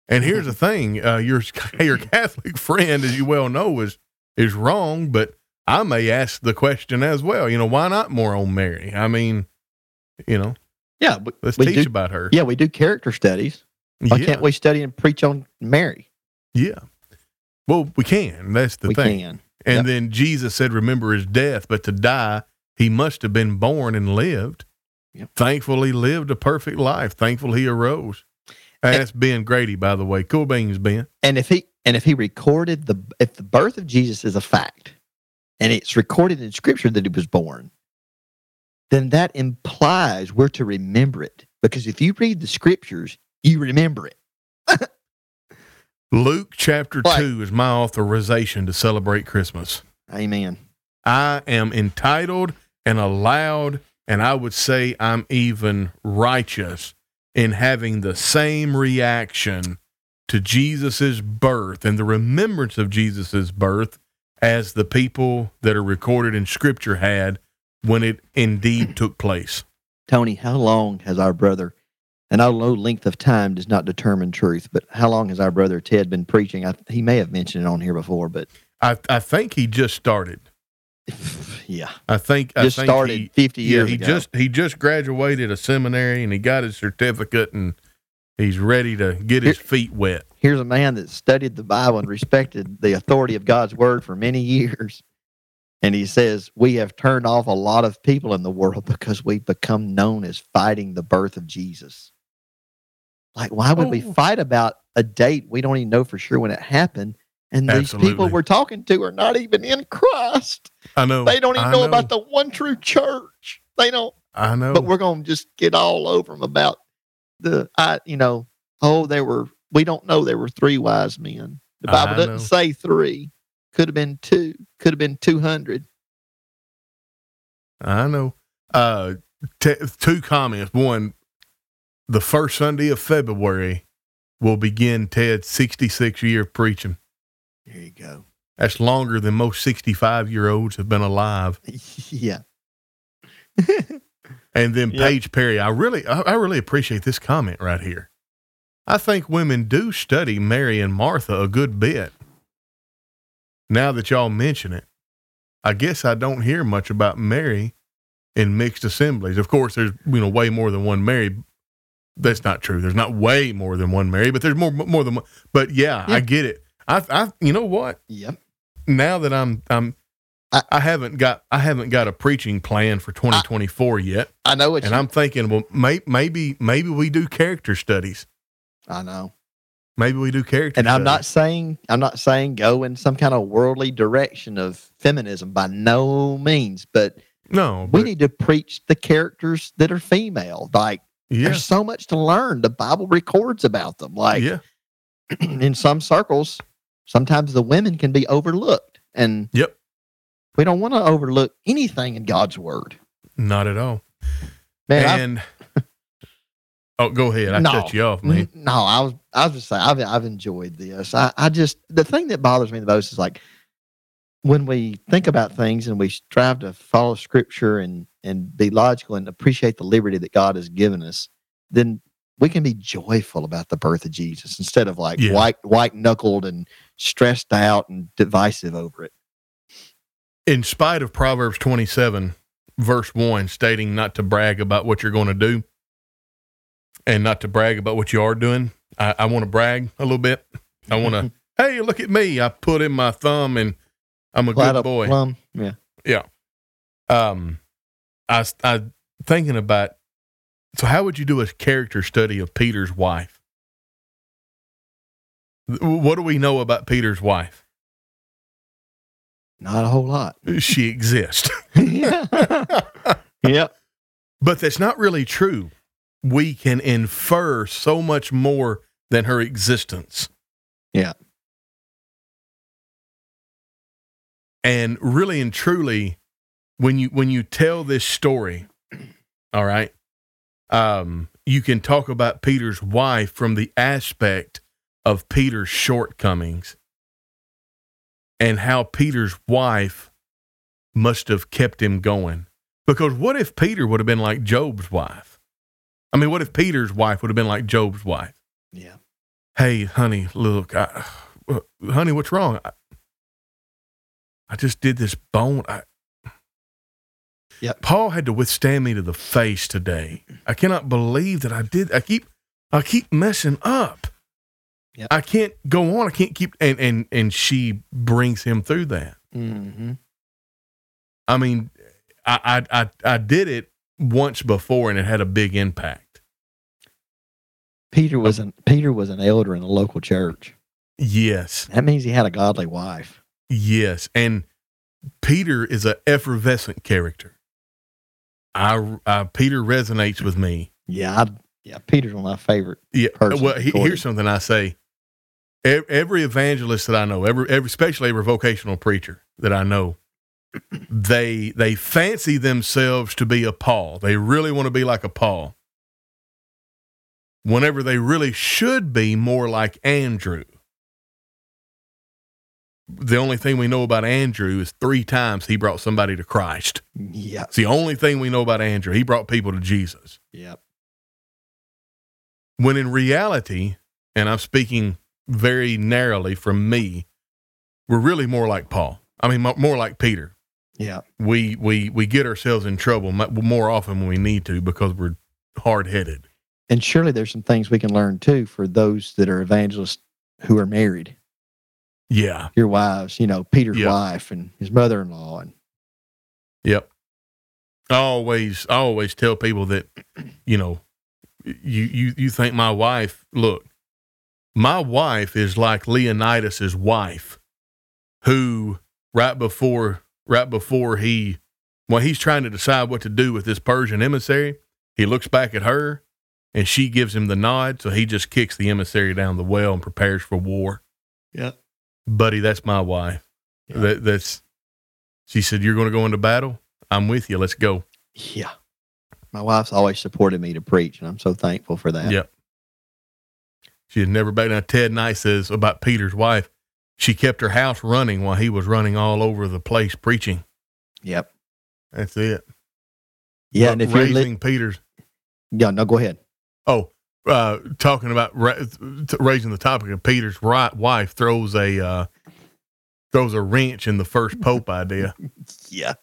And here's the thing: uh, your your Catholic friend, as you well know, is is wrong. But I may ask the question as well. You know, why not more on Mary? I mean, you know, Yeah. Let's teach do, about her. yeah, we do character studies. Why yeah, can't we study and preach on Mary? yeah. Well, we can. That's the we thing. can. And Yep. then Jesus said, Remember his death, but to die, he must have been born and lived. Yep. Thankful he lived a perfect life. Thankful he arose. And- that's Ben Grady, by the way. Cool beans, Ben. And if he and if he recorded the if the birth of Jesus is a fact, and it's recorded in Scripture that he was born, then that implies we're to remember it. Because if you read the Scriptures, you remember it. Luke chapter Right. 2 is my authorization to celebrate Christmas. Amen. I am entitled and allowed, and I would say I'm even righteous in having the same reaction to Jesus' birth and the remembrance of Jesus' birth as the people that are recorded in Scripture had when it indeed took place. Tony, how long has our brother? And I know length of time does not determine truth, but how long has our brother Ted been preaching? I, he may have mentioned it on here before, but I, I think he just started. yeah, I think just I think started he, 50 yeah, years he ago. just he just graduated a seminary and he got his certificate and he's ready to get his feet wet. Here's a man that studied the Bible and respected the authority of God's word for many years. And he says, We have turned off a lot of people in the world because we've become known as fighting the birth of Jesus. Like, why would we Oh. fight about a date we don't even know for sure when it happened? And these people we're talking to are not even in Christ. I know. They don't even I know, about the one true church. They don't. I know. But we're going to just get all over them about the, I, you know, oh, there were. We don't know there were three wise men. The Bible I doesn't know. say three. Could have been two. Could have been two hundred. I know. Uh, t- two comments. One, the first Sunday of February will begin Ted's 66 year preaching. There you go. That's longer than most 65 year olds have been alive. yeah. And then Yep. Paige Perry, I really, I, I really appreciate this comment right here. I think women do study Mary and Martha a good bit. Now that y'all mention it, I guess I don't hear much about Mary in mixed assemblies. Of course, there's you know way more than one Mary. That's not true. There's not way more than one Mary, but there's more more than one. But yeah, Yeah. I get it. I, I, you know what? Yep. now that I'm I'm I- I, haven't got I haven't got a preaching plan for 2024 yet, I know what and you, I'm thinking, well, may, maybe maybe we do character studies. I know. Maybe we do character. And I'm not saying I'm not saying go in some kind of worldly direction of feminism by no means, but no. we But, need to preach the characters that are female. Like yeah, there's so much to learn. The Bible records about them. Like yeah, in some circles, sometimes the women can be overlooked. And Yep. we don't want to overlook anything in God's word. not at all. Man, I've- and oh, go ahead. I No. cut you off, man. No, I was I was just saying I've I've enjoyed this. I, I just the thing that bothers me the most is like when we think about things and we strive to follow scripture and and be logical and appreciate the liberty that God has given us, then we can be joyful about the birth of Jesus instead of like Yeah. white white knuckled and stressed out and divisive over it. In spite of Proverbs 27, verse 1, stating not to brag about what you're going to do and not to brag about what you are doing, I, I want to brag a little bit. I want to, hey, look at me. I put in my thumb and I'm a Flat good boy. plum. Yeah. Um, I, I thinking about, so how would you do a character study of Peter's wife? What do we know about Peter's wife? Not a whole lot. She exists. yeah. yep. But that's not really true. We can infer so much more than her existence. Yeah. And really and truly, when you when you tell this story, all right, um, you can talk about Peter's wife from the aspect of Peter's shortcomings and how Peter's wife must have kept him going. Because what if Peter would have been like Job's wife? I mean, what if Peter's wife would have been like Job's wife? Yeah. Hey, honey, look, I, uh, honey, what's wrong? I, just did this bone. I, Yep. Paul had to withstand me to the face today. I cannot believe that I did. I keep, I keep messing up. Yep. I can't go on. I can't keep. And and and she brings him through that. Mm-hmm. I mean, I I I, I did it once before, and it had a big impact. Peter was an Peter was an elder in a local church. Yes, That means he had a godly wife. Yes, and Peter is a effervescent character. I, I Peter resonates with me. Yeah, I, yeah. Peter's one of my favorite. Yeah. well, he, here's something I say. Every, every evangelist that I know, every, every especially every vocational preacher that I know, they they fancy themselves to be a Paul. They really want to be like a Paul. Whenever they really should be more like Andrew. The only thing we know about Andrew is three times he brought somebody to Christ. Yeah, It's the only thing we know about Andrew. He brought people to Jesus. yeah, when in reality, and I'm speaking very narrowly from me, we're really more like Paul. I mean, more like Peter. yeah. We we we get ourselves in trouble more often when we need to because we're hard headed. And surely there's some things we can learn too for those that are evangelists who are married. Yeah. Your wives, you know, Peter's Yeah. wife and his mother-in-law, and Yep. I always I always tell people that, you know, you you you think my wife? Look, my wife is like Leonidas's wife, who right before right before he when he's trying to decide what to do with this Persian emissary, he looks back at her and she gives him the nod, so he just kicks the emissary down the well and prepares for war. Yeah. Buddy, that's my wife. Yeah. That, that's she said, You're gonna go into battle? I'm with you. Let's go. Yeah. My wife's always supported me to preach, and I'm so thankful for that. Yep. She had never back. Now, Ted Knight says about Peter's wife, she kept her house running while he was running all over the place preaching. Yep. That's it. Yeah. But and if you're raising li- Peter's, yeah, no, go ahead. oh, uh, talking about ra- raising the topic of Peter's right wife throws a uh, throws a wrench in the first Pope idea, Yeah.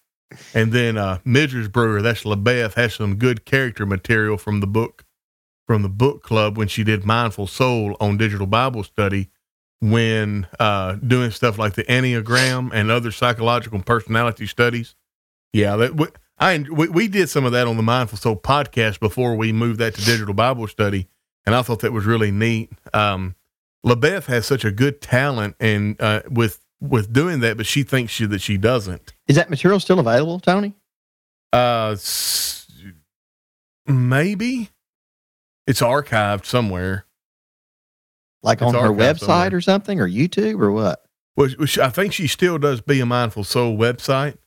and then uh, Midger's Brewer, that's LaBeth, has some good character material from the book from the book club when she did Mindful Soul on digital Bible study when uh, doing stuff like the Enneagram and other psychological personality studies. Yeah, that we, I we, we did some of that on the Mindful Soul podcast before we moved that to digital Bible study, and I thought that was really neat. Um, LaBeth has such a good talent and uh, with with doing that, but she thinks she that she doesn't. Is that material still available, Tony? Uh, maybe it's archived somewhere. Like It's on her website somewhere. or something, or YouTube, or what? Which I think she still does be a mindful soul website,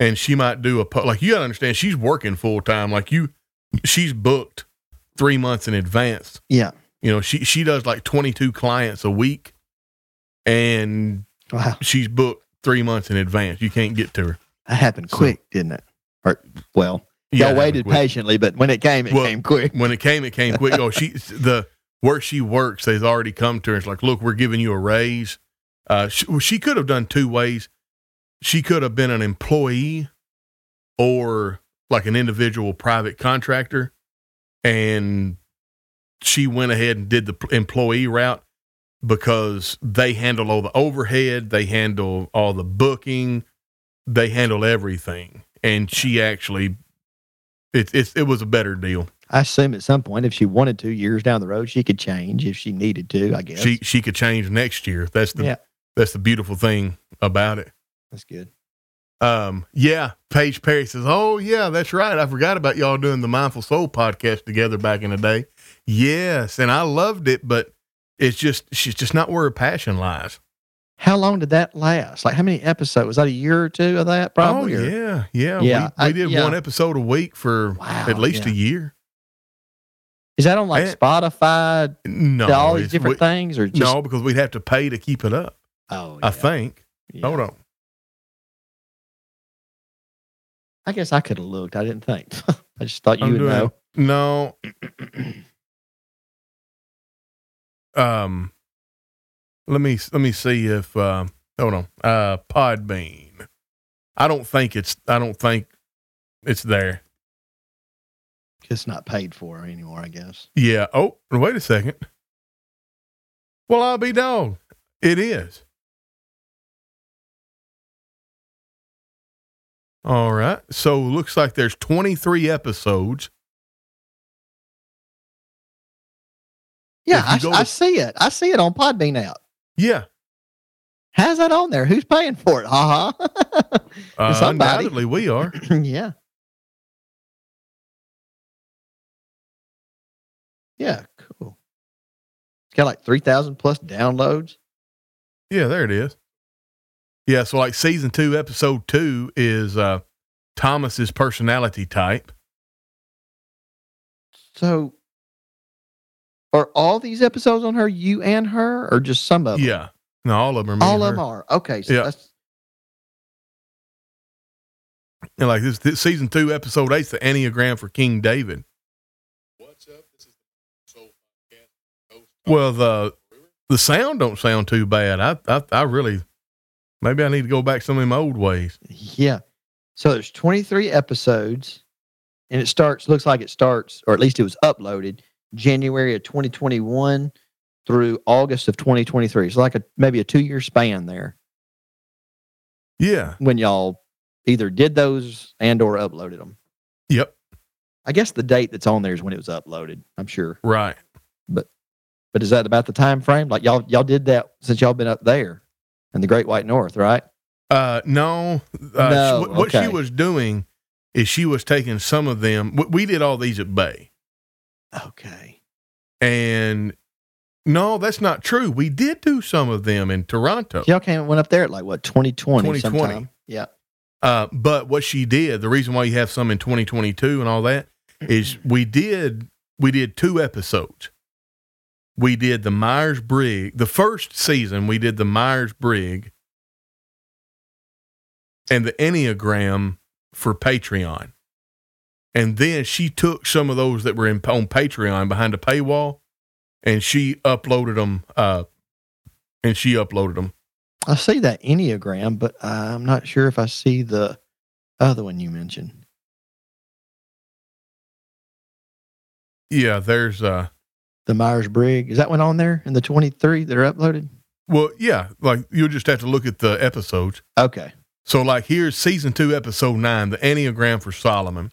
and she might do a po- like you got to understand she's working full time. Like you, she's booked three months in advance. Yeah. You know, she she does like twenty two clients a week, and Wow. she's booked three months in advance. You can't get to her. That happened So- quick, didn't it? Or, well, Yeah, y'all waited patiently, but when it came, it Well, came quick. when it came, it came quick. Oh, she the where she works, they've already come to her. It's like, look, we're giving you a raise. Uh, she, well, she could have done two ways. She could have been an employee or like an individual private contractor, and she went ahead and did the employee route because they handle all the overhead, they handle all the booking, they handle everything, and she actually. It, it, it was a better deal. I assume at some point, if she wanted to, years down the road, she could change if she needed to. I guess. she she could change next year. That's the Yeah. that's the beautiful thing about it. That's good. Um, yeah, Paige Perry says, "Oh yeah, that's right. I forgot about y'all doing the Mindful Soul podcast together back in the day. Yes, and I loved it, but it's just she's just not where her passion lies. How long did that last? Like, how many episodes? Was that a year or two of that? Probably. oh or- yeah, yeah. Yeah, we, we did yeah. one episode a week for Wow, at least yeah. a year. Is that on like And- Spotify, No, all these different we- things, or just? no, because we'd have to pay to keep it up. Oh, I think. yeah. Hold on. I guess I could have looked. I didn't think. I just thought you I'm would doing- know. No. um let me let me see if um hold on. Uh Podbean. I don't think it's I don't think it's there. It's not paid for anymore. I guess. Yeah. Oh, wait a second. Well, I'll be dog. It is. All right. So looks like there's 23 episodes. Yeah, I, go I see it. I see it on Podbean app. Yeah. How's that on there? Who's paying for it? Ha. Uh, Somebody. undoubtedly we are. yeah. Yeah, cool. It's got like 3,000 plus downloads. Yeah, there it is. Yeah, so like season two, episode two is uh Thomas's personality type. So, are all these episodes on her, you and her, or just some of them? Yeah. No, all of them are All of her. them are. Okay. So Yeah. that's, And like this, this season two, episode eight's the Enneagram for King David. What's up? This is the Soul Podcast. Well, the the sound don't sound too bad. I I, I really maybe I need to go back some of my old ways. yeah. So there's 23 episodes, and it starts, looks like it starts, or at least it was uploaded January of 2021 through August of 2023. So like a maybe a two year span there Yeah. when y'all either did those and or uploaded them. Yep. I guess the date that's on there is when it was uploaded. I'm sure. Right. But but is that about the time frame? Like y'all y'all did that since y'all been up there in the Great White North, right? Uh, no. Uh, No, she- what she was doing is she was taking some of them. we- We did all these at Bay, Okay. and no, that's not true. We did do some of them in Toronto. Y'all came went up there at like what 2020, 2020. sometime. Yeah. Uh, but what she did, the reason why you have some in 2022 and all that is we did we did two episodes. We did the Myers Briggs. The first season we did the Myers Briggs and the Enneagram for Patreon. And then she took some of those that were in, on Patreon behind a paywall and she uploaded them uh and she uploaded them. I see that Enneagram, but I'm not sure if I see the other one you mentioned. Yeah, there's uh The Myers Briggs. Is that one on there in the 23 that are uploaded? Well, yeah, like you'll just have to look at the episodes. Okay. So, like, here's season two, episode nine, the Enneagram for Solomon.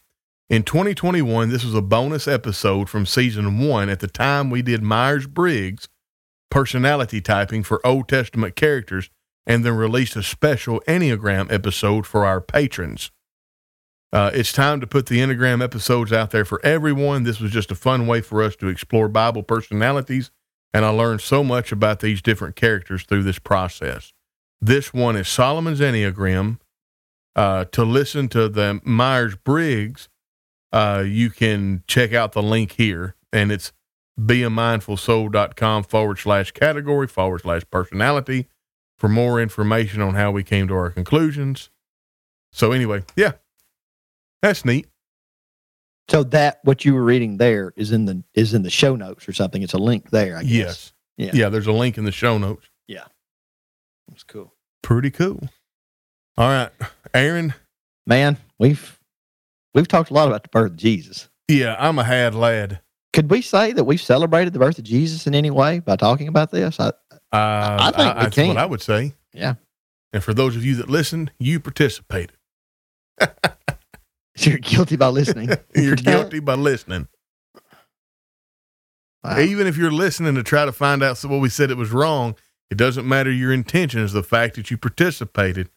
In 2021, this was a bonus episode from season one. At the time, we did Myers Briggs personality typing for Old Testament characters and then released a special Enneagram episode for our patrons. Uh, it's time to put the Enneagram episodes out there for everyone. This was just a fun way for us to explore Bible personalities, and I learned so much about these different characters through this process. This one is Solomon's Enneagram. Uh, to listen to the Myers Briggs, uh, you can check out the link here, and it's beamindfulsoul.com forward slash category forward slash personality for more information on how we came to our conclusions. So, anyway, yeah, that's neat. So that what you were reading there is in the is in the show notes or something. It's a link there, I guess. Yes. Yeah. Yeah, there's a link in the show notes. Yeah. That's cool. Pretty cool. All right, Aaron. Man, we've we've talked a lot about the birth of Jesus. Yeah, I'm a had lad. Could we say that we've celebrated the birth of Jesus in any way by talking about this? I, Uh, I think we that's can. what I would say. Yeah. And for those of you that listened, you participated. you're guilty by listening. You're guilty by listening. Wow. Even if you're listening to try to find out what we said it was wrong, it doesn't matter your intentions. The fact that you participated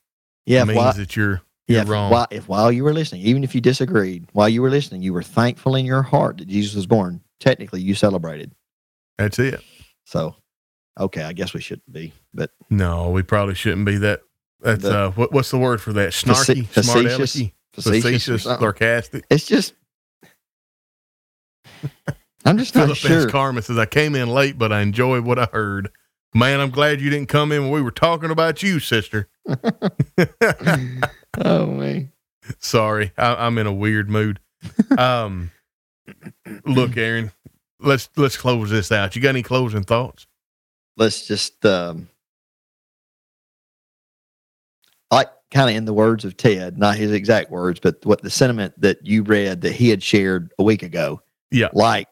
Yeah, if means while, that you're you're if, wrong. while, if while you were listening, even if you disagreed, while you were listening, you were thankful in your heart that Jesus was born. Technically, you celebrated. That's it. So, okay, I guess we shouldn't be, but No, we probably shouldn't be that. That's The- uh, what, what's the word for that? Face- Snarky, smart facetious? Facetious, facetious, sarcastic. It's just, I'm just not Philip sure. Carmen says, I came in late, but I enjoyed what I heard. Man, I'm glad you didn't come in when we were talking about you, sister. oh man, Sorry, I, I'm in a weird mood. Um, look, Aaron, let's let's close this out. You got any closing thoughts? let's just um, kind of in the words of Ted, not his exact words, but what the sentiment that you read that he had shared a week ago. Yeah. Like,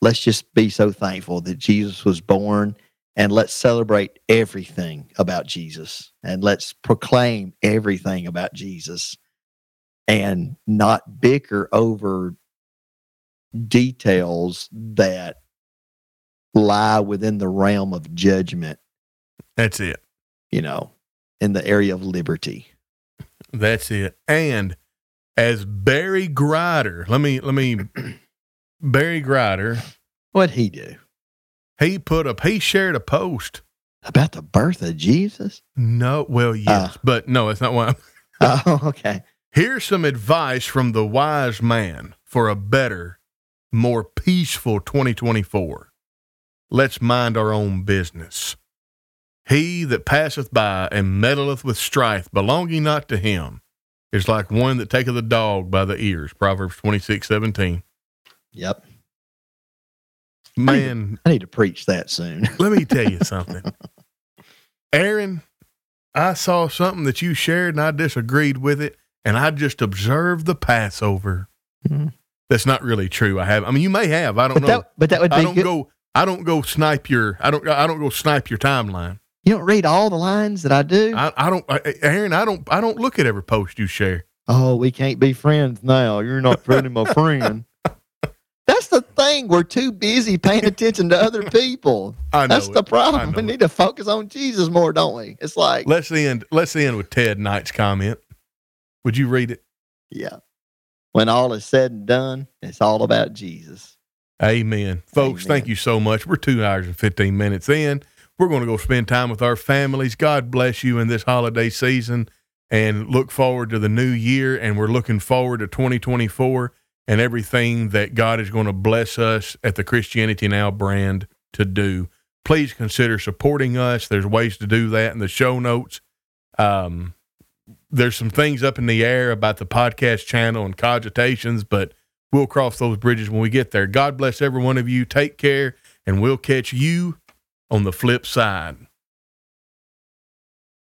let's just be so thankful that Jesus was born and let's celebrate everything about Jesus and let's proclaim everything about Jesus and not bicker over details that lie within the realm of judgment, That's it. you know, in the area of liberty. That's it. And as Barry Grider, let me let me Barry Grider, What'd he do? he put up he shared a post. About the birth of Jesus? No, well, yes, uh. but no, that's not why. Oh, okay. Here's some advice from the wise man for a better, more peaceful 2024. Let's mind our own business. He that passeth by and meddleth with strife belonging not to him is like one that taketh a dog by the ears. Proverbs 26, 17. Yep. Man, I need to preach that soon. let me tell you something. Aaron, I saw something that you shared and I disagreed with it, and I just observed the Passover. Mhm. That's not really true. I have. I mean, you may have. I don't But know. that, but that would be I don't good. go. I don't go snipe your. I don't. I don't go snipe your timeline. You don't read all the lines that I do. I, I don't. I, Aaron, I don't. I don't look at every post you share. Oh, we can't be friends now. You're not really my friend. That's the thing. We're too busy paying attention to other people. I know That's it. the problem. We need to focus on Jesus more, don't we? It's like, Let's end. Let's end with Ted Knight's comment. Would you read it? yeah. When all is said and done, it's all about Jesus. Amen. Folks, Amen. thank you so much. We're two hours and 15 minutes in. We're going to go spend time with our families. God bless you in this holiday season and look forward to the new year. And we're looking forward to 2024 and everything that God is going to bless us at the Christianity Now brand to do. Please consider supporting us. There's ways to do that in the show notes. Um, there's some things up in the air about the podcast channel and cogitations, but we'll cross those bridges when we get there. God bless every one of you. Take care, and we'll catch you on the flip side.